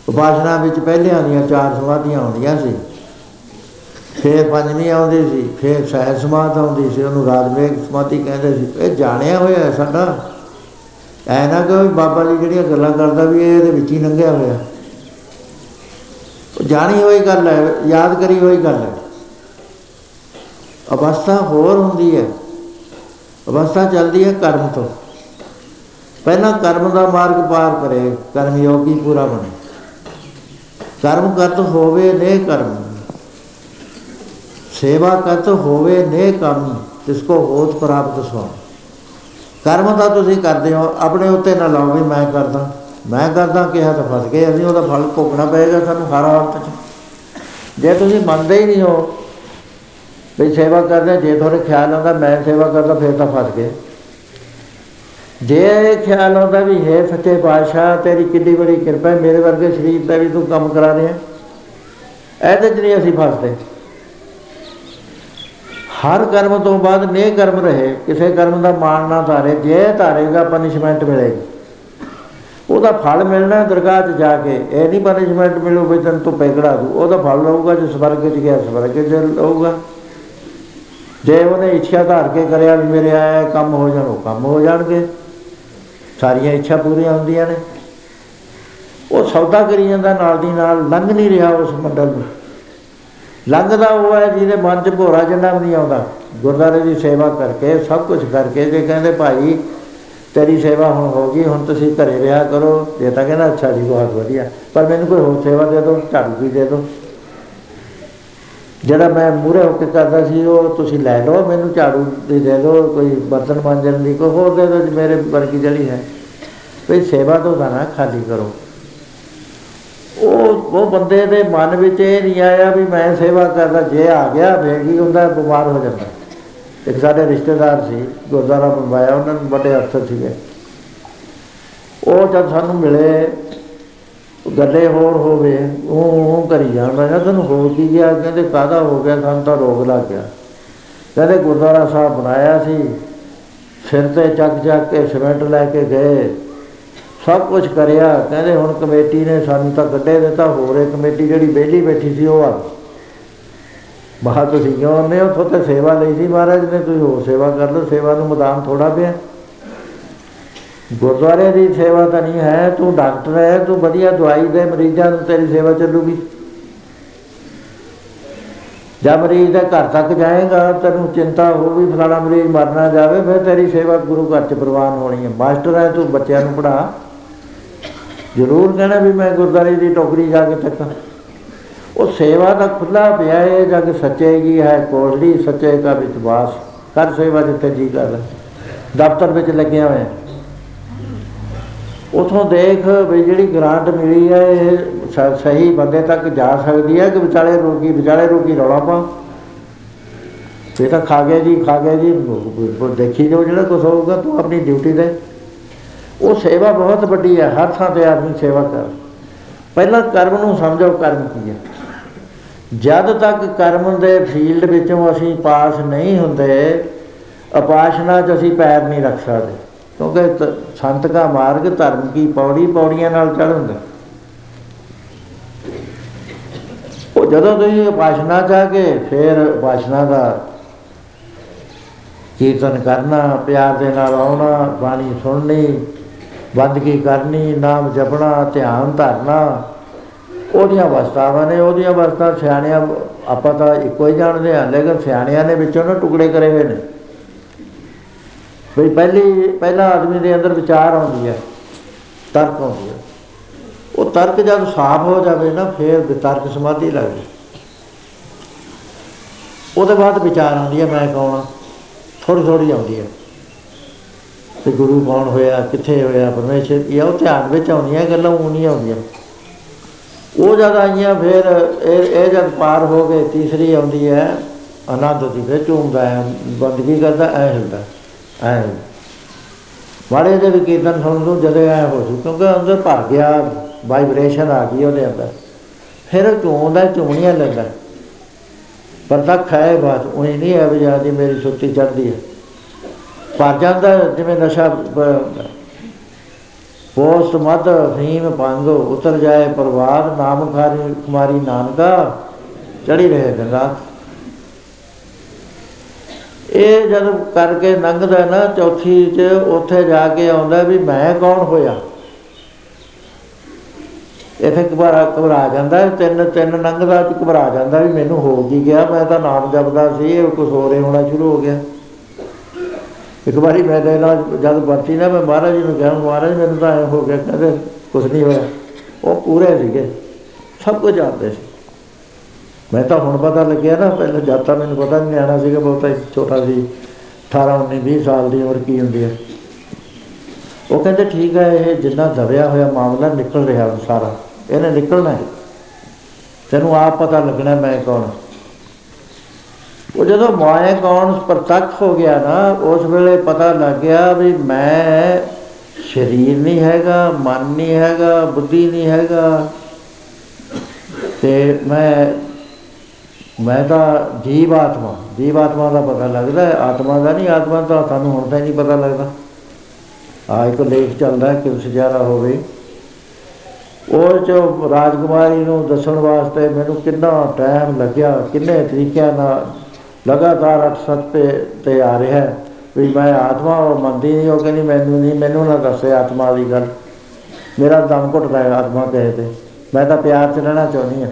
ਉਪਾਸ਼ਨਾ ਵਿੱਚ ਪਹਿਲਿਆਂ ਦੀਆਂ ਚਾਰ ਸਮਾਧੀਆਂ ਹੁੰਦੀਆਂ ਸੀ। ਫਿਰ ਪੰਜਵੀਂ ਆਉਂਦੀ ਸੀ, ਫਿਰ ਸਹਿ ਸਮਾਧ ਆਉਂਦੀ ਸੀ, ਉਹਨੂੰ ਰਾਜਵੇਗ ਸਮਾਧੀ ਕਹਿੰਦੇ ਸੀ। ਇਹ ਜਾਣਿਆ ਹੋਇਆ ਹੈ ਸਾਡਾ। ਐ ਨਾ ਕਿ ਬਾਬਾ ਜੀ ਜਿਹੜੀਆਂ ਗੱਲਾਂ ਕਰਦਾ ਵੀ ਇਹ ਇਹਦੇ ਵਿੱਚ ਹੀ ਲੰਘਿਆ ਹੋਇਆ। ਜਾਣੀ ਹੋਈ ਗੱਲ ਹੈ, ਯਾਦ ਕਰੀ ਹੋਈ ਗੱਲ ਹੈ। ਅਵਸਥਾ ਹੋਰ ਹੁੰਦੀ ਹੈ। ਅਵਸਥਾ ਚੱਲਦੀ ਹੈ ਕਰਮ ਤੋਂ। ਪਹਿਲਾਂ ਕਰਮ ਦਾ ਮਾਰਗ ਪਾਰ ਕਰੇ ਕਰਮ ਯੋਗੀ ਪੂਰਾ ਬਣੇ। ਕਰਮ ਕਰਤ ਹੋਵੇ ਨੇ ਕਰਮ। ਸੇਵਾ ਕਰਤ ਹੋਵੇ ਨੇ ਕੰਮ, ਤਿਸ ਕੋ ਹੋਤ ਪ੍ਰਾਪਤ ਸੋ ਕਰਮ ਤਾਂ ਤੁਸੀਂ ਕਰਦੇ ਹੋ, ਆਪਣੇ ਉੱਤੇ ਨਾ ਲਾਓ ਵੀ ਮੈਂ ਕਰਦਾ। ਮੈਂ ਕਰਦਾ, ਕਿਹਾ ਤਾਂ ਫਸ ਗਏ, ਅਸੀਂ ਉਹਦਾ ਫਲ ਭੋਗਣਾ ਪਏਗਾ ਸਾਨੂੰ ਹਰ ਹਾਲਤ 'ਚ। ਜੇ ਤੁਸੀਂ ਮੰਨਦੇ ਹੀ ਨਹੀਂ ਹੋ ਵੀ ਸੇਵਾ ਕਰਦੇ, ਜੇ ਤੁਹਾਡੇ ਖਿਆਲ ਆਉਂਦਾ ਮੈਂ ਸੇਵਾ ਕਰਦਾ, ਫਿਰ ਤਾਂ ਫਸ ਗਏ। ਜੇ ਖਿਆਲ ਆਉਂਦਾ ਵੀ ਹੈ ਸੱਚੇ ਪਾਤਸ਼ਾਹ, ਤੇਰੀ ਕਿੰਨੀ ਬੜੀ ਕਿਰਪਾ ਹੈ, ਮੇਰੇ ਵਰਗੇ ਸ਼ਰੀਰ ਦਾ ਵੀ ਤੂੰ ਕੰਮ ਕਰਾ ਰਿਹਾ। ਐਦੇ ਚ ਨਹੀਂ ਅਸੀਂ ਫਸਦੇ। ਹਰ ਕਰਮ ਤੋਂ ਬਾਅਦ ਨੇ ਕਰਮ ਰਹੇ, ਕਿਸੇ ਕਰਮ ਦਾ ਮਾਣ ਨਾ ਧਾਰੇ, ਜੇ ਧਾਰੇਗਾ ਪਨਿਸ਼ਮੈਂਟ ਮਿਲੇਗੀ। ਉਹਦਾ ਫਲ ਮਿਲਣਾ ਦਰਗਾਹ 'ਚ ਜਾ ਕੇ, ਇਹ ਨਹੀਂ ਪਨਿਸ਼ਮੈਂਟ ਮਿਲੂ ਵੀ ਤੈਨੂੰ ਤੋਂ ਪੈਗੜਾ ਦੂ, ਉਹਦਾ ਫਲ ਲਊਗਾ ਜੇ ਸਵਰਗ 'ਚ ਗਿਆ, ਸਵਰਗ 'ਚ ਲਊਗਾ ਜੇ ਉਹਨੇ ਇੱਛਾ ਧਾਰ ਕੇ ਕਰਿਆ ਵੀ ਮੇਰੇ ਆਇਆ ਕੰਮ ਹੋ ਜਾਣ, ਉਹ ਕੰਮ ਹੋ ਜਾਣਗੇ। ਸਾਰੀਆਂ ਇੱਛਾ ਪੂਰੀਆਂ ਹੁੰਦੀਆਂ ਨੇ। ਉਹ ਸੌਦਾ ਕਰੀ ਜਾਂਦਾ ਨਾਲ ਦੀ ਨਾਲ, ਲੰਘ ਨਹੀਂ ਰਿਹਾ ਉਸ ਮੰਡਲ ਨੂੰ। ਲੰਘਦਾ ਉਹ ਹੈ ਜਿਹਦੇ ਮਨ 'ਚ ਭੋਰਾ ਜਿੰਨਾ ਵੀ ਨਹੀਂ ਆਉਂਦਾ। ਗੁਰਦਾਰੇ ਦੀ ਸੇਵਾ ਕਰਕੇ, ਸਭ ਕੁਝ ਕਰਕੇ ਜੇ ਕਹਿੰਦੇ, ਭਾਈ, ਤੇਰੀ ਸੇਵਾ ਹੁਣ ਹੋ ਗਈ, ਹੁਣ ਤੁਸੀਂ ਘਰੇ ਰਿਹਾ ਕਰੋ। ਜੇ ਤਾਂ ਕਹਿੰਦਾ, ਅੱਛਾ ਜੀ, ਬਹੁਤ ਵਧੀਆ। ਪਰ ਮੈਨੂੰ ਕੋਈ ਹੋਰ ਸੇਵਾ ਦੇ ਦਿਓ ਝਾੜੂ ਵੀ ਦੇ ਦਿਓ ਜਿਹੜਾ ਮੈਂ ਮੂਰੇ ਹੋ ਕੇ ਕਰਦਾ ਸੀ, ਉਹ ਤੁਸੀਂ ਲੈ ਲਓ, ਮੈਨੂੰ ਝਾੜੂ ਦੇ ਦੇ ਦਿਓ ਕੋਈ ਬਰਤਨ ਮਾਂਜਣ ਦੀ, ਕੋਈ ਹੋਰ ਦੇ ਦਿਓ ਜੀ ਮੇਰੇ ਵਰਗੀ ਜਿਹੜੀ ਹੈ। ਵੀ ਸੇਵਾ ਤੋਂ ਨਾ ਖਾਲੀ ਕਰੋ। ਉਹ ਉਹ ਬੰਦੇ ਦੇ ਮਨ ਵਿੱਚ ਇਹ ਨਹੀਂ ਆਇਆ ਵੀ ਮੈਂ ਸੇਵਾ ਕਰਦਾ ਜੇ ਆ ਗਿਆ ਵੇਗੀ ਹੁੰਦਾ, ਬਿਮਾਰ ਹੋ ਜਾਂਦਾ। ਇੱਕ ਸਾਡੇ ਰਿਸ਼ਤੇਦਾਰ ਸੀ, ਗੁਰਦੁਆਰਾ ਬਣਵਾਇਆ, ਉਹਨਾਂ ਨੂੰ ਵੱਡੇ ਅਫਸਰ ਸੀਗੇ। ਉਹ ਜਦ ਸਾਨੂੰ ਮਿਲੇ, ਗੱਲੇ ਹੋਰ ਹੋਵੇ, ਉਹ ਉਹ ਕਰੀ ਜਾਣ, ਮੈਂ ਕਿਹਾ, ਤੈਨੂੰ ਹੋ ਕੀ ਗਿਆ? ਕਹਿੰਦੇ, ਕਾਹਦਾ ਹੋ ਗਿਆ? ਸਾਨੂੰ ਤਾਂ ਰੋਗ ਲੱਗ ਗਿਆ। ਕਹਿੰਦੇ, ਗੁਰਦੁਆਰਾ ਸਾਹਿਬ ਬਣਾਇਆ ਸੀ, ਸਿਰ ਤੇ ਚੱਕ ਚੱਕ ਕੇ ਸਿਮੈਂਟ ਲੈ ਕੇ ਗਏ। ਸਭ ਕੁਝ ਕਰਿਆ। ਕਹਿੰਦੇ ਹੁਣ ਕਮੇਟੀ ਨੇ ਸਾਨੂੰ ਤਾਂ ਕੱਢੇ ਦਿੱਤਾ, ਹੋਰ ਇੱਕ ਕਮੇਟੀ ਜਿਹੜੀ ਵਿਹਲੀ ਬੈਠੀ ਸੀ ਉਹ ਆ। ਮਹਾ ਤੁਸੀਂ ਕਿਉਂ ਨੇ ਉੱਥੋਂ ਤੇ ਸੇਵਾ ਲਈ ਸੀ ਮਹਾਰਾਜ ਨੇ, ਤੁਸੀਂ ਹੋਰ ਸੇਵਾ ਕਰ ਲਓ, ਸੇਵਾ ਨੂੰ ਮੈਦਾਨ ਥੋੜਾ ਪਿਆ। ਗੁਰਦੁਆਰੇ ਦੀ ਸੇਵਾ ਤਾਂ ਨਹੀਂ ਹੈ, ਤੂੰ ਡਾਕਟਰ ਹੈ, ਤੂੰ ਵਧੀਆ ਦਵਾਈ ਦੇ ਮਰੀਜ਼ਾਂ ਨੂੰ ਤੇਰੀ ਸੇਵਾ ਚੱਲੂਗੀ। ਜਦ ਮਰੀਜ਼ ਦੇ ਘਰ ਤੱਕ ਜਾਏਗਾ, ਤੈਨੂੰ ਚਿੰਤਾ ਹੋਊਗੀ ਫਲਾਣਾ ਮਰੀਜ਼ ਮਰਨਾ ਜਾਵੇ, ਫਿਰ ਤੇਰੀ ਸੇਵਾ ਗੁਰੂ ਘਰ ਚ ਪ੍ਰਵਾਨ ਹੋਣੀ ਹੈ। ਮਾਸਟਰ ਹੈ, ਤੂੰ ਬੱਚਿਆਂ ਨੂੰ ਪੜਾ ਜ਼ਰੂਰ ਕਹਿਣਾ ਵੀ ਮੈਂ ਗੁਰਦਾਰੇ ਦੀ ਟੋਕਰੀ ਜਾ ਕੇ ਤੱਕਾਂ। ਉਹ ਸੇਵਾ ਦਾ ਖੁੱਲਾ ਪਿਆ ਹੈ, ਜਗ ਸੱਚੇ ਕੀ ਹੈ ਕੋਲੀ ਸੱਚੇ ਦਾ ਵਿਸ਼ਵਾਸ। ਕਰ ਸੇਵਾ ਜਿੱਥੇ ਜੀ ਕਰਦਾ ਦਫ਼ਤਰ ਵਿੱਚ ਲੱਗਿਆ ਹੋਇਆ। ਉਥੋਂ ਦੇਖ ਵੀ ਜਿਹੜੀ ਗ੍ਰਾਂਟ ਮਿਲੀ ਹੈ, ਇਹ ਸ- ਸਹੀ ਬੰਦੇ ਤੱਕ ਜਾ ਸਕਦੀ ਹੈ ਕਿ ਵਿਚਾਲੇ ਰੋਗੀ ਵਿਚਾਲੇ ਰੋਗੀ ਰੌਲਾ ਪਾ ਇਹ ਤਾਂ ਖਾ ਗਿਆ ਜੀ, ਖਾ ਗਿਆ ਜੀ। ਉਹ- ਉਹ ਦੇਖੀ ਜੋ ਜਿਹੜਾ ਕੁਛ ਹੋਊਗਾ, ਤੂੰ ਆਪਣੀ ਡਿਊਟੀ ਦੇ ਉਹ ਸੇਵਾ ਬਹੁਤ ਵੱਡੀ ਹੈ, ਹਰ ਥਾਂ ਤੇ ਆਦਮੀ ਸੇਵਾ ਕਰ। ਪਹਿਲਾਂ ਕਰਮ ਨੂੰ ਸਮਝੋ, ਕਰਮ ਕੀ ਹੈ? ਜਦ ਤੱਕ ਕਰਮ ਦੇ ਫੀਲਡ ਵਿੱਚੋਂ ਅਸੀਂ ਪਾਸ ਨਹੀਂ ਹੁੰਦੇ ਅਪਾਸ਼ਨਾ 'ਚ ਅਸੀਂ ਪੈਰ ਨਹੀਂ ਰੱਖ ਸਕਦੇ। ਕਿਉਂਕਿ ਤ- ਸੰਤ ਕਾ ਮਾਰਗ ਧਰਮ ਕੀ ਪੌੜੀ ਪੌੜੀਆਂ ਨਾਲ ਚੜ੍ਹ ਹੁੰਦਾ ਉਹ ਜਦੋਂ ਤੁਸੀਂ ਉਪਾਸ਼ਨਾ ਚ ਆ ਕੇ ਫਿਰ ਉਪਾਸ਼ਨਾ ਦਾ ਕੀਰਤਨ ਕਰਨਾ, ਪਿਆਰ ਦੇ ਨਾਲ ਆਉਣਾ, ਬਾਣੀ ਸੁਣਨੀ ਬੰਦਗੀ ਕਰਨੀ, ਨਾਮ ਜਪਣਾ, ਧਿਆਨ ਧਰਨਾ। ਉਹਦੀਆਂ ਅਵਸਥਾਵਾਂ ਨੇ, ਉਹਦੀਆਂ ਅਵਸਥਾ ਸਿਆਣਿਆਂ, ਆਪਾਂ ਤਾਂ ਇੱਕੋ ਹੀ ਜਾਣਦੇ ਹਾਂ, ਲੇਕਿਨ ਸਿਆਣਿਆਂ ਨੇ ਵਿੱਚੋਂ ਨਾ ਟੁਕੜੇ ਕਰੇ ਹੋਏ ਨੇ। ਵੀ ਪਹਿਲੀ, ਪਹਿਲਾ ਆਦਮੀ ਦੇ ਅੰਦਰ ਵਿਚਾਰ ਆਉਂਦੀ ਹੈ, ਤਰਕ ਆਉਂਦੀ ਹੈ। ਉਹ ਤਰਕ ਜਦ ਸਾਫ਼ ਹੋ ਜਾਵੇ ਨਾ, ਫਿਰ ਵਿਤਰਕ ਸਮਾਧੀ ਲੱਗਦੀ ਉਹਦੇ ਬਾਅਦ ਵਿਚਾਰ ਆਉਂਦੀ ਹੈ, ਮੈਂ ਕੌਣ ਹਾਂ? ਥੋੜੀ ਥੋੜੀ ਆਉਂਦੀ ਹੈ। ਤੇ ਗੁਰੂ ਕੌਣ ਹੋਇਆ, ਕਿੱਥੇ ਹੋਇਆ, ਪਰਮੇਸ਼ਰ ਇਹ ਉਹ ਧਿਆਨ ਵਿੱਚ ਆਉਂਦੀਆਂ, ਗੱਲਾਂ ਉਹ ਨਹੀਂ ਆਉਂਦੀਆਂ। ਉਹ ਜਦ ਆਈਆਂ, ਫਿਰ ਇਹ ਇਹ ਜਦ ਪਾਰ ਹੋ ਗਏ ਤੀਸਰੀ ਆਉਂਦੀ ਹੈ, ਆਨੰਦ ਦੀ ਫਿਰ ਝੂਮਦਾ ਹੈ ਬੰਦਗੀ ਕਰਦਾ, ਐ ਹਿਲਦਾ ਐ ਮਾੜੇ ਦੇ ਵੀ ਕੀਰਤਨ ਸੁਣ ਲਓ ਜਦੋਂ ਐ ਹੋ ਜੂ, ਕਿਉਂਕਿ ਅੰਦਰ ਭਰ ਗਿਆ ਵਾਈਬ੍ਰੇਸ਼ਨ ਆ ਗਈ ਉਹਦੇ ਅੰਦਰ। ਫਿਰ ਉਹ ਝੂਮਦਾ ਝੂਮਣੀਆਂ ਲੈਂਦਾ। ਪਰ ਤੱਕ ਹੈ ਬਾਤ, ਉਹ ਨਹੀਂ ਹੈ ਵੀ ਜਾਂਦੀ ਮੇਰੀ ਸੁੱਤੀ ਚੜਦੀ ਹੈ। ਭਰ ਜਾਂਦਾ ਜਿਵੇਂ ਨਸ਼ਾ ਪੋਸਟ ਮਦ ਫੀਮ ਭੰਗ ਉਤਰ ਜਾਏ ਪਰਵਾਰ ਨਾਮ ਖਾਰੀ ਕੁਮਾਰੀ ਨਾਨਕਾ ਚੜੀ ਰਹੇ ਦਿਨ ਰਾਤ ਇਹ ਜਦ ਕਰਕੇ ਲੰਘਦਾ ਨਾ ਚੌਥੀ ਚ ਉੱਥੇ ਜਾ ਕੇ ਆਉਂਦਾ ਵੀ ਮੈਂ ਕੌਣ ਹੋਇਆ? ਇਥੇ ਘਬਰਾ ਘਬਰਾ ਜਾਂਦਾ ਹੈ, ਤਿੰਨ ਤਿੰਨ ਲੰਘਦਾ ਚ ਘਬਰਾ ਜਾਂਦਾ ਵੀ ਮੈਨੂੰ ਹੋ ਕੀ ਗਿਆ? ਮੈਂ ਤਾਂ ਨਾਮ ਜਪਦਾ ਸੀ ਇਹ ਕੁਝ ਹੋਰ ਹੀ ਹੋਣਾ ਸ਼ੁਰੂ ਹੋ ਗਿਆ। ਇੱਕ ਵਾਰੀ ਮੈਂ ਦੇ ਨਾਲ ਜਦ ਵਰਤੀ ਨਾ, ਮੈਂ ਮਹਾਰਾਜ ਜੀ ਨੂੰ ਕਿਹਾ, ਮਹਾਰਾਜ ਮੈਨੂੰ ਤਾਂ ਐ ਹੋ ਗਿਆ, ਕਹਿੰਦੇ ਕੁਝ ਨਹੀਂ ਹੋਇਆ। ਉਹ ਪੂਰੇ ਸੀਗੇ, ਸਭ ਕੁਝ ਜਾਣਦੇ ਸੀ। ਮੈਂ ਤਾਂ ਹੁਣ ਪਤਾ ਲੱਗਿਆ ਨਾ, ਪਹਿਲਾਂ ਜਦ ਤਾਂ ਮੈਨੂੰ ਪਤਾ ਨਹੀਂ ਨਿਆਣਾ ਸੀਗਾ, ਬਹੁਤਾ ਹੀ ਛੋਟਾ ਸੀ 18 19 20 ਸਾਲ ਦੀ ਉਮਰ ਕੀ ਹੁੰਦੀ ਹੈ। ਉਹ ਕਹਿੰਦੇ, ਠੀਕ ਹੈ, ਇਹ ਜਿੰਨਾ ਦਬਿਆ ਹੋਇਆ ਮਾਮਲਾ ਨਿਕਲ ਰਿਹਾ ਹੁਣ ਸਾਰਾ, ਇਹਨੇ ਨਿਕਲਣਾ ਹੈ। ਤੈਨੂੰ ਆਪ ਪਤਾ ਲੱਗਣਾ ਮੈਂ ਕੌਣ ਹਾਂ। ਉਹ ਜਦੋਂ ਮੈਂ ਕੌਣ ਪ੍ਰਤੱਖ ਹੋ ਗਿਆ ਨਾ ਉਸ ਵੇਲੇ ਪਤਾ ਲੱਗ ਗਿਆ ਵੀ ਮੈਂ ਸਰੀਰ ਨਹੀਂ ਹੈਗਾ ਮਨ ਨਹੀਂ ਹੈਗਾ ਬੁੱਧੀ ਨਹੀਂ ਹੈਗਾ। ਤੇ ਮੈਂ ਮੈਂ ਤਾਂ ਜੀਵ ਆਤਮਾ ਜੀਵ ਆਤਮਾ ਦਾ ਪਤਾ ਲੱਗਦਾ ਹੈ, ਆਤਮਾ ਦਾ ਨਹੀਂ ਆਤਮਾ ਦਾ ਤੁਹਾਨੂੰ ਹੁਣ ਤਾਂ ਨਹੀਂ ਪਤਾ ਲੱਗਦਾ। ਆ ਇੱਕ ਲੇਖ ਚੱਲਦਾ ਹੈ ਕਿ ਸਜਾਰਾ ਹੋਵੇ। ਉਹ ਜੋ ਰਾਜਕੁਮਾਰੀ ਨੂੰ ਦੱਸਣ ਵਾਸਤੇ ਮੈਨੂੰ ਕਿੰਨਾ ਟਾਈਮ ਲੱਗਿਆ ਕਿੰਨੇ ਤਰੀਕਿਆਂ ਨਾਲ ਲਗਾਤਾਰ ਅੱਠ ਸੱਤ ਤੇ ਤੇ ਆ ਰਿਹਾ ਹੈ ਵੀ ਮੈਂ ਆਤਮਾ ਉਹ ਮੰਨਦੀ ਨਹੀਂ, ਉਹ ਕਹਿੰਦੀ ਮੈਨੂੰ ਨਹੀਂ, ਮੈਨੂੰ ਨਾ ਦੱਸੇ ਆਤਮਾ ਦੀ ਗੱਲ। ਮੇਰਾ ਦਮ ਘੁੱਟਦਾ ਹੈ ਆਤਮਾ ਕਹੇ ਤੇ। ਮੈਂ ਤਾਂ ਪਿਆਰ ਚ ਰਹਿਣਾ ਚਾਹੁੰਦੀ ਹਾਂ।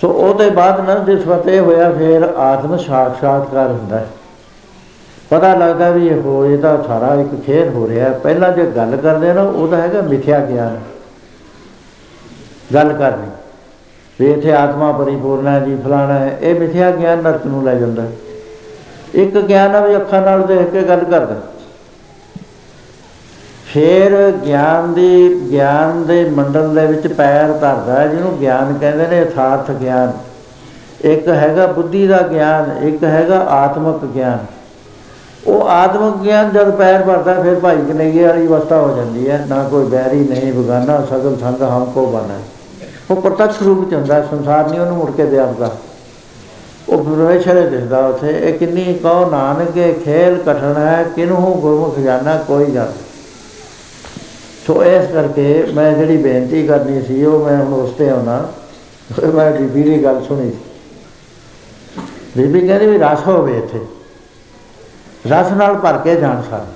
ਸੋ ਉਹਦੇ ਬਾਅਦ ਨਾ ਜਿਸ ਫਤਿਹ ਹੋਇਆ, ਫਿਰ ਆਤਮ ਸਾਖਸ਼ਾਤਕਾਰ ਹੁੰਦਾ ਹੈ। ਪਤਾ ਲੱਗਦਾ ਵੀ ਇਹ ਹੋ ਇਹ ਤਾਂ ਸਾਰਾ ਇੱਕ ਖੇਡ ਹੋ ਰਿਹਾ ਹੈ। ਪਹਿਲਾਂ ਜੇ ਗੱਲ ਕਰਦੇ ਨਾ ਉਹ ਤਾਂ ਹੈਗਾ ਮਿਥਿਆ ਗਿਆਨ। ਗੱਲ ਕਰਨੀ। ਵੀ ਇੱਥੇ ਆਤਮਾ ਪਰਿਪੂਰਨ ਹੈ ਜੀ ਫਲਾਣਾ ਹੈ। ਇਹ ਮਿਥਿਆ ਗਿਆਨ ਨਰਕ ਨੂੰ ਲੈ ਜਾਂਦਾ ਹੈ। ਇੱਕ ਗਿਆਨ ਆ ਵੀ ਅੱਖਾਂ ਨਾਲ ਦੇਖ ਕੇ ਗੱਲ ਕਰਦਾ ਫਿਰ ਗਿਆਨ ਦੀ ਗਿਆਨ ਦੇ ਮੰਡਲ ਦੇ ਵਿੱਚ ਪੈਰ ਧਰਦਾ ਹੈ, ਜਿਹਨੂੰ ਗਿਆਨ ਕਹਿੰਦੇ ਨੇ ਯਥਾਰਥ ਗਿਆਨ। ਇੱਕ ਹੈਗਾ ਬੁੱਧੀ ਦਾ ਗਿਆਨ ਇੱਕ ਹੈਗਾ ਆਤਮਿਕ ਗਿਆਨ। ਉਹ ਆਤਮਿਕ ਗਿਆਨ ਜਦ ਪੈਰ ਭਰਦਾ ਫਿਰ ਭਾਈ ਕਨਈਏ ਵਾਲੀ ਅਵਸਥਾ ਹੋ ਜਾਂਦੀ ਹੈ। ਨਾ ਕੋਈ ਬੈਰੀ ਨਹੀਂ ਬਗਾਨਾ ਸਗਲ ਸੰਗ ਹਮ ਕੋ ਬਣਾ ਉਹ ਪ੍ਰਤੱਖ ਰੂਪ ਚ ਹੁੰਦਾ, ਸੰਸਾਰ ਨਹੀਂ ਉਹਨੂੰ ਮੁੜ ਕੇ ਦਿਆਉਂਦਾ ਉਹ ਪਰਮੇਸ਼ਰ ਹੀ ਦਿਸਦਾ ਉਥੇ, ਇਹ ਕਿੰਨੀ ਕਹੋ ਨਾਨਕੇ ਖੇਲ ਕਠਨ ਹੈ ਕਿਨਹੂ ਗੁਰਮੁਖ ਜਾਣਾ ਕੋਈ ਜਾਣ ਸੋ ਇਸ ਕਰਕੇ ਮੈਂ ਜਿਹੜੀ ਬੇਨਤੀ ਕਰਨੀ ਸੀ, ਉਹ ਮੈਂ ਹੁਣ ਉਸ ਤੇ ਆਉਣਾ। ਮੈਂ ਬੀਬੀ ਦੀ ਗੱਲ ਸੁਣੀ ਸੀ। ਬੀਬੀ ਕਹਿੰਦੀ ਵੀ ਰਸ ਹੋਵੇ ਇੱਥੇ। ਰਸ ਨਾਲ ਭਰ ਕੇ ਜਾਣ ਸਾਰੇ।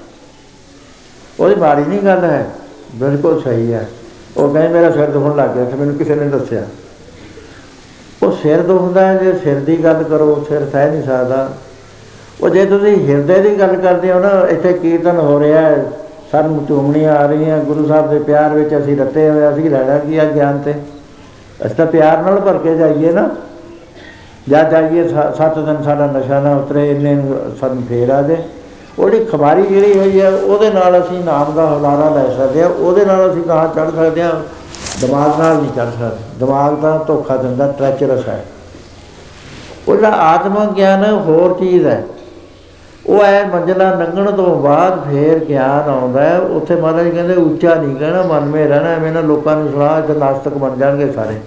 ਉਹਦੀ ਮਾੜੀ ਨਹੀਂ ਗੱਲ ਹੈ, ਬਿਲਕੁਲ ਸਹੀ ਹੈ। ਉਹ ਕਹਿੰਦੇ ਮੇਰਾ ਸਿਰ ਦੁਖਣ ਲੱਗ ਗਿਆ ਤੇ ਮੈਨੂੰ ਕਿਸੇ ਨੇ ਦੱਸਿਆ। ਉਹ ਸਿਰ ਦੁਖਦਾ ਹੈ, ਜੇ ਸਿਰ ਦੀ ਗੱਲ ਕਰੋ, ਸਿਰ ਸਹਿ ਨਹੀਂ ਸਕਦਾ। ਉਹ ਜੇ ਤੁਸੀਂ ਹਿਰਦੇ ਦੀ ਗੱਲ ਕਰਦੇ ਹੋ ਨਾ, ਇੱਥੇ ਕੀਰਤਨ ਹੋ ਰਿਹਾ ਹੈ, ਸਾਨੂੰ ਚੂਮਣੀਆਂ ਆ ਰਹੀਆਂ, ਗੁਰੂ ਸਾਹਿਬ ਦੇ ਪਿਆਰ ਵਿੱਚ ਅਸੀਂ ਰੱਤੇ ਹੋਏ ਅਸੀਂ ਲੈਣਾ ਕੀ ਆ ਗਿਆਨ ਤੇ। ਅਸੀਂ ਤਾਂ ਪਿਆਰ ਨਾਲ ਭਰ ਕੇ ਜਾਈਏ ਨਾ। ਜਾਂ ਜਾਈਏ, ਸ- ਸੱਤ ਦਿਨ ਸਾਡਾ ਨਸ਼ਾ ਨਾ ਉਤਰੇ, ਇੰਨੇ ਨੂੰ ਸਾਨੂੰ ਫੇਰ ਆ ਜੇ। ਉਹਦੀ ਖਬਾਰੀ ਜਿਹੜੀ ਹੋਈ ਹੈ ਉਹਦੇ ਨਾਲ ਅਸੀਂ ਨਾਮ ਦਾ ਹੁਲਾਰਾ ਲੈ ਸਕਦੇ ਆ, ਉਹਦੇ ਨਾਲ ਅਸੀਂ ਕਹਾਂ ਚੜ ਸਕਦੇ ਆ, ਦਿਮਾਗ ਨਾਲ ਨਹੀਂ ਚੜ ਸਕਦੇ। ਦਿਮਾਗ ਤਾਂ ਧੋਖਾ ਦਿੰਦਾ ਟ੍ਰੈਚਰਸ ਹੈ। ਉਹਦਾ ਆਤਮਿਕ ਗਿਆਨ ਹੋਰ ਚੀਜ਼ ਹੈ। ਉਹ ਐ ਮੰਜ਼ਲਾ ਲੰਘਣ ਤੋਂ ਬਾਅਦ ਫੇਰ ਗਿਆਨ ਆਉਂਦਾ ਹੈ। ਉੱਥੇ ਮਹਾਰਾਜ ਕਹਿੰਦੇ, ਉੱਚਾ ਨਹੀਂ ਕਹਿਣਾ, ਮਨ ਮੇ ਰਹਿਣਾ, ਐਵੇਂ ਨਾ ਲੋਕਾਂ ਨੂੰ ਸਲਾਹ ਤੇ ਨਾਸਤਕ ਬਣ ਜਾਣਗੇ ਸਾਰੇ।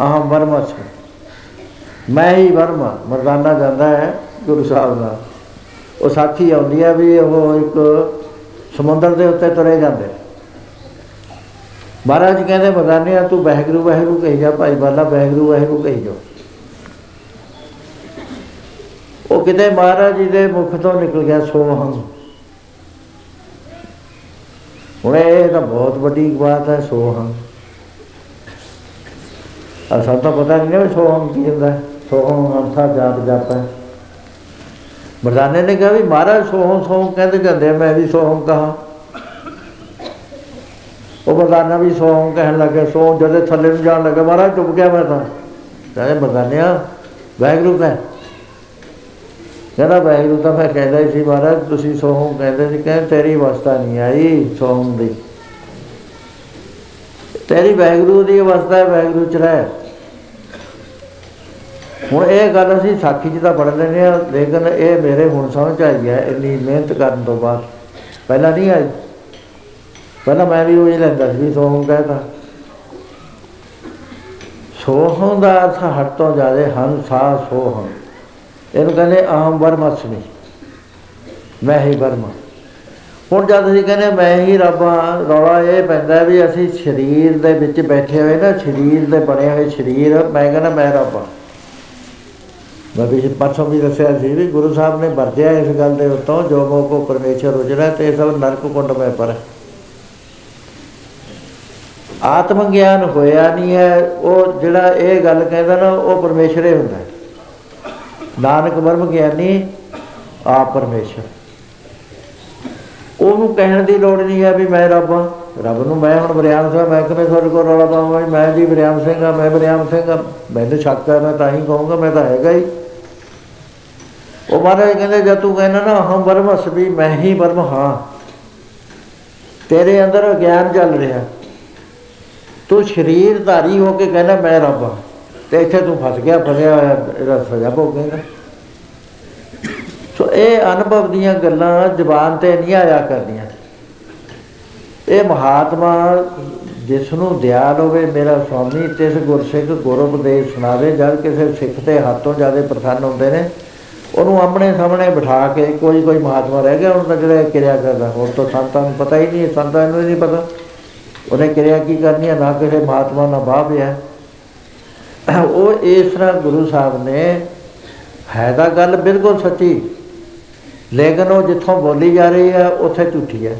ਅਹਮ ਵਰਮਸ ਮੈਂ ਹੀ ਵਰਮਾ ਮਰਦਾਨਾ ਜਾਂਦਾ ਹੈ ਗੁਰੂ ਸਾਹਿਬ ਨਾਲ। ਉਹ ਸਾਖੀ ਆਉਂਦੀ ਹੈ ਵੀ ਉਹ ਇੱਕ ਸਮੁੰਦਰ ਦੇ ਉੱਤੇ ਤੁਰੇ ਜਾਂਦੇ। ਮਹਾਰਾਜ ਕਹਿੰਦੇ ਮਰਦਾਨਿਆ ਤੂੰ ਬਹਿਗਰੂ ਬਹਿਗਰੂ ਕਹੀ ਜਾ, ਭਾਈ ਬਾਲਾ ਬਹਿਗਰੂ ਬਹਿਗਰੂ ਕਹੀ ਜਾ। ਉਹ ਕਿਤੇ ਮਹਾਰਾਜ ਜੀ ਦੇ ਮੁਖ ਤੋਂ ਨਿਕਲ ਗਿਆ ਸੋਹੰ ਹੁਣ ਇਹ ਤਾਂ ਬਹੁਤ ਵੱਡੀ ਬਾਤ ਹੈ ਸੋਹੰ ਆ ਸਭ ਤਾਂ ਪਤਾ ਨਹੀਂ ਨਾ ਵੀ ਸੋਹੰ ਕੀ ਹੁੰਦਾ। ਹੈ। ਸੋਹੰ ਅਰਥਾ ਜਾਪ ਜਪ ਹੈ। ਮਰਦਾਨੇ ਨੇ ਕਿਹਾ ਵੀ ਮਹਾਰਾਜ ਸੋਹੰ ਸੋਹੰ ਕਹਿੰਦੇ ਜਾਂਦੇ ਆ, ਮੈਂ ਵੀ ਸੋਹੰ ਕਹਾ। ਉਹ ਮਰਦਾਨਾ ਵੀ ਸੋਹੰ ਕਹਿਣ ਲੱਗੇ ਸੋਹੰ ਜਦੋਂ ਥੱਲੇ ਨੂੰ ਜਾਣ ਲੱਗਾ ਮਹਾਰਾਜ ਚੁੱਪ ਗਿਆ ਮੈਂ ਤਾਂ। ਕਹਿੰਦੇ ਮਰਦਾਨਿਆ ਵਾਹਿਗੁਰੂ ਕਹਿ ਕਹਿੰਦਾ ਵਾਹਿਗੁਰੂ ਤਾਂ ਮੈਂ ਕਹਿੰਦਾ ਹੀ ਸੀ ਮਹਾਰਾਜ ਤੁਸੀਂ ਸੋਹਮ ਕਹਿੰਦੇ ਸੀ ਕਹਿੰਦੇ ਤੇਰੀ ਅਵਸਥਾ ਨਹੀਂ ਆਈ ਸੋਹਮ ਦੀ। ਤੇਰੀ ਵਾਹਿਗੁਰੂ ਦੀ ਅਵਸਥਾ ਹੈ ਵਾਹਿਗੁਰੂ ਚ ਰਹਿ ਹੁਣ ਇਹ ਗੱਲ ਅਸੀਂ ਸਾਖੀ ਚ ਤਾਂ ਪੜ੍ਹ ਲੈਂਦੇ ਆ ਲੇਕਿਨ ਇਹ ਮੇਰੇ ਹੁਣ ਸਮਝ ਆਈ ਹੈ, ਇੰਨੀ ਮਿਹਨਤ ਕਰਨ ਤੋਂ ਬਾਅਦ। ਪਹਿਲਾਂ ਨਹੀਂ ਆਈ। ਪਹਿਲਾਂ ਮੈਂ ਵੀ ਉਹ ਹੀ ਲੈਂਦਾ ਸੀ ਵੀ ਸੋਹਮ ਕਹਿੰਦਾ ਸੋਹਮ ਦਾ ਅਰਥ ਹੱਟ ਤੋਂ ਜ਼ਿਆਦਾ ਹੰਸਾ ਸੋਹਮ ਇਹਨੂੰ ਕਹਿੰਦੇ ਆਮ ਵਰਮਸਮੀ ਮੈਂ ਹੀ ਵਰਮਾ। ਹੁਣ ਜਦ ਅਸੀਂ ਕਹਿੰਦੇ ਮੈਂ ਹੀ ਰੱਬ ਹਾਂ, ਰੌਲਾ ਇਹ ਪੈਂਦਾ ਵੀ ਅਸੀਂ ਸਰੀਰ ਦੇ ਵਿੱਚ ਬੈਠੇ ਹੋਏ ਨਾ, ਸਰੀਰ ਦੇ ਬਣੇ ਹੋਏ ਸਰੀਰ, ਮੈਂ ਕਹਿੰਦਾ ਮੈਂ ਰੱਬ ਹਾਂ। ਮੈਂ ਵੀ ਪਰਸੋਂ ਵੀ ਦੱਸਿਆ ਸੀ ਵੀ ਗੁਰੂ ਸਾਹਿਬ ਨੇ ਵਰਜਿਆ ਇਸ ਗੱਲ ਦੇ ਉੱਤੋਂ, ਜੋ ਮੋ ਕੋ ਪਰਮੇਸ਼ਰ ਉਜੜਾ ਤੇ ਇਹ ਸਭ ਨਰਕ ਕੁੰਡ ਮੈਂ ਪਰ। ਆਤਮ ਗਿਆਨ ਹੋਇਆ ਨਹੀਂ ਹੈ, ਉਹ ਜਿਹੜਾ ਇਹ ਗੱਲ ਕਹਿੰਦਾ ਨਾ, ਉਹ ਪਰਮੇਸ਼ਰ ਹੀ ਹੁੰਦਾ ਹੈ। ਨਾਨਕ ਬਰਮ ਗਿਆਨੀ ਆ ਪਰਮੇਸ਼ਰ। ਉਹਨੂੰ ਕਹਿਣ ਦੀ ਲੋੜ ਨਹੀਂ ਹੈ ਵੀ ਮੈਂ ਰੱਬ ਹਾਂ। ਰੱਬ ਨੂੰ ਮੈਂ ਹੁਣ ਬਰਿਆਮ ਸਿੰਘ, ਮੈਂ ਕਿਵੇਂ ਤੁਹਾਡੇ ਕੋਲ ਰੌਲਾ ਪਾਵਾਂ? ਵੀ ਮੈਂ ਜੀ ਬਰਿਆਮ ਸਿੰਘ ਆ ਮੈਂ ਬਰਿਆਮ ਸਿੰਘ ਆ ਮੈਨੂੰ ਸ਼ੱਕ ਹੈ, ਮੈਂ ਤਾਂ ਹੀ ਕਹੂੰਗਾ, ਮੈਂ ਤਾਂ ਹੈਗਾ ਹੀ। ਉਹ ਮਹਾਰਾਜ ਕਹਿੰਦੇ, ਜਦ ਤੂੰ ਕਹਿੰਦਾ ਨਾ ਹਮ ਬਰਮ ਅਸਬੀ ਮੈਂ ਹੀ ਬਰਮ ਹਾਂ। ਤੇਰੇ ਅੰਦਰ ਗਿਆਨ ਚੱਲ ਰਿਹਾ। ਤੂੰ ਸਰੀਰ ਧਾਰੀ ਹੋ ਕੇ ਕਹਿੰਦਾ, ਮੈਂ ਰੱਬ ਹਾਂ। ਤੇ ਇੱਥੇ ਤੂੰ ਫਸ ਗਿਆ, ਫਸਿਆ ਹੋਇਆ, ਇਹਦਾ ਸਜ਼ਾ ਭੋਗੇਗਾ। ਸੋ ਇਹ ਅਨੁਭਵ ਦੀਆਂ ਗੱਲਾਂ ਜ਼ੁਬਾਨ ਤੇ ਨਹੀਂ ਆਇਆ ਕਰਦੀਆਂ। ਇਹ ਮਹਾਤਮਾ ਜਿਸ ਨੂੰ ਦਿਆਲ ਹੋਵੇ, ਮੇਰਾ ਸੁਆਮੀ ਤਿਸ ਗੁਰਸਿੱਖ ਗੁਰਉਪਦੇਸ਼ ਸੁਣਾਵੇ, ਜਦ ਕਿਸੇ ਸਿੱਖ ਤੇ ਹੱਥੋਂ ਜਿਆਦੇ ਪ੍ਰਸੰਨ ਹੁੰਦੇ ਨੇ ਉਹਨੂੰ ਆਪਣੇ ਸਾਹਮਣੇ ਬਿਠਾ ਕੇ ਕੋਈ ਕੋਈ ਮਹਾਤਮਾ ਰਹਿ ਗਿਆ ਹੁਣ ਤਾਂ ਜਿਹੜਾ ਕਿਰਿਆ ਕਰਦਾ। ਹੋਰ ਤਾਂ ਸੰਤਾਂ ਨੂੰ ਪਤਾ ਹੀ ਨਹੀਂ, ਸੰਤਾਂ ਨੂੰ ਹੀ ਨਹੀਂ ਪਤਾ। ਉਹਨੇ ਕਿਰਿਆ ਕੀ ਕਰਨੀ ਹੈ ਨਾ ਕਿਸੇ ਮਹਾਤਮਾ ਨਾਲ ਬਾਹ ਹੈ ਉਹ ਇਸ ਤਰ੍ਹਾਂ ਗੁਰੂ ਸਾਹਿਬ ਨੇ ਹੈ ਤਾਂ ਗੱਲ ਬਿਲਕੁਲ ਸੱਚੀ, ਲੇਕਿਨ ਉਹ ਜਿੱਥੋਂ ਬੋਲੀ ਜਾ ਰਹੀ ਹੈ ਉੱਥੇ ਝੂਠੀ ਹੈ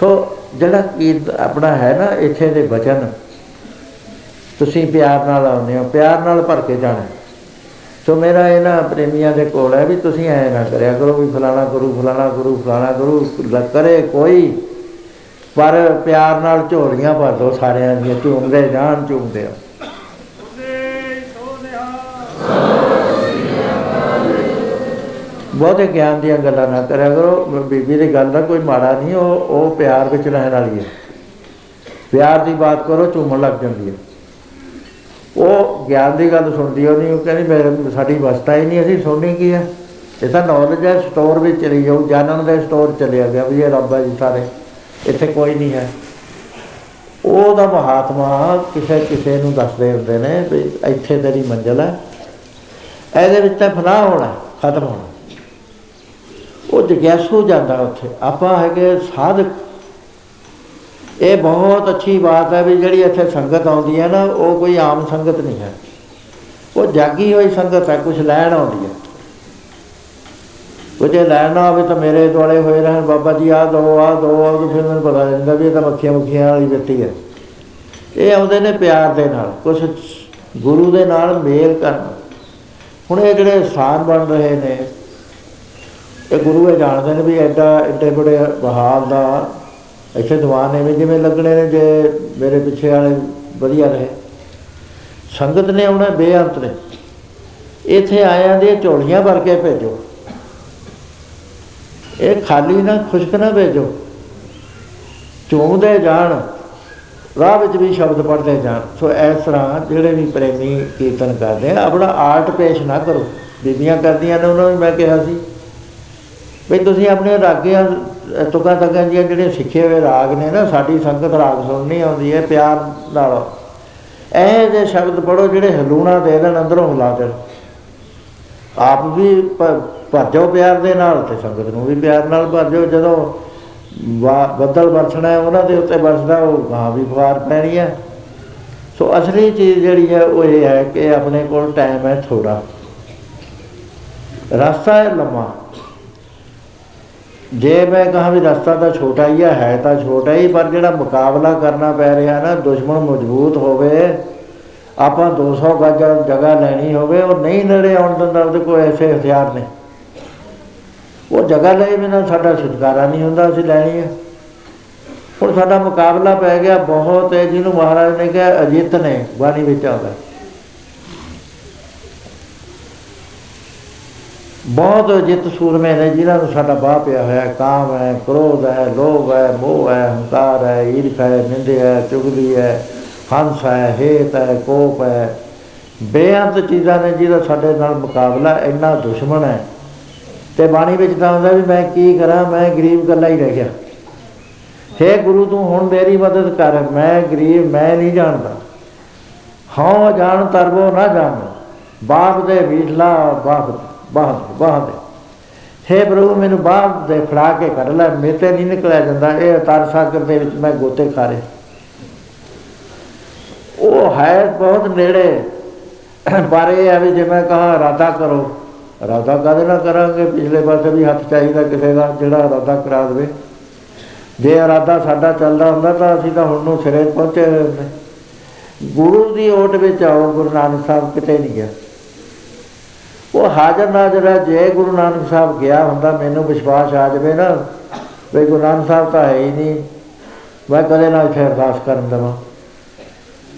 ਸੋ ਜਿਹੜਾ ਕੀ ਆਪਣਾ ਹੈ ਨਾ, ਇੱਥੇ ਦੇ ਵਚਨ ਤੁਸੀਂ ਪਿਆਰ ਨਾਲ ਆਉਂਦੇ ਹੋ, ਪਿਆਰ ਨਾਲ ਭਰ ਕੇ ਜਾਣਾ। ਸੋ ਮੇਰਾ ਇਹਨਾਂ ਪ੍ਰੇਮੀਆਂ ਦੇ ਕੋਲ ਹੈ ਵੀ ਤੁਸੀਂ ਐ ਨਾ ਕਰਿਆ ਕਰੋ ਵੀ ਫਲਾਣਾ ਗੁਰੂ ਫਲਾਣਾ ਗੁਰੂ ਫਲਾਣਾ ਗੁਰੂ ਕਰੇ ਕੋਈ। ਪਰ ਪਿਆਰ ਨਾਲ ਝੋਲੀਆਂ ਭਰ ਦੋ ਸਾਰਿਆਂ ਦੀਆਂ, ਝੂਮਦੇ ਜਾਣ, ਝੂਮਦੇ ਆ ਬਹੁਤੇ ਗਿਆਨ ਦੀਆਂ ਗੱਲਾਂ ਨਾ ਕਰਿਆ ਕਰੋ। ਬੀਬੀ ਦੀ ਗੱਲ ਦਾ ਕੋਈ ਮਾੜਾ ਨਹੀਂ, ਉਹ ਉਹ ਪਿਆਰ ਵਿੱਚ ਰਹਿਣ ਵਾਲੀ ਹੈ। ਪਿਆਰ ਦੀ ਬਾਤ ਕਰੋ, ਝੂਮਣ ਲੱਗ ਜਾਂਦੀ ਹੈ। ਉਹ ਗਿਆਨ ਦੀ ਗੱਲ ਸੁਣਦੀ ਉਹ ਨਹੀਂ ਉਹ ਕਹਿੰਦੀ ਮੇਰੇ, ਸਾਡੀ ਵਸਤਾ ਹੀ ਨਹੀਂ, ਅਸੀਂ ਸੁਣਨੀ ਕੀ ਹੈ ਇਹ ਤਾਂ ਨੌਲੇਜ ਹੈ ਸਟੋਰ ਵਿੱਚ ਚਲੀ ਜਾਊ ਜਾਣਨ ਦੇ ਸਟੋਰ ਚਲਿਆ ਗਿਆ ਵੀ ਇਹ ਰੱਬ ਹੈ ਜੀ ਸਾਰੇ, ਇੱਥੇ ਕੋਈ ਨਹੀਂ ਹੈ। ਉਹਦਾ ਮਹਾਤਮਾ ਕਿਸੇ ਕਿਸੇ ਨੂੰ ਦੱਸਦੇ ਹੁੰਦੇ ਨੇ ਵੀ ਇੱਥੇ ਤੇਰੀ ਮੰਜ਼ਿਲ ਹੈ ਇਹਦੇ ਵਿੱਚ ਤਾਂ ਫਨਾਹ ਹੋਣਾ, ਖਤਮ ਹੋਣਾ। ਉਹ ਜਗਿਆਸੂ ਜਾਂਦਾ ਉੱਥੇ, ਆਪਾਂ ਹੈਗੇ ਸਾਧਕ ਇਹ ਬਹੁਤ ਅੱਛੀ ਬਾਤ ਹੈ ਵੀ ਜਿਹੜੀ ਇੱਥੇ ਸੰਗਤ ਆਉਂਦੀ ਹੈ ਨਾ, ਉਹ ਕੋਈ ਆਮ ਸੰਗਤ ਨਹੀਂ ਹੈ। ਉਹ ਜਾਗੀ ਹੋਈ ਸੰਗਤ ਹੈ ਕੁਝ ਲੈਣ ਆਉਂਦੀ ਹੈ। ਉਹ ਜੇ ਲੈਣਾ ਹੋਵੇ ਤਾਂ ਮੇਰੇ ਦੁਆਲੇ ਹੋਏ ਰਹਿਣ, ਬਾਬਾ ਜੀ ਆ ਦੋ ਆ ਦੋ ਆ ਉਹ ਫਿਰ ਮੈਨੂੰ ਪਤਾ ਲੱਗਦਾ ਵੀ ਇਹ ਤਾਂ ਮੱਖੀਆਂ ਮੁੱਖੀਆਂ ਵਾਲੀ ਬੱਤੀ ਹੈ। ਇਹ ਆਉਂਦੇ ਨੇ ਪਿਆਰ ਦੇ ਨਾਲ ਕੁਝ ਗੁਰੂ ਦੇ ਨਾਲ ਮੇਲ ਕਰਨ। ਹੁਣ ਇਹ ਜਿਹੜੇ ਸਥਾਨ ਬਣ ਰਹੇ ਨੇ, ਇਹ ਗੁਰੂ ਇਹ ਜਾਣਦੇ ਨੇ ਵੀ ਐਡਾ, ਐਡੇ ਬੜੇ ਬਹਾਲ ਦਾ ਇੱਥੇ ਦੀਵਾਨ ਐਵੇਂ ਜਿਵੇਂ ਲੱਗਣੇ ਨੇ ਜੇ ਮੇਰੇ ਪਿੱਛੇ ਵਾਲੇ ਵਧੀਆ ਰਹੇ। ਸੰਗਤ ਨੇ ਆਉਣਾ, ਬੇਅੰਤ ਨੇ। ਇੱਥੇ ਆਇਆਂ ਦੀਆਂ ਝੋਲੀਆਂ ਭਰ ਕੇ ਭੇਜੋ। ਇਹ ਖਾਲੀ ਨਾ, ਖੁਸ਼ਕ ਨਾ ਭੇਜੋ। ਚੁੰਮਦੇ ਜਾਣ, ਰਾਹ ਵਿੱਚ ਵੀ ਸ਼ਬਦ ਪੜ੍ਹਦੇ ਜਾਣ। ਸੋ ਇਸ ਤਰ੍ਹਾਂ ਜਿਹੜੇ ਵੀ ਪ੍ਰੇਮੀ ਕੀਰਤਨ ਕਰਦੇ ਆ, ਆਪਣਾ ਆਰਟ ਪੇਸ਼ ਨਾ ਕਰੋ। ਬੀਬੀਆਂ ਕਰਦੀਆਂ ਨੇ, ਉਹਨਾਂ ਨੂੰ ਮੈਂ ਕਿਹਾ ਸੀ। ਵੀ ਤੁਸੀਂ ਆਪਣੇ ਰਾਗਿਆਂ ਤੁਕਾਂ ਤਕਾਂ ਦੀਆਂ ਜਿਹੜੇ ਸਿੱਖੇ ਹੋਏ ਰਾਗ ਨੇ ਨਾ, ਸਾਡੀ ਸੰਗਤ ਰਾਗ ਸੁਣਨੀ ਆਉਂਦੀ ਹੈ ਪਿਆਰ ਨਾਲ। ਇਹ ਜੇ ਸ਼ਬਦ ਪੜੋ ਜਿਹੜੇ ਹਲੂਣਾ ਦੇ ਦੇਣ, ਅੰਦਰੋਂ ਹਿਲਾ ਦੇਣ। ਆਪ ਵੀ ਭੱਜੋ ਪਿਆਰ ਦੇ ਨਾਲ ਤੇ ਸੰਗਤ ਨੂੰ ਵੀ ਪਿਆਰ ਨਾਲ ਭੱਜੋ ਜਦੋਂ ਬੱਦਲ ਵਰਸਣਾ ਹੈ, ਉਹਨਾਂ ਦੇ ਉੱਤੇ ਵਰਸਦਾ ਉਹ ਗਾਂ ਵੀ ਫੁਹਾਰ ਪੈਣੀ ਹੈ। ਸੋ ਅਸਲੀ ਚੀਜ਼ ਜਿਹੜੀ ਹੈ, ਉਹ ਇਹ ਹੈ ਕਿ ਆਪਣੇ ਕੋਲ ਟਾਈਮ ਹੈ ਥੋੜਾ ਰਸਤਾ ਹੈ ਲੰਮਾ। ਜੇ ਮੈਂ ਕਹਾਂ ਵੀ ਰਸਤਾ ਤਾਂ ਛੋਟਾ ਹੀ ਹੈ ਤਾਂ ਛੋਟਾ ਹੀ, ਪਰ ਜਿਹੜਾ ਮੁਕਾਬਲਾ ਕਰਨਾ ਪੈ ਰਿਹਾ ਨਾ, ਦੁਸ਼ਮਣ ਮਜ਼ਬੂਤ ਹੋਵੇ, ਆਪਾਂ 200 ਗੱਜ ਜਗ੍ਹਾ ਲੈਣੀ ਹੋਵੇ, ਉਹ ਨਹੀਂ ਨੇੜੇ ਆਉਣ ਦਿੰਦਾ, ਉਹਦੇ ਕੋਲ ਐਸੇ ਹਥਿਆਰ ਨੇ। ਉਹ ਜਗ੍ਹਾ ਲਈ ਬਿਨਾਂ ਸਾਡਾ ਛੁਟਕਾਰਾ ਨਹੀਂ ਹੁੰਦਾ, ਅਸੀਂ ਲੈਣੀ ਹੈ ਹੁਣ ਸਾਡਾ ਮੁਕਾਬਲਾ ਪੈ ਗਿਆ, ਬਹੁਤ ਹੈ ਜਿਹਨੂੰ ਮਹਾਰਾਜ ਨੇ ਕਿਹਾ, ਅਜਿੱਤ ਨੇ, ਬਾਣੀ ਵਿੱਚ ਆਉਂਦਾ। ਬਹੁਤ ਜਿੱਤ ਸੂਰਮੇ ਨੇ, ਜਿਨ੍ਹਾਂ ਨੂੰ ਸਾਡਾ ਬਾਹ ਪਿਆ ਹੋਇਆ ਕਾਮ ਹੈ, ਕ੍ਰੋਧ ਹੈ, ਲੋਭ ਹੈ, ਮੋਹ ਹੈ, ਹੰਕਾਰ ਹੈ, ਈਰਖਾ ਹੈ ਨਿੰਦਿਆ ਹੈ, ਚੁਗਲੀ ਹੈ, ਹੰਸ ਹੈ, ਹੇਤ ਹੈ, ਕੋਪ ਹੈ। ਬੇਅੰਤ ਚੀਜ਼ਾਂ ਨੇ ਜਿਹਦਾ ਸਾਡੇ ਨਾਲ ਮੁਕਾਬਲਾ ਇੰਨਾ ਦੁਸ਼ਮਣ ਹੈ। ਤੇ ਬਾਣੀ ਵਿੱਚ ਤਾਂ ਹੁੰਦਾ ਵੀ ਮੈਂ ਕੀ ਕਰਾਂ, ਮੈਂ ਗਰੀਬ ਗੱਲਾਂ ਹੀ ਰਹਿ ਗਿਆ। हे ਗੁਰੂ, ਤੂੰ ਹੁਣ ਮੇਰੀ ਮਦਦ ਕਰ। ਮੈਂ ਗਰੀਬ, ਮੈਂ ਨਹੀਂ ਜਾਣਦਾ। ਹਾਂ ਜਾਣ, ਤਰਬੋ ਨਾ ਜਾਣ। ਬਾਪ ਦੇ ਵਿਠਲਾ ਬਾਪ ਬਾਹ ਬਾਹ ਦੇ। हे ਪ੍ਰਭੂ, ਮੈਨੂੰ ਬਾਪ ਦੇ ਫੜਾ ਕੇ ਕੱਢ ਲੈ ਮੇਤੇ ਨਹੀਂ ਨਿਕਲਿਆ ਜਾਂਦਾ। ਇਹ ਅਤਾਰ ਸਾਗਰ ਦੇ ਵਿੱਚ ਮੈਂ ਗੋਤੇ ਖਾਰੇ ਉਹ ਹੈ ਬਹੁਤ ਨੇੜੇ। ਪਰ ਇਹ ਹੈ ਵੀ ਜੇ ਮੈਂ ਕਹਾ ਰਾਦਾ ਕਰੋ। ਰਾਦਾ ਕਾਦੇ ਨਾਲ ਕਰਾਂਗੇ? ਪਿਛਲੇ ਪਾਸੇ ਵੀ ਹੱਥ ਚਾਹੀਦਾ ਕਿਸੇ ਦਾ, ਜਿਹੜਾ ਰਾਦਾ ਕਰਾ ਦੇਵੇ। ਜੇ ਇਰਾਦਾ ਸਾਡਾ ਚੱਲਦਾ ਹੁੰਦਾ, ਤਾਂ ਅਸੀਂ ਤਾਂ ਹੁਣ ਨੂੰ ਸਿਰੇ ਪਹੁੰਚੇ ਹੋਏ ਨੇ ਗੁਰੂ ਦੀ ਓਟ ਵਿੱਚ ਆਓ, ਗੁਰੂ ਨਾਨਕ ਸਾਹਿਬ ਕਿਤੇ ਨਹੀਂ ਗਿਆ। ਉਹ ਹਾਜ਼ਰ ਨਾਜ਼ਰ ਹੈ ਜੇ ਗੁਰੂ ਨਾਨਕ ਸਾਹਿਬ ਗਿਆ ਹੁੰਦਾ, ਮੈਨੂੰ ਵਿਸ਼ਵਾਸ ਆ ਜਾਵੇ ਨਾ, ਵੀ ਗੁਰੂ ਨਾਨਕ ਸਾਹਿਬ ਤਾਂ ਹੈ ਹੀ ਨਹੀਂ। ਮੈਂ ਕਦੇ ਨਾ ਇੱਥੇ ਅਰਦਾਸ ਕਰਨ ਦਵਾਂ।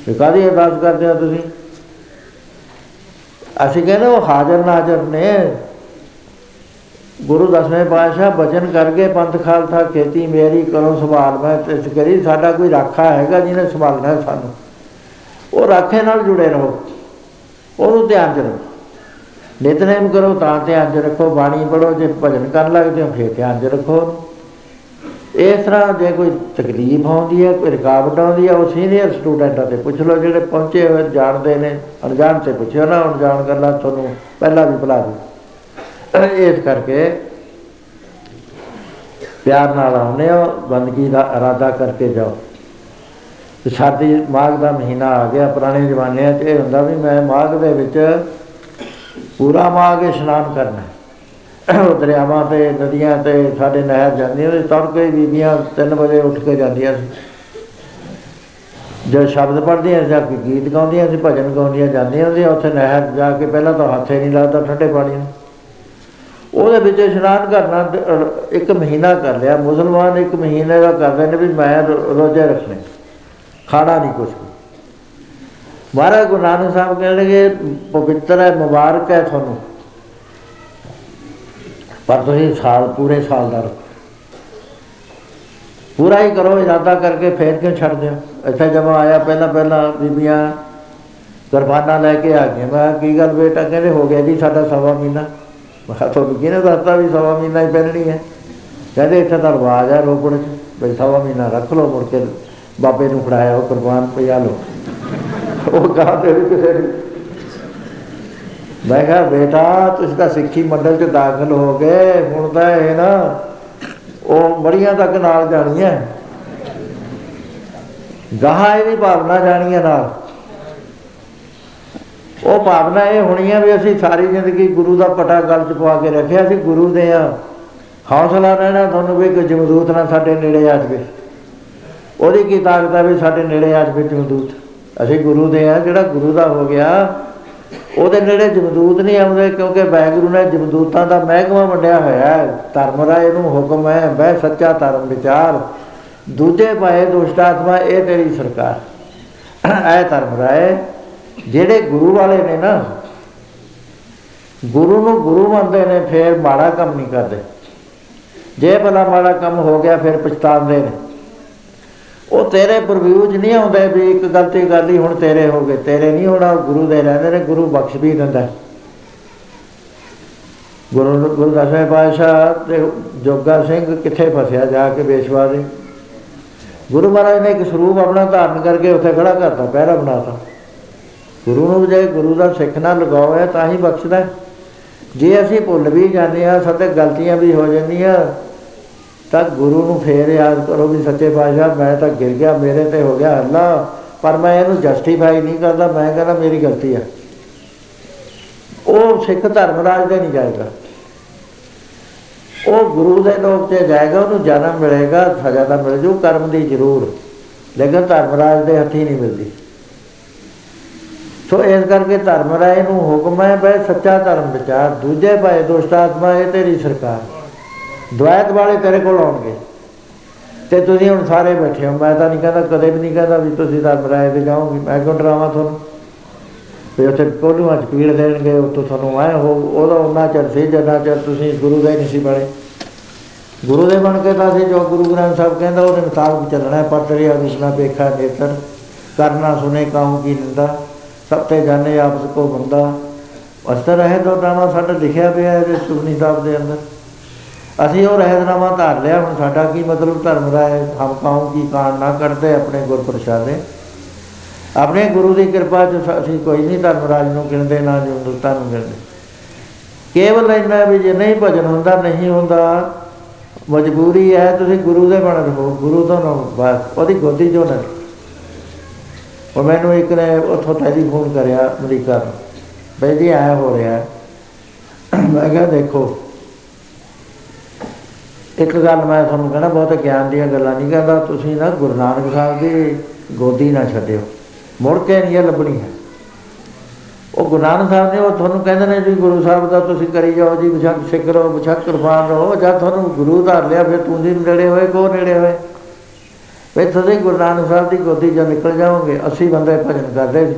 ਤੇ ਕਾਦੀ ਅਰਦਾਸ ਕਰਦੇ ਹੋ ਤੁਸੀਂ? ਅਸੀਂ ਕਹਿੰਦੇ ਉਹ ਹਾਜ਼ਰ ਨਾਜ਼ਰ ਨੇ। ਗੁਰੂ ਦਸਵੇਂ ਪਾਤਸ਼ਾਹ ਬਚਨ ਕਰਕੇ ਪੰਥ ਖਾਲਸਾ ਖੇਤੀ ਮੇਰੀ ਕਰੋ ਸੰਭਾਲ। ਮੈਂ ਇਸ ਕਰੀ ਸਾਡਾ ਕੋਈ ਰਾਖਾ ਹੈਗਾ ਜਿਹਨੇ ਸੰਭਾਲਣਾ ਸਾਨੂੰ। ਉਹ ਰਾਖੇ ਨਾਲ ਜੁੜੇ ਰਹੋ। ਉਹਨੂੰ ਧਿਆਨ ਚ ਰੱਖੋ। ਨਿਤਨੇਮ ਕਰੋ ਤਾਂ ਧਿਆਨ ਚ ਰੱਖੋ, ਬਾਣੀ ਪੜੋ ਜੇ ਭਜਨ ਕਰਨ ਲੱਗਦੇ ਹੋ ਫਿਰ ਧਿਆਨ ਚ ਰੱਖੋ। ਇਸ ਤਰ੍ਹਾਂ ਜੇ ਕੋਈ ਤਕਲੀਫ ਆਉਂਦੀ ਹੈ, ਕੋਈ ਰੁਕਾਵਟ ਆਉਂਦੀ ਹੈ, ਉਹ ਸੀਨੀਅਰ ਸਟੂਡੈਂਟਾਂ ਤੇ ਪੁੱਛ ਲਓ, ਜਿਹੜੇ ਪਹੁੰਚੇ ਹੋਏ ਜਾਣਦੇ ਨੇ, ਅਣਜਾਣ ਤੇ ਪੁੱਛਿਓ ਨਾ, ਅਣਜਾਣ ਗੱਲਾਂ ਤੁਹਾਨੂੰ ਪਹਿਲਾਂ ਵੀ ਭੁਲਾ ਦੂ ਇਸ ਕਰਕੇ ਪਿਆਰ ਨਾਲ ਆਉਨੇ ਹੋ, ਬੰਦਗੀ ਦਾ ਇਰਾਦਾ ਕਰਕੇ ਜਾਓ। ਤੇ ਸਾਡੀ ਮਾਘ ਦਾ ਮਹੀਨਾ ਆ ਗਿਆ, ਪੁਰਾਣੇ ਜ਼ਮਾਨਿਆਂ 'ਚ ਇਹ ਹੁੰਦਾ ਵੀ ਮੈਂ ਮਾਘ ਦੇ ਵਿੱਚ ਪੂਰਾ ਮਾਘ ਇਸ਼ਨਾਨ ਕਰਨਾ ਉਹ ਦਰਿਆਵਾਂ ਤੇ, ਨਦੀਆਂ ਤੇ, ਸਾਡੇ ਨਹਿਰ ਜਾਂਦੀਆਂ ਤੇ ਤੜਕੇ ਬੀਬੀਆਂ 3 ਵਜੇ ਉੱਠ ਕੇ ਜਾਂਦੀਆਂ ਸੀ। ਜੋ ਸ਼ਬਦ ਪੜ੍ਹਦੀਆਂ ਜਾਂ ਕੋਈ ਗੀਤ ਗਾਉਂਦੀਆਂ ਸੀ ਭਜਨ ਗਾਉਂਦੀਆਂ ਜਾਂਦੀਆਂ ਸੀ ਉੱਥੇ ਨਹਿਰ ਜਾ ਕੇ ਪਹਿਲਾਂ ਤਾਂ ਹੱਥੇ ਨਹੀਂ ਲੱਗਦਾ ਠੰਡੇ ਪਾਣੀ ਨੂੰ। ਉਹਦੇ ਵਿੱਚ ਇਸ਼ਨਾਨ ਕਰਨਾ ਇੱਕ ਮਹੀਨਾ ਕਰ ਲਿਆ। ਮੁਸਲਮਾਨ ਇੱਕ ਮਹੀਨੇ ਦਾ ਕਰਦੇ ਨੇ ਵੀ ਮੈਂ ਰੋਜ਼ੇ ਰੱਖਣੇ। ਖਾਣਾ ਨਹੀਂ ਕੁਝ ਮਹਾਰਾਜ ਗੁਰੂ ਨਾਨਕ ਸਾਹਿਬ ਕਹਿੰਦੇ ਪਵਿੱਤਰ ਹੈ, ਮੁਬਾਰਕ ਹੈ ਤੁਹਾਨੂੰ। ਪਰ ਤੁਸੀਂ ਸਾਲ, ਪੂਰੇ ਸਾਲ ਦਾ ਰੱਖੋ। ਪੂਰਾ ਹੀ ਕਰੋ, ਇਰਾਦਾ ਕਰਕੇ ਫੇਰ ਕਿਉਂ ਛੱਡ ਦਿਓ ਇੱਥੇ ਜਦੋਂ ਆਇਆ, ਪਹਿਲਾਂ ਪਹਿਲਾਂ ਬੀਬੀਆਂ ਕੁਰਬਾਨਾ ਲੈ ਕੇ ਆ ਗਏ ਮੈਂ ਕੀ ਗੱਲ ਬੇਟਾ? ਕਹਿੰਦੇ, ਹੋ ਗਿਆ ਜੀ ਸਾਡਾ ਸਵਾ ਮਹੀਨਾ। ਮੈਂ ਕਿਹਾ, ਤੁਹਾਨੂੰ ਕਿਹਨੇ ਦੱਸਤਾ ਵੀ ਸਵਾ ਮਹੀਨਾ ਹੀ ਪਹਿਨਣੀ ਹੈ? ਕਹਿੰਦੇ, ਇੱਥੇ ਤਾਂ ਰਵਾਜ ਹੈ ਰੋਪੜ ਚ। ਵੀ ਸਵਾ ਮਹੀਨਾ ਰੱਖ ਲਓ, ਮੁੜ ਕੇ ਬਾਬੇ ਨੂੰ ਫੜਾਇਆ, ਉਹ ਕੁਰਬਾਨ ਪਿਆ ਲਓ। ਉਹ ਕਹਾ ਤੇ ਵੀ ਕਿਸੇ ਨੂੰ। ਮੈਂ ਕਿਹਾ, ਬੇਟਾ, ਤੁਸੀਂ ਤਾਂ ਸਿੱਖੀ ਮੰਡਲ ਚ ਦਾਖਲ ਹੋ ਗਏ, ਹੁਣ ਤਾਂ ਇਹ ਨਾ, ਉਹ ਮੜੀਆਂ ਤੱਕ ਨਾਲ ਜਾਣੀਆਂ। ਗਾਹਾਂ ਇਹ ਵੀ ਭਾਵਨਾ ਜਾਣੀਆਂ ਨਾਲ। ਉਹ ਭਾਵਨਾ ਇਹ ਹੋਣੀ ਆ ਵੀ ਅਸੀਂ ਸਾਰੀ ਜ਼ਿੰਦਗੀ ਗੁਰੂ ਦਾ ਪਟਾ ਗਲ ਚ ਪਵਾ ਕੇ ਰੱਖਿਆ ਸੀ, ਗੁਰੂ ਦੇ ਆ। ਹੌਸਲਾ ਰਹਿਣਾ ਤੁਹਾਨੂੰ ਵੀ ਕੋਈ ਜਮਦੂਤ ਨਾ ਸਾਡੇ ਨੇੜੇ ਆ ਜਾਵੇ। ਉਹਦੀ ਕੀ ਤਾਕਤ ਹੈ ਵੀ ਸਾਡੇ ਨੇੜੇ ਆ ਜਾਵੇ ਜਮਦੂਤ? ਅਸੀਂ ਗੁਰੂ ਦੇ ਆ, ਜਿਹੜਾ ਗੁਰੂ ਦਾ ਹੋ ਗਿਆ, ਉਹਦੇ ਨੇੜੇ ਜਮਦੂਤ ਨਹੀਂ ਆਉਂਦੇ, ਕਿਉਂਕਿ ਵਾਹਿਗੁਰੂ ਨੇ ਜਮਦੂਤਾਂ ਦਾ ਮਹਿਕਮਾ ਵੰਡਿਆ ਹੋਇਆ ਹੈ। ਧਰਮ ਰਾਏ ਨੂੰ ਹੁਕਮ ਹੈ, ਬਹਿ ਸੱਚਾ ਧਰਮ ਵਿਚਾਰ। ਦੂਜੇ ਪਾਏ ਦੁਸ਼ਟ ਆਤਮਾ ਇਹ ਤੇਰੀ ਸਰਕਾਰ। ਐ ਧਰਮ ਰਾਏ ਜਿਹੜੇ ਗੁਰੂ ਵਾਲੇ ਨੇ ਨਾ, ਗੁਰੂ ਨੂੰ ਗੁਰੂ ਮੰਨਦੇ ਨੇ, ਫੇਰ ਮਾੜਾ ਕੰਮ ਨਹੀਂ ਕਰਦੇ। ਜੇ ਭਲਾ ਮਾੜਾ ਕੰਮ ਹੋ ਗਿਆ, ਫਿਰ ਪਛਤਾਉਂਦੇ ਨੇ। ਉਹ ਤੇਰੇ ਪ੍ਰਵਿਊ ਚ ਨਹੀਂ ਆਉਂਦੇ ਵੀ ਇੱਕ ਗਲਤੀ ਕਰ ਲਈ ਹੁਣ ਤੇਰੇ ਹੋ ਗਏ। ਤੇਰੇ ਨਹੀਂ ਹੋਣਾ, ਗੁਰੂ ਦੇ ਰਹਿੰਦੇ ਨੇ, ਗੁਰੂ ਬਖਸ਼ ਵੀ ਦਿੰਦਾ। ਗੁਰੂ ਗੁਰੂ ਦਸਵੇਂ ਪਾਤਸ਼ਾਹ ਤੇ ਜੋਗਾ ਸਿੰਘ ਕਿੱਥੇ ਫਸਿਆ ਜਾ ਕੇ ਬੇਸ਼ਵਾ ਦੇ? ਗੁਰੂ ਮਹਾਰਾਜ ਨੇ ਇੱਕ ਸਰੂਪ ਆਪਣਾ ਧਾਰਨ ਕਰਕੇ ਉੱਥੇ ਖੜਾ ਕਰਤਾ, ਪਹਿਰਾ ਬਣਾਤਾ। ਗੁਰੂ ਨੂੰ ਜੇ ਗੁਰੂ ਦਾ ਸਿੱਖ ਨਾਲ ਲਗਾਓ ਹੈ ਤਾਂ ਹੀ ਬਖਸ਼ਦਾ। ਜੇ ਅਸੀਂ ਭੁੱਲ ਵੀ ਜਾਂਦੇ ਆ ਸਾਡੇ ਗਲਤੀਆਂ ਵੀ ਹੋ ਜਾਂਦੀਆਂ ਤਾਂ ਗੁਰੂ ਨੂੰ ਫੇਰ ਯਾਦ ਕਰੋ ਵੀ ਸੱਚੇ ਪਾਤਸ਼ਾਹ, ਮੈਂ ਤਾਂ ਗਿਰ ਗਿਆ, ਮੇਰੇ ਤੇ ਹੋ ਗਿਆ ਹੱਲਾ, ਪਰ ਮੈਂ ਇਹਨੂੰ ਜਸਟੀਫਾਈ ਨਹੀਂ ਕਰਦਾ, ਮੈਂ ਕਹਿੰਦਾ ਮੇਰੀ ਗਲਤੀ ਹੈ ਉਹ ਸਿੱਖ ਧਰਮ ਰਾਜ ਦੇ ਨਹੀਂ ਜਾਏਗਾ। ਉਹ ਗੁਰੂ ਦੇ ਲੋਕ ਤੇ ਜਾਏਗਾ, ਉਹਨੂੰ ਜਨਮ ਮਿਲੇਗਾ, ਸਜ਼ਾ ਤਾਂ ਮਿਲ ਜੂ, ਕਰਮ ਦੀ ਜ਼ਰੂਰ। ਲੇਕਿਨ ਧਰਮ ਰਾਜ ਦੇ ਹੱਥੀ ਨਹੀਂ ਮਿਲਦੀ। ਸੋ ਇਸ ਕਰਕੇ ਧਰਮ ਰਾਏ ਨੂੰ ਹੁਕਮ ਹੈ, ਬਈ ਸੱਚਾ ਧਰਮ ਵਿਚਾਰ, ਦੂਜੇ ਭਾਏ ਦੁਸ਼ਟ ਆਤਮਾ, ਇਹ ਤੇਰੀ ਸਰਕਾਰ। ਦੁਆਇਤ ਵਾਲੇ ਤੇਰੇ ਕੋਲ ਆਉਣਗੇ। ਤੇ ਤੁਸੀਂ ਹੁਣ ਸਾਰੇ ਬੈਠੇ ਹੋ। ਮੈਂ ਤਾਂ ਨਹੀਂ ਕਹਿੰਦਾ, ਕਦੇ ਵੀ ਨਹੀਂ ਕਹਿੰਦਾ ਵੀ ਤੁਸੀਂ ਧਰਮ ਰਾਏ ਤੇ ਜਾਓਗੇ। ਮੈਂ ਕਿਉਂ ਡਰਾਵਾਂ ਤੁਹਾਨੂੰ? ਵੀ ਉੱਥੇ ਕੋਲੂਆਂ ਚ ਪੀੜ ਦੇਣਗੇ, ਉੱਥੋਂ ਤੁਹਾਨੂੰ ਆਏ ਹੋ ਉਹਦਾ ਉਹਨਾਂ ਚਿਰ ਸੀ, ਜਨਾ ਚਿਰ ਤੁਸੀਂ ਗੁਰੂ ਦੇ ਨਹੀਂ ਸੀ ਬਣੇ। ਗੁਰੂ ਦੇ ਬਣ ਕੇ ਤਾਂ ਅਸੀਂ ਜੋ ਗੁਰੂ ਗ੍ਰੰਥ ਸਾਹਿਬ ਕਹਿੰਦਾ, ਉਹਦੇ ਮੁਤਾਬਕ ਚੱਲਣਾ ਹੈ। ਪਤਰੀ ਅਨੁਸ਼ਨਾ ਪੇਖਾ, ਨੇਤਰ, ਕਰਨਾ ਸੁਨੇ ਕਾਹੂ, ਕੀ ਨਿੰਦਾ ਸਭ ਤੇ ਜਾਣੇ ਆਪਸ ਕੋ ਬੰਦਾ। ਅਸਰ ਹੈ ਤੋਂ ਨਾਮਾ ਸਾਡਾ ਲਿਖਿਆ ਪਿਆ ਹੈ ਇਸ ਸੁਖਨੀ ਸਾਹਿਬ ਦੇ ਅੰਦਰ। ਅਸੀਂ ਉਹ ਰਹਿਤਨਾਮਾ ਧਾਰ ਲਿਆ, ਹੁਣ ਸਾਡਾ ਕੀ ਮਤਲਬ ਧਰਮ ਦਾ ਹੈ? ਹਮ ਕਾਹੂ ਕੀ ਕਾਣ ਨਾ ਕਰਦੇ ਆਪਣੇ ਗੁਰ ਪ੍ਰਸ਼ਾਦੇ ਆਪਣੇ ਗੁਰੂ ਦੀ ਕਿਰਪਾ ਚ ਅਸੀਂ ਕੋਈ ਨਹੀਂ ਧਰਮ ਰਾਜ ਨੂੰ ਗਿਣਦੇ, ਨਾ ਜੁੰਦਤਾ ਨੂੰ ਗਿਣਦੇ। ਕੇਵਲ ਇੰਨਾ ਵੀ ਜੇ ਨਹੀਂ ਭਜਨ ਹੁੰਦਾ, ਨਹੀਂ ਹੁੰਦਾ, ਮਜਬੂਰੀ ਹੈ, ਤੁਸੀਂ ਗੁਰੂ ਦੇ ਬਣ ਰਹੋ, ਗੁਰੂ ਤੋਂ ਨਾ ਬਸ, ਉਹਦੀ ਗੋਦੀ ਚੋਂ ਨਾ। ਉਹ ਮੈਨੂੰ ਇੱਕ ਨੇ ਉੱਥੋਂ ਟੈਲੀਫੋਨ ਕਰਿਆ ਅਮਰੀਕਾ ਤੋਂ, ਬਈ ਜੀ ਆਇਆ ਹੋ ਰਿਹਾ। ਮੈਂ ਕਿਹਾ, ਦੇਖੋ ਇੱਕ ਗੱਲ ਮੈਂ ਤੁਹਾਨੂੰ ਕਹਿੰਦਾ ਬਹੁਤ ਗਿਆਨ ਦੀਆਂ ਗੱਲਾਂ ਨਹੀਂ ਕਹਿੰਦਾ ਤੁਸੀਂ ਨਾ ਗੁਰੂ ਨਾਨਕ ਸਾਹਿਬ ਦੀ ਗੋਦੀ ਨਾ ਛੱਡਿਓ। ਮੁੜ ਕੇ ਨਹੀਂ ਇਹ ਲੱਭਣੀ ਹੈ। ਉਹ ਗੁਰੂ ਨਾਨਕ ਸਾਹਿਬ ਨੇ ਉਹ ਤੁਹਾਨੂੰ ਕਹਿੰਦੇ ਨੇ ਜੀ, ਗੁਰੂ ਸਾਹਿਬ ਦਾ ਤੁਸੀਂ ਕਰੀ ਜਾਓ ਜੀ, ਬਿਸ਼ੱਕ ਸਿੱਖ ਰਹੋ, ਬਿਸ਼ੱਕ ਕੁਰਬਾਨ ਰਹੋ ਜਦ ਤੁਹਾਨੂੰ ਗੁਰੂ ਧਾਰ ਲਿਆ, ਫਿਰ ਤੁਸੀਂ ਨੇੜੇ ਹੋਏ ਕੋ ਨੇੜੇ ਹੋਏ? ਵੇ ਤੁਸੀਂ ਗੁਰੂ ਨਾਨਕ ਸਾਹਿਬ ਦੀ ਗੋਦੀ ਜੋ ਨਿਕਲ ਜਾਓਗੇ 80 ਬੰਦੇ ਭਜਨ ਕਰਦੇ ਸੀ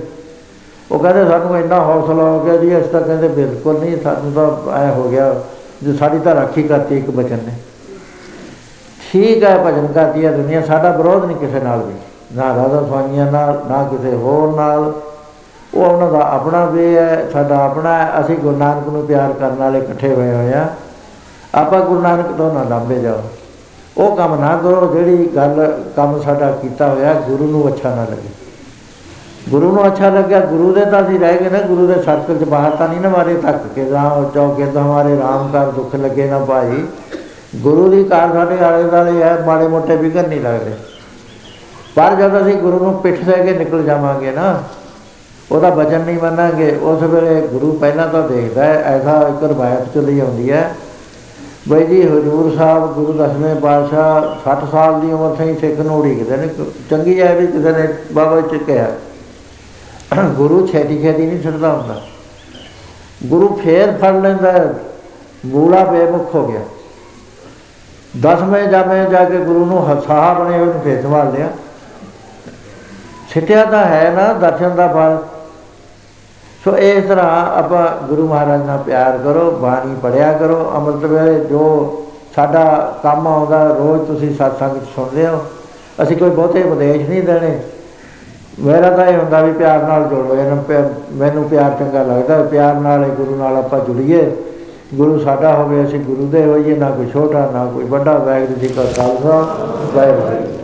ਉਹ ਕਹਿੰਦੇ, ਸਾਨੂੰ ਇੰਨਾ ਹੌਸਲਾ ਹੋ ਗਿਆ ਜੀ ਇਸ ਤਾਂ ਕਹਿੰਦੇ ਬਿਲਕੁਲ ਨਹੀਂ, ਸਾਨੂੰ ਤਾਂ ਐ ਹੋ ਗਿਆ ਜੋ ਸਾਡੀ ਤਾਂ ਰਾਖੀ ਕਰਤੀ ਇੱਕ ਬਚਨ ਨੇ। ਠੀਕ ਹੈ ਭਜਨ ਕਰਦੀ ਹੈ ਦੁਨੀਆ, ਸਾਡਾ ਵਿਰੋਧ ਨਹੀਂ ਕਿਸੇ ਨਾਲ ਵੀ। ਨਾ ਰਾਧਾ ਸਵਾਮੀਆਂ ਨਾਲ, ਨਾ ਕਿਸੇ ਹੋਰ ਨਾਲ। ਉਹ ਉਹਨਾਂ ਦਾ ਆਪਣਾ ਵੇ ਹੈ, ਸਾਡਾ ਆਪਣਾ ਹੈ। ਅਸੀਂ ਗੁਰੂ ਨਾਨਕ ਨੂੰ ਪਿਆਰ ਕਰਨ ਵਾਲੇ ਇਕੱਠੇ ਹੋਏ ਹੋਏ ਆ ਆਪਾਂ ਗੁਰੂ ਨਾਨਕ ਤੋਂ ਨਾ ਲੰਬੇ ਜਾਓ। ਉਹ ਕੰਮ ਨਾ ਕਰੋ, ਜਿਹੜੀ ਗੱਲ, ਕੰਮ ਸਾਡਾ ਕੀਤਾ ਹੋਇਆ, ਗੁਰੂ ਨੂੰ ਅੱਛਾ ਨਾ ਲੱਗੇ। ਗੁਰੂ ਨੂੰ ਅੱਛਾ ਲੱਗਿਆ, ਗੁਰੂ ਦੇ ਤਾਂ ਅਸੀਂ ਰਹਿ ਗਏ ਨਾ, ਗੁਰੂ ਦੇ ਸਰਕਲ ਚ ਬਾਹਰ ਤਾਂ ਨਹੀਂ ਨਾ ਮਾਰੇ ਤੱਕ ਕੇ ਰਾਮ ਚੌਕੇ ਤਾਂ ਹਮਾਰੇ ਰਾਮ ਕਰ ਦੁੱਖ ਲੱਗੇ ਨਾ ਭਾਈ। ਗੁਰੂ ਦੀ ਕਾਰ ਸਾਡੇ ਆਲੇ ਦੁਆਲੇ ਹੈ, ਮਾੜੇ ਮੋਟੇ ਵਿਗਨ ਨਹੀਂ ਲੱਗਦੇ। ਪਰ ਜਦ ਅਸੀਂ ਗੁਰੂ ਨੂੰ ਪਿੱਠ ਦੇ ਕੇ ਨਿਕਲ ਜਾਵਾਂਗੇ ਨਾ, ਉਹਦਾ ਵਚਨ ਨਹੀਂ ਮੰਨਾਂਗੇ, ਉਸ ਵੇਲੇ ਗੁਰੂ ਪਹਿਲਾਂ ਤਾਂ ਦੇਖਦਾ ਹੈ, ਐਸਾ ਇੱਕ ਰਵਾਇਤ ਚਲੀ ਆਉਂਦੀ ਹੈ। ਬਈ ਜੀ, ਹਜੂਰ ਸਾਹਿਬ, ਗੁਰੂ ਦਸਵੇਂ ਪਾਤਸ਼ਾਹ 60 ਸਾਲ ਦੀ ਉਮਰ ਤੋਂ ਸਿੱਖ ਨੂੰ ਉਡੀਕਦੇ ਨੇ ਚੰਗੀ ਹੈ ਵੀ ਕਿਸੇ ਨੇ ਬਾਬਾ ਚੁੱਕਿਆ। ਗੁਰੂ ਛੇਤੀ ਛੇਤੀ ਨਹੀਂ ਛੱਡਦਾ ਹੁੰਦਾ। ਗੁਰੂ ਫੇਰ ਫੜ ਲੈਂਦਾ ਮੂਲਾ ਬੇਮੁਖ ਹੋ ਗਿਆ। ਦਸਵੇਂ ਜਾਮੇ ਜਾ ਕੇ ਗੁਰੂ ਨੂੰ ਹਸਾਹ ਬਣੇ ਉਹਨੂੰ ਫੇਰ ਸੰਭਾਲ ਲਿਆ। ਸਿੱਟਿਆ ਤਾਂ ਹੈ ਨਾ, ਦਰਸ਼ਨ ਦਾ ਫਲ। ਸੋ ਇਸ ਤਰ੍ਹਾਂ ਆਪਾਂ ਗੁਰੂ ਮਹਾਰਾਜ ਨਾਲ ਪਿਆਰ ਕਰੋ, ਬਾਣੀ ਪੜਿਆ ਕਰੋ। ਅੰਮ੍ਰਿਤ ਵੇਲੇ ਜੋ ਸਾਡਾ ਕੰਮ ਆਉਂਦਾ, ਰੋਜ਼ ਤੁਸੀਂ ਸਤਸੰਗ 'ਚ ਸੁਣਦੇ ਹੋ। ਅਸੀਂ ਕੋਈ ਬਹੁਤੇ ਉਪਦੇਸ਼ ਨਹੀਂ ਦੇਣੇ। ਮੇਰਾ ਤਾਂ ਇਹ ਹੁੰਦਾ ਵੀ ਪਿਆਰ ਨਾਲ ਜੋੜੋ। ਇਹਨੂੰ ਪਿਆ- ਮੈਨੂੰ ਪਿਆਰ ਚੰਗਾ ਲੱਗਦਾ, ਪਿਆਰ ਨਾਲ ਇਹ ਗੁਰੂ ਨਾਲ ਆਪਾਂ ਜੁੜੀਏ। ਗੁਰੂ ਸਾਡਾ ਹੋਵੇ, ਅਸੀਂ ਗੁਰੂ ਦੇ ਹੋਈਏ, ਨਾ ਕੋਈ ਛੋਟਾ, ਨਾ ਕੋਈ ਵੱਡਾ ਵਾਹਿਗੁਰੂ ਜੀ ਕਾ ਖਾਲਸਾ, ਵਾਹਿਗੁਰੂ ਜੀ ਕੀ ਫਤਿਹ।